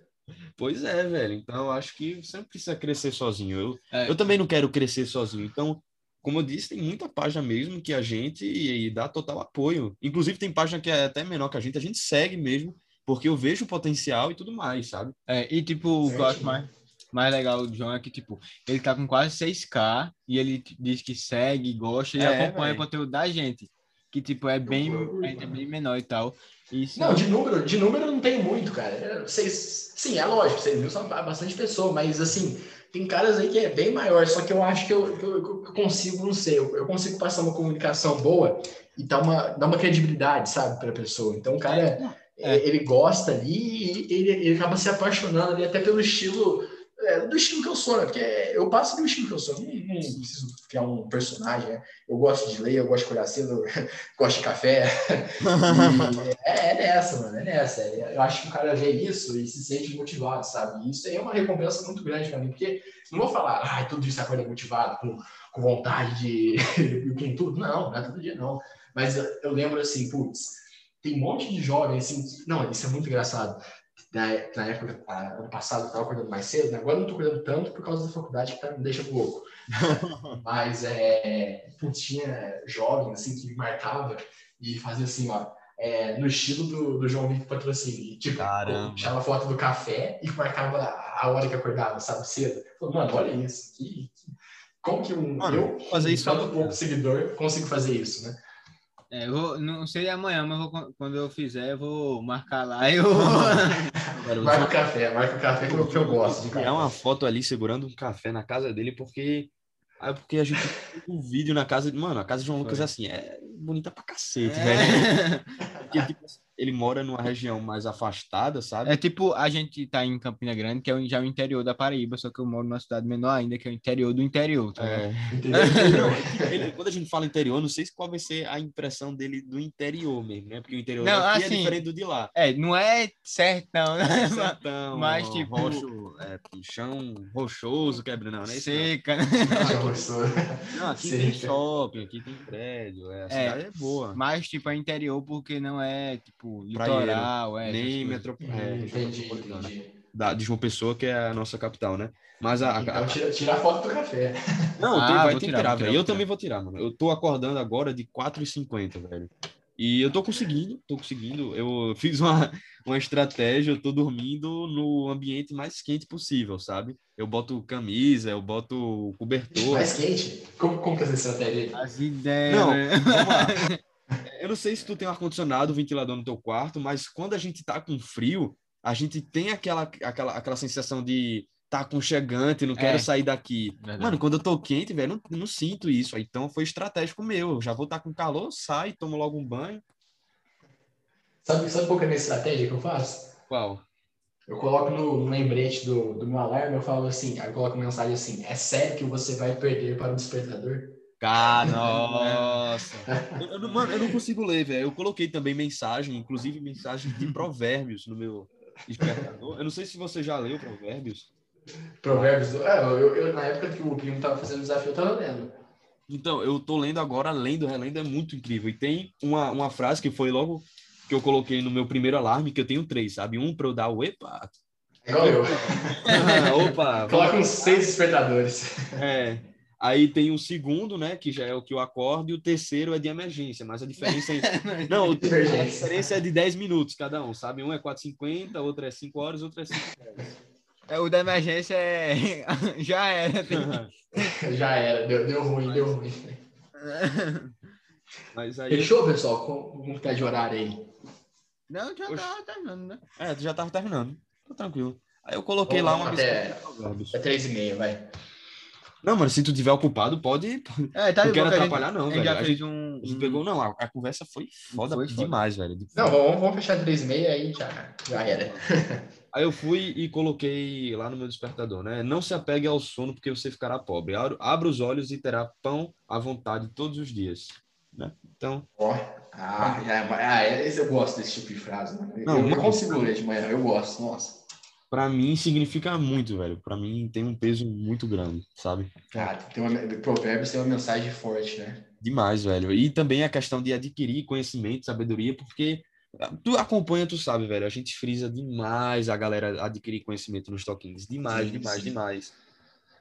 Pois é, velho. Então, eu acho que você não precisa crescer sozinho. Eu, é. eu também não quero crescer sozinho. Então, como eu disse, tem muita página mesmo que a gente e, e dá total apoio. Inclusive, tem página que é até menor que a gente, a gente segue mesmo, porque eu vejo o potencial e tudo mais, sabe? É, e tipo, o que eu acho mais, mais legal do João é que, tipo, ele tá com quase 6K e ele diz que segue, gosta e é, acompanha véio. o conteúdo da gente. Que, tipo, é bem, é bem menor e tal. Isso. Não, de número, de número não tem muito, cara. Vocês, sim, é lógico, vocês viu, são bastante pessoa, mas assim, tem caras aí que é bem maior, só que eu acho que eu, que eu, que eu consigo, não sei, eu, eu, consigo passar uma comunicação boa e dar uma, dar uma credibilidade, sabe, para a pessoa. Então, o cara, é. ele gosta ali e ele, ele acaba se apaixonando ali até pelo estilo é, do estilo que eu sou, né? Porque eu passo do estilo que eu sou. Não, não preciso criar um personagem, né? Eu gosto de ler, eu gosto de acordar cedo, eu gosto de café. é, é, nessa, mano, é nessa. Eu acho que o cara vê isso e se sente motivado, sabe? E isso aí é uma recompensa muito grande para mim, porque não vou falar, ai, ah, todo dia acorda motivado, com, com vontade de com tudo. Não, não é todo dia, não. Mas eu, eu lembro assim, putz, tem um monte de jovens assim, não, isso é muito engraçado na, na época, ano passado, eu estava acordando mais cedo, né? agora não estou acordando tanto por causa da faculdade que tá, me deixa louco. Mas é, tinha jovem assim que marcava e fazia assim, ó, é, no estilo do, do João Vitor Patrocínio. Tipo, tirava foto do café e marcava a hora que acordava, sabe, cedo. Falei, mano, olha isso. Que, que, como que um, mano, eu, fazer isso tanto pouco seguidor, consigo fazer isso, né? É, eu vou, não sei amanhã, mas vou, quando eu fizer, eu vou marcar lá. Eu... marca o café, marca o café que eu, que eu gosto de café. É uma foto ali segurando um café na casa dele, porque é porque a gente um vídeo na casa. Mano, a casa de João Lucas é assim, é bonita pra cacete, é. velho. Porque, tipo, ele mora numa região mais afastada, sabe? É tipo, a gente tá em Campina Grande, que é já o interior da Paraíba, só que eu moro numa cidade menor ainda, que é o interior do interior. Tá é. ele, quando a gente fala interior, não sei qual vai ser a impressão dele do interior mesmo, né? Porque o interior não, é assim, é diferente do de lá. É, não é sertão, né? É sertão, mas tipo... Roxo, é, chão rochoso, quebra, não, né? Seca, né? Não, aqui Seca. tem shopping, aqui tem prédio, é, a é, cidade é boa. Mas, tipo, é interior porque não é, tipo, litoral, é. Nem metropolitano. É, entendi, entendi. Da, de João Pessoa, que é a nossa capital, né? Mas a, então, a... tira, tira a foto do café. Não, ah, tem, vai ter que tirar, velho. Eu também vou tirar, mano. Eu tô acordando agora de 4h50, velho. E eu tô conseguindo, tô conseguindo. Eu fiz uma, uma estratégia, eu tô dormindo no ambiente mais quente possível, sabe? Eu boto camisa, eu boto cobertor. Mais quente? Como, como que é essa estratégia? As ideias. Não, né? vamos lá. Eu não sei se tu tem um ar-condicionado, ventilador no teu quarto, mas quando a gente tá com frio, a gente tem aquela, aquela, aquela sensação de tá aconchegante, não quero é. sair daqui. Verdade. Mano, quando eu tô quente, velho, não, não sinto isso. Então foi estratégico meu. Eu já vou estar tá com calor, sai, tomo logo um banho. Sabe, sabe qual é a minha estratégia que eu faço? Qual? Eu coloco no, no lembrete do, do meu alarme, eu falo assim, eu coloco mensagem assim, é sério que você vai perder para o despertador? Cara, nossa. eu, eu, mano, eu não consigo ler, velho. Eu coloquei também mensagem, inclusive mensagem de provérbios no meu despertador. Eu não sei se você já leu provérbios. Provérbios. É, eu, eu, na época que o primo tava fazendo o desafio, eu tava lendo. Então, eu tô lendo agora, lendo, relendo, é muito incrível. E tem uma, uma frase que foi logo que eu coloquei no meu primeiro alarme, que eu tenho três, sabe? Um para eu dar o epa. Igual eu. ah, opa. Coloca uns seis despertadores. É. Aí tem o segundo, né, que já é o que eu acordo, e o terceiro é de emergência, mas a diferença é... Não, a diferença é de 10 minutos cada um, sabe? Um é 4,50, outro é 5 horas, outro é 5 horas. É, o da emergência é. Já era. Tem... Já era, deu, deu ruim, deu ruim. Mas aí... Fechou, pessoal? Como tá de horário aí? Não, já Oxe. tava terminando, né? É, tu já tava terminando. Tá tranquilo. Aí eu coloquei Vamos lá uma até, até três e meia, vai. Não, mano, se tu tiver ocupado, pode. É, tá não quero atrapalhar, não, velho. Já a fez gente, um, a gente pegou, não, a, a, conversa foi foda foi demais, foda. velho. Não, vamos, vamos fechar três e meia aí já, já era. Aí eu fui e coloquei lá no meu despertador, né? Não se apegue ao sono porque você ficará pobre. Abra os olhos e terá pão à vontade todos os dias. Né? Então. Ó, oh, ah, ah, esse eu gosto desse tipo de frase, mano. Não, eu, eu consigo ler de manhã, eu gosto, nossa. Pra mim significa muito, velho. Pra mim tem um peso muito grande, sabe? Cara, tem uma, provérbios tem uma mensagem forte, né? Demais, velho. E também a questão de adquirir conhecimento, sabedoria, porque Tu acompanha, tu sabe, velho. A gente frisa demais a galera adquirir conhecimento nos toquinhos. Demais, sim, demais, sim. demais.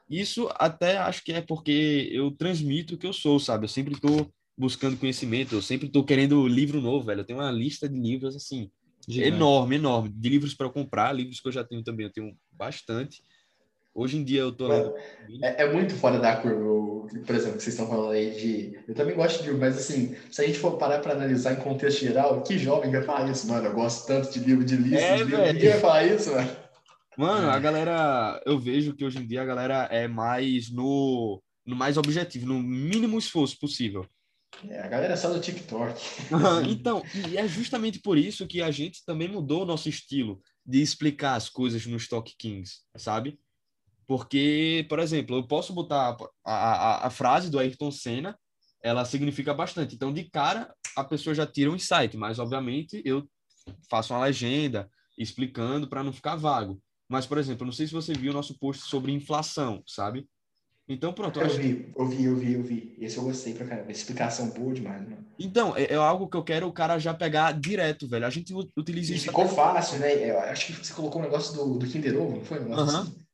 Isso até acho que é porque eu transmito o que eu sou, sabe? Eu sempre tô buscando conhecimento, eu sempre tô querendo livro novo, velho. Eu tenho uma lista de livros, assim, Gigante. enorme, enorme. De livros para comprar, livros que eu já tenho também, eu tenho bastante. Hoje em dia eu tô lendo. É, é, muito fora da curva, por exemplo, que vocês estão falando aí de. Eu também gosto de livro, mas assim, se a gente for parar para analisar em contexto geral, que jovem vai falar isso, mano? Eu gosto tanto de livro de lista, é, de livro. Ninguém vai falar isso, mano. Mano, a galera. Eu vejo que hoje em dia a galera é mais no, no mais objetivo, no mínimo esforço possível. É, a galera é só do TikTok. então, e é justamente por isso que a gente também mudou o nosso estilo de explicar as coisas nos Stock Kings, sabe? Porque, por exemplo, eu posso botar a, a, a frase do Ayrton Senna, ela significa bastante. Então, de cara, a pessoa já tira um insight, mas, obviamente, eu faço uma legenda explicando para não ficar vago. Mas, por exemplo, não sei se você viu o nosso post sobre inflação, sabe? Então, pronto. Eu, vi, eu vi, eu vi, eu vi. Esse eu gostei pra caramba. Explicação boa demais, mano. Então, é, é, algo que eu quero o cara já pegar direto, velho. A gente utiliza e isso. Ficou fácil, né? Eu acho que você colocou um negócio do, do Kinder Ovo, não foi? Um negócio assim.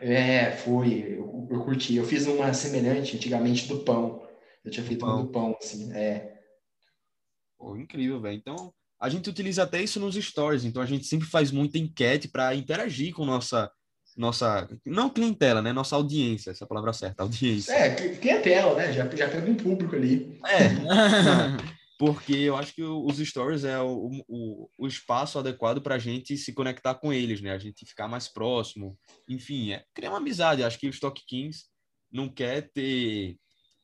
É, foi. Eu, eu curti. Eu fiz uma semelhante antigamente do pão. Eu tinha feito pão. uma do pão, assim. É. Pô, incrível, velho. Então, a gente utiliza até isso nos stories. Então, a gente sempre faz muita enquete para interagir com nossa nossa, não clientela, né? Nossa audiência, essa é palavra certa, audiência. É, clientela, né? Já, já pega um público ali. É. porque eu acho que os stories é o, o, o espaço adequado para a gente se conectar com eles, né? A gente ficar mais próximo, enfim, é criar uma amizade. Acho que o Stock Kings não quer ter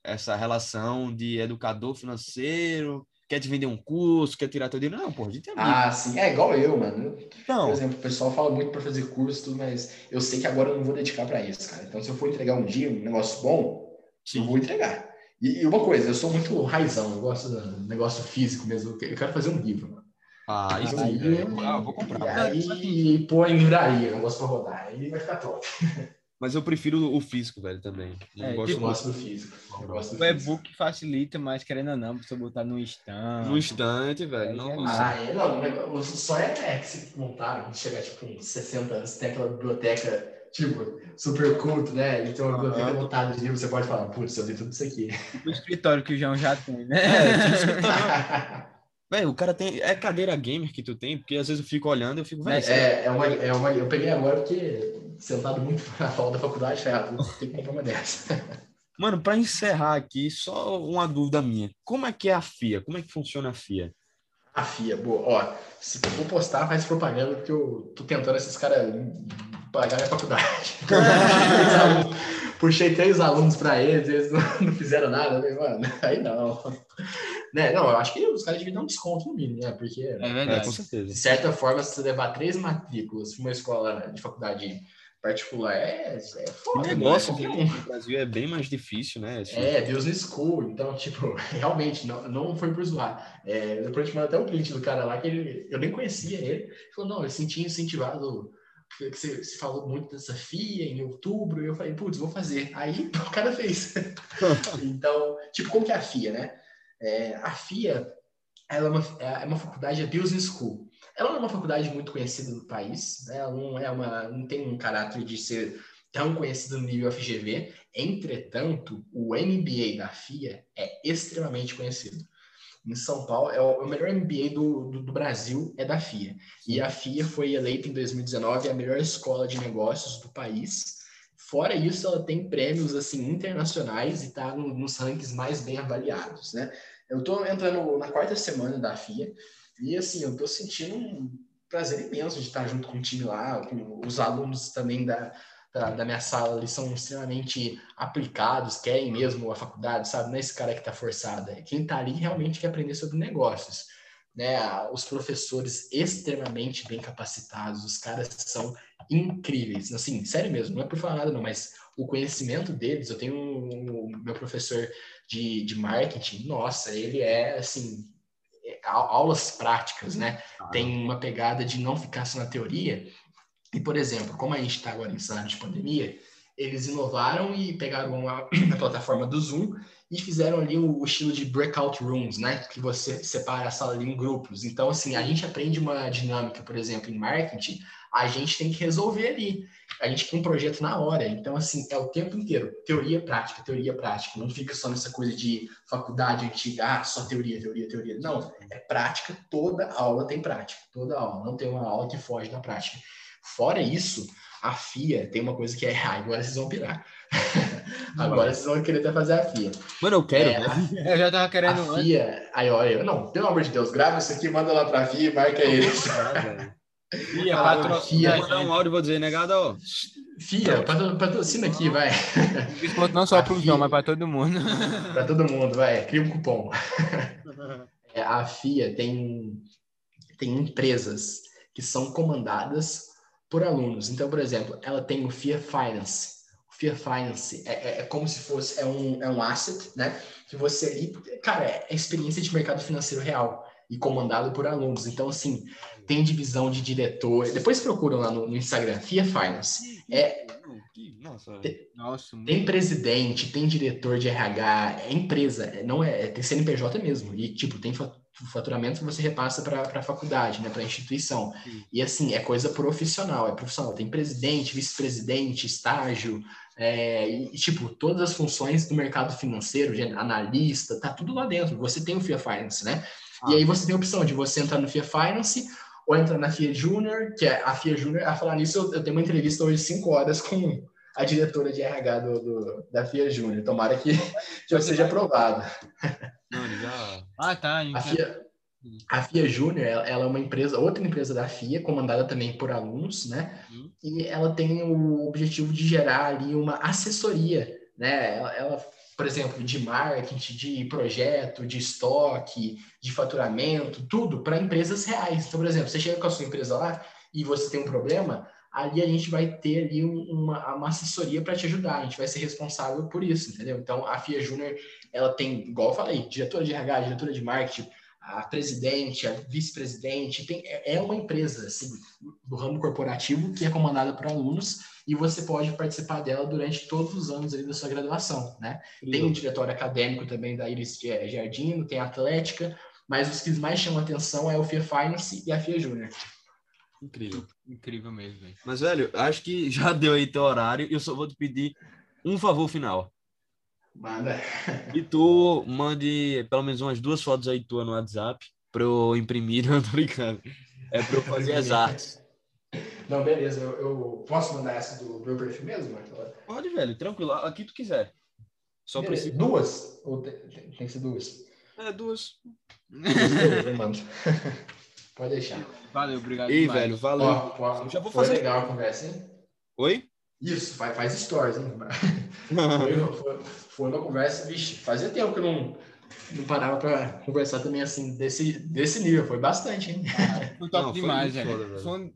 essa relação de educador financeiro quer te vender um curso, quer tirar teu dinheiro. Não, pô, a gente é amigo. Ah, sim. É igual eu, mano. Não. Por exemplo, o pessoal fala muito para fazer curso, tudo, mas eu sei que agora eu não vou dedicar para isso, cara. Então, se eu for entregar um dia um negócio bom, eu vou entregar. E, e uma coisa, eu sou muito raizão, eu gosto do negócio físico mesmo. Eu quero fazer um livro, mano. Ah, isso Aí. Ah, eu vou comprar. E aí, pô, em livraria, eu gosto pra rodar. Aí vai ficar top. Mas eu prefiro o físico, velho, também. Não É, gosto Eu tipo, gosto do físico. Eu gosto do O e-book facilita, mas querendo ou não, pra você botar no stand. no instante, velho. Não é consigo. Ah, é, não, o negócio- o sonho é que se montar, quando chegar tipo uns 60 anos, tem aquela biblioteca, tipo, super culto, né? E tem uma biblioteca Aham. lotada de livros, você pode falar, putz, eu li tudo isso aqui. O escritório que o João já tem, né? É, tipo. Velho, o cara tem. É cadeira gamer que tu tem, porque às vezes eu fico olhando e eu fico, velho. é, é uma, é uma. Eu peguei agora porque sentado muito na aula da faculdade, falei, ah, vou ter que comprar uma dessa. Mano, pra encerrar aqui, só uma dúvida minha. Como é que é a FIA? Como é que funciona a FIA? A FIA, boa. Ó, se eu for postar, faz propaganda, porque eu tô tentando esses caras pagar minha faculdade. Puxei três alunos- para eles, eles não, fizeram nada. Eu falei, mano, aí não. Né? Não, eu acho que os caras deviam dar um desconto no mínimo, né? Porque, É É, com verdade. de certeza. certa forma, se você levar três matrículas para uma escola de faculdade particular, é, é O foda. negócio né? aqui Qualquer um. no Brasil é bem mais difícil, né? Assim, É, Business School. Então, tipo, realmente, não, não foi por zoar. É, depois eu te até o print do cara lá, que ele, eu nem conhecia ele. Ele falou, não, eu senti incentivado, que você, você falou muito dessa FIA em outubro, e eu falei, putz, vou fazer. Aí o cara fez. então, tipo, como que é a FIA, né? É, a FIA, ela é uma, é uma faculdade, é Business School. Ela não é uma faculdade muito conhecida no país, né? ela não, é uma, não tem um caráter de ser tão conhecida no nível FGV, Entretanto, o MBA da FIA é extremamente conhecido. Em São Paulo, é o, o melhor MBA do, do, do Brasil é da FIA. E a FIA foi eleita em 2019 a melhor escola de negócios do país. Fora isso, ela tem prêmios assim internacionais e está no, nos rankings mais bem avaliados, né? Eu estou entrando na quarta semana da FIA e assim eu estou sentindo um prazer imenso de estar junto com o time lá, com os alunos também da, da, da, minha sala, eles são extremamente aplicados, querem mesmo a faculdade, sabe? Não é esse cara que está forçado, é quem está ali realmente quer aprender sobre negócios. Né? Os professores extremamente bem capacitados, os caras são incríveis, assim, sério mesmo, não é por falar nada não, mas o conhecimento deles, eu tenho um, um, meu professor de, de marketing, nossa, ele é, assim, aulas práticas, né? Tem uma pegada de não ficar só na teoria, e, por exemplo, como a gente está agora em cenário de pandemia, eles inovaram e pegaram a, a, plataforma do Zoom e fizeram ali o, o, estilo de breakout rooms, né? Que você separa a sala ali em grupos. Então, assim, a gente aprende uma dinâmica, por exemplo, em marketing, a gente tem que resolver ali. A gente tem um projeto na hora. Então, assim, é o tempo inteiro. Teoria, prática, teoria, prática. Não fica só nessa coisa de faculdade antiga, ah, só teoria, teoria, teoria. Não, é prática. Toda aula tem prática. Toda aula. Não tem uma aula que foge da prática. Fora isso, a FIA tem uma coisa que é. Ah, agora vocês vão pirar. agora vocês vão querer até fazer a FIA. Mano, eu quero. É, a, eu já tava querendo. A FIA. Aí, olha, não, pelo amor de Deus, grava isso aqui, manda lá pra FIA e marca eles. FIA, patrocina. Vou mandar um áudio e vou dizer, negado, ó. FIA, patrocina aqui, vai. Desconto não só pro João, mas pra todo mundo. pra todo mundo, vai. Cria um cupom. a FIA tem, tem empresas que são comandadas por alunos. Então, por exemplo, ela tem o FIA Finance. O FIA Finance é, é, é como se fosse é um, é um asset, né? Que você ali, cara, é experiência de mercado financeiro real e comandado por alunos. Então, assim, tem divisão de diretor. Depois procuram lá no, no Instagram, FIA Finance. É, Nossa, tem, Nossa, tem presidente, tem diretor de RH, é empresa, não é, tem CNPJ mesmo. E, tipo, tem faturamento que você repassa para a faculdade, né, para a instituição. Sim. E assim, é coisa profissional, é profissional. Tem presidente, vice-presidente, estágio, é, e, tipo, todas as funções do mercado financeiro, analista, tá tudo lá dentro. Você tem o FIA Finance, né? Ah. E aí você tem a opção de você entrar no FIA Finance ou entrar na FIA Júnior, que é a FIA Júnior. A falar nisso, eu, eu tenho uma entrevista hoje, 5 horas, com a diretora de RH do, do da FIA Júnior. Tomara que já seja aprovado. Ah, tá. A FIA, a FIA Júnior, ela, ela, é uma empresa, outra empresa da FIA, comandada também por alunos, né? Hum. E ela tem o objetivo de gerar ali uma assessoria, né? Ela, ela por exemplo, de marketing, de projeto, de estoque, de faturamento, tudo para empresas reais. Então, por exemplo, você chega com a sua empresa lá e você tem um problema, ali a gente vai ter ali uma, uma assessoria para te ajudar, a gente vai ser responsável por isso, entendeu? Então, a FIA Júnior, ela tem, igual eu falei, diretora de RH, diretora de marketing, a presidente, a vice-presidente, tem, é, é uma empresa assim, do ramo corporativo que é comandada por alunos e você pode participar dela durante todos os anos ali da sua graduação, né? Tem um diretório acadêmico também da Iris Jardim, tem a Atlética, mas os que mais chamam atenção é o FIA Finance e a FIA Júnior. Incrível. Incrível mesmo, velho. Mas, velho, acho que já deu aí teu horário e eu só vou te pedir um favor final. Manda. E tu mande pelo menos umas duas fotos aí tua no WhatsApp para eu imprimir, não tô brincando. É para eu fazer as artes. Não, beleza. Eu, eu, posso mandar essa do meu perfil mesmo, Marcelo? Pode, velho, tranquilo. Aqui tu quiser. Só precisa. Duas? Ou tem, tem, que ser duas? É, duas. Eu mando. Pode deixar. Valeu, obrigado. E, velho, valeu. Ó, ó, já vou foi fazer. legal a conversa, hein? Oi? Isso, faz, faz stories, hein? foi, foi, foi uma conversa, vixe, fazia tempo que eu não, não parava para conversar também assim, desse, desse nível. Foi bastante, hein? Foi top não, demais, velho. Foi,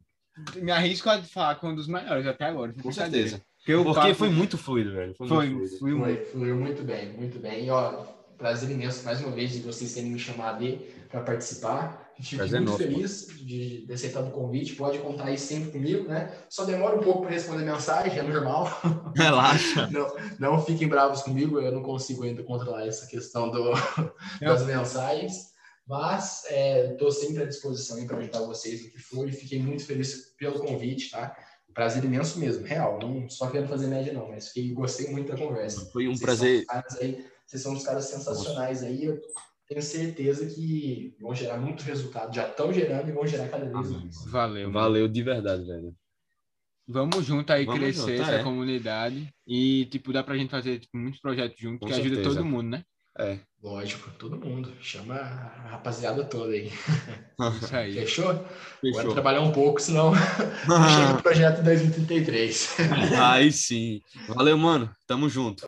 me arrisco a falar com um dos maiores até agora. Com certeza. Porque, Porque papo... foi muito fluido, velho. Foi, foi, muito fluido. Foi, fluiu muito bem, muito bem. E, ó, prazer imenso mais uma vez de vocês terem me chamado aí para participar. Fico muito nosso, feliz de, de aceitar o convite. Pode contar aí sempre comigo, né? Só demora um pouco para responder mensagem, é normal. Relaxa. não, não fiquem bravos comigo, eu não consigo ainda controlar essa questão do, das mensagens. Mas estou é, sempre à disposição para ajudar vocês no que for e fiquei muito feliz pelo convite, tá? Prazer imenso mesmo, real. Não só querendo fazer média, não, mas fiquei, gostei muito da conversa. Foi um vocês prazer. São aí, vocês são uns caras sensacionais aí. Eu tenho certeza que vão gerar muito resultado. Já estão gerando e vão gerar cada vez mais. Valeu. Valeu de verdade, velho. Vamos junto aí Vamos crescer junto, essa é. comunidade e, tipo, dá pra gente fazer tipo, muitos projetos juntos Com que certeza. ajuda todo mundo, né? É. Lógico, todo mundo. Chama a rapaziada toda aí. Isso aí. Fechou? Fechou. Bora trabalhar um pouco, senão chega o projeto 2033. Aí sim. Valeu, mano. Tamo junto.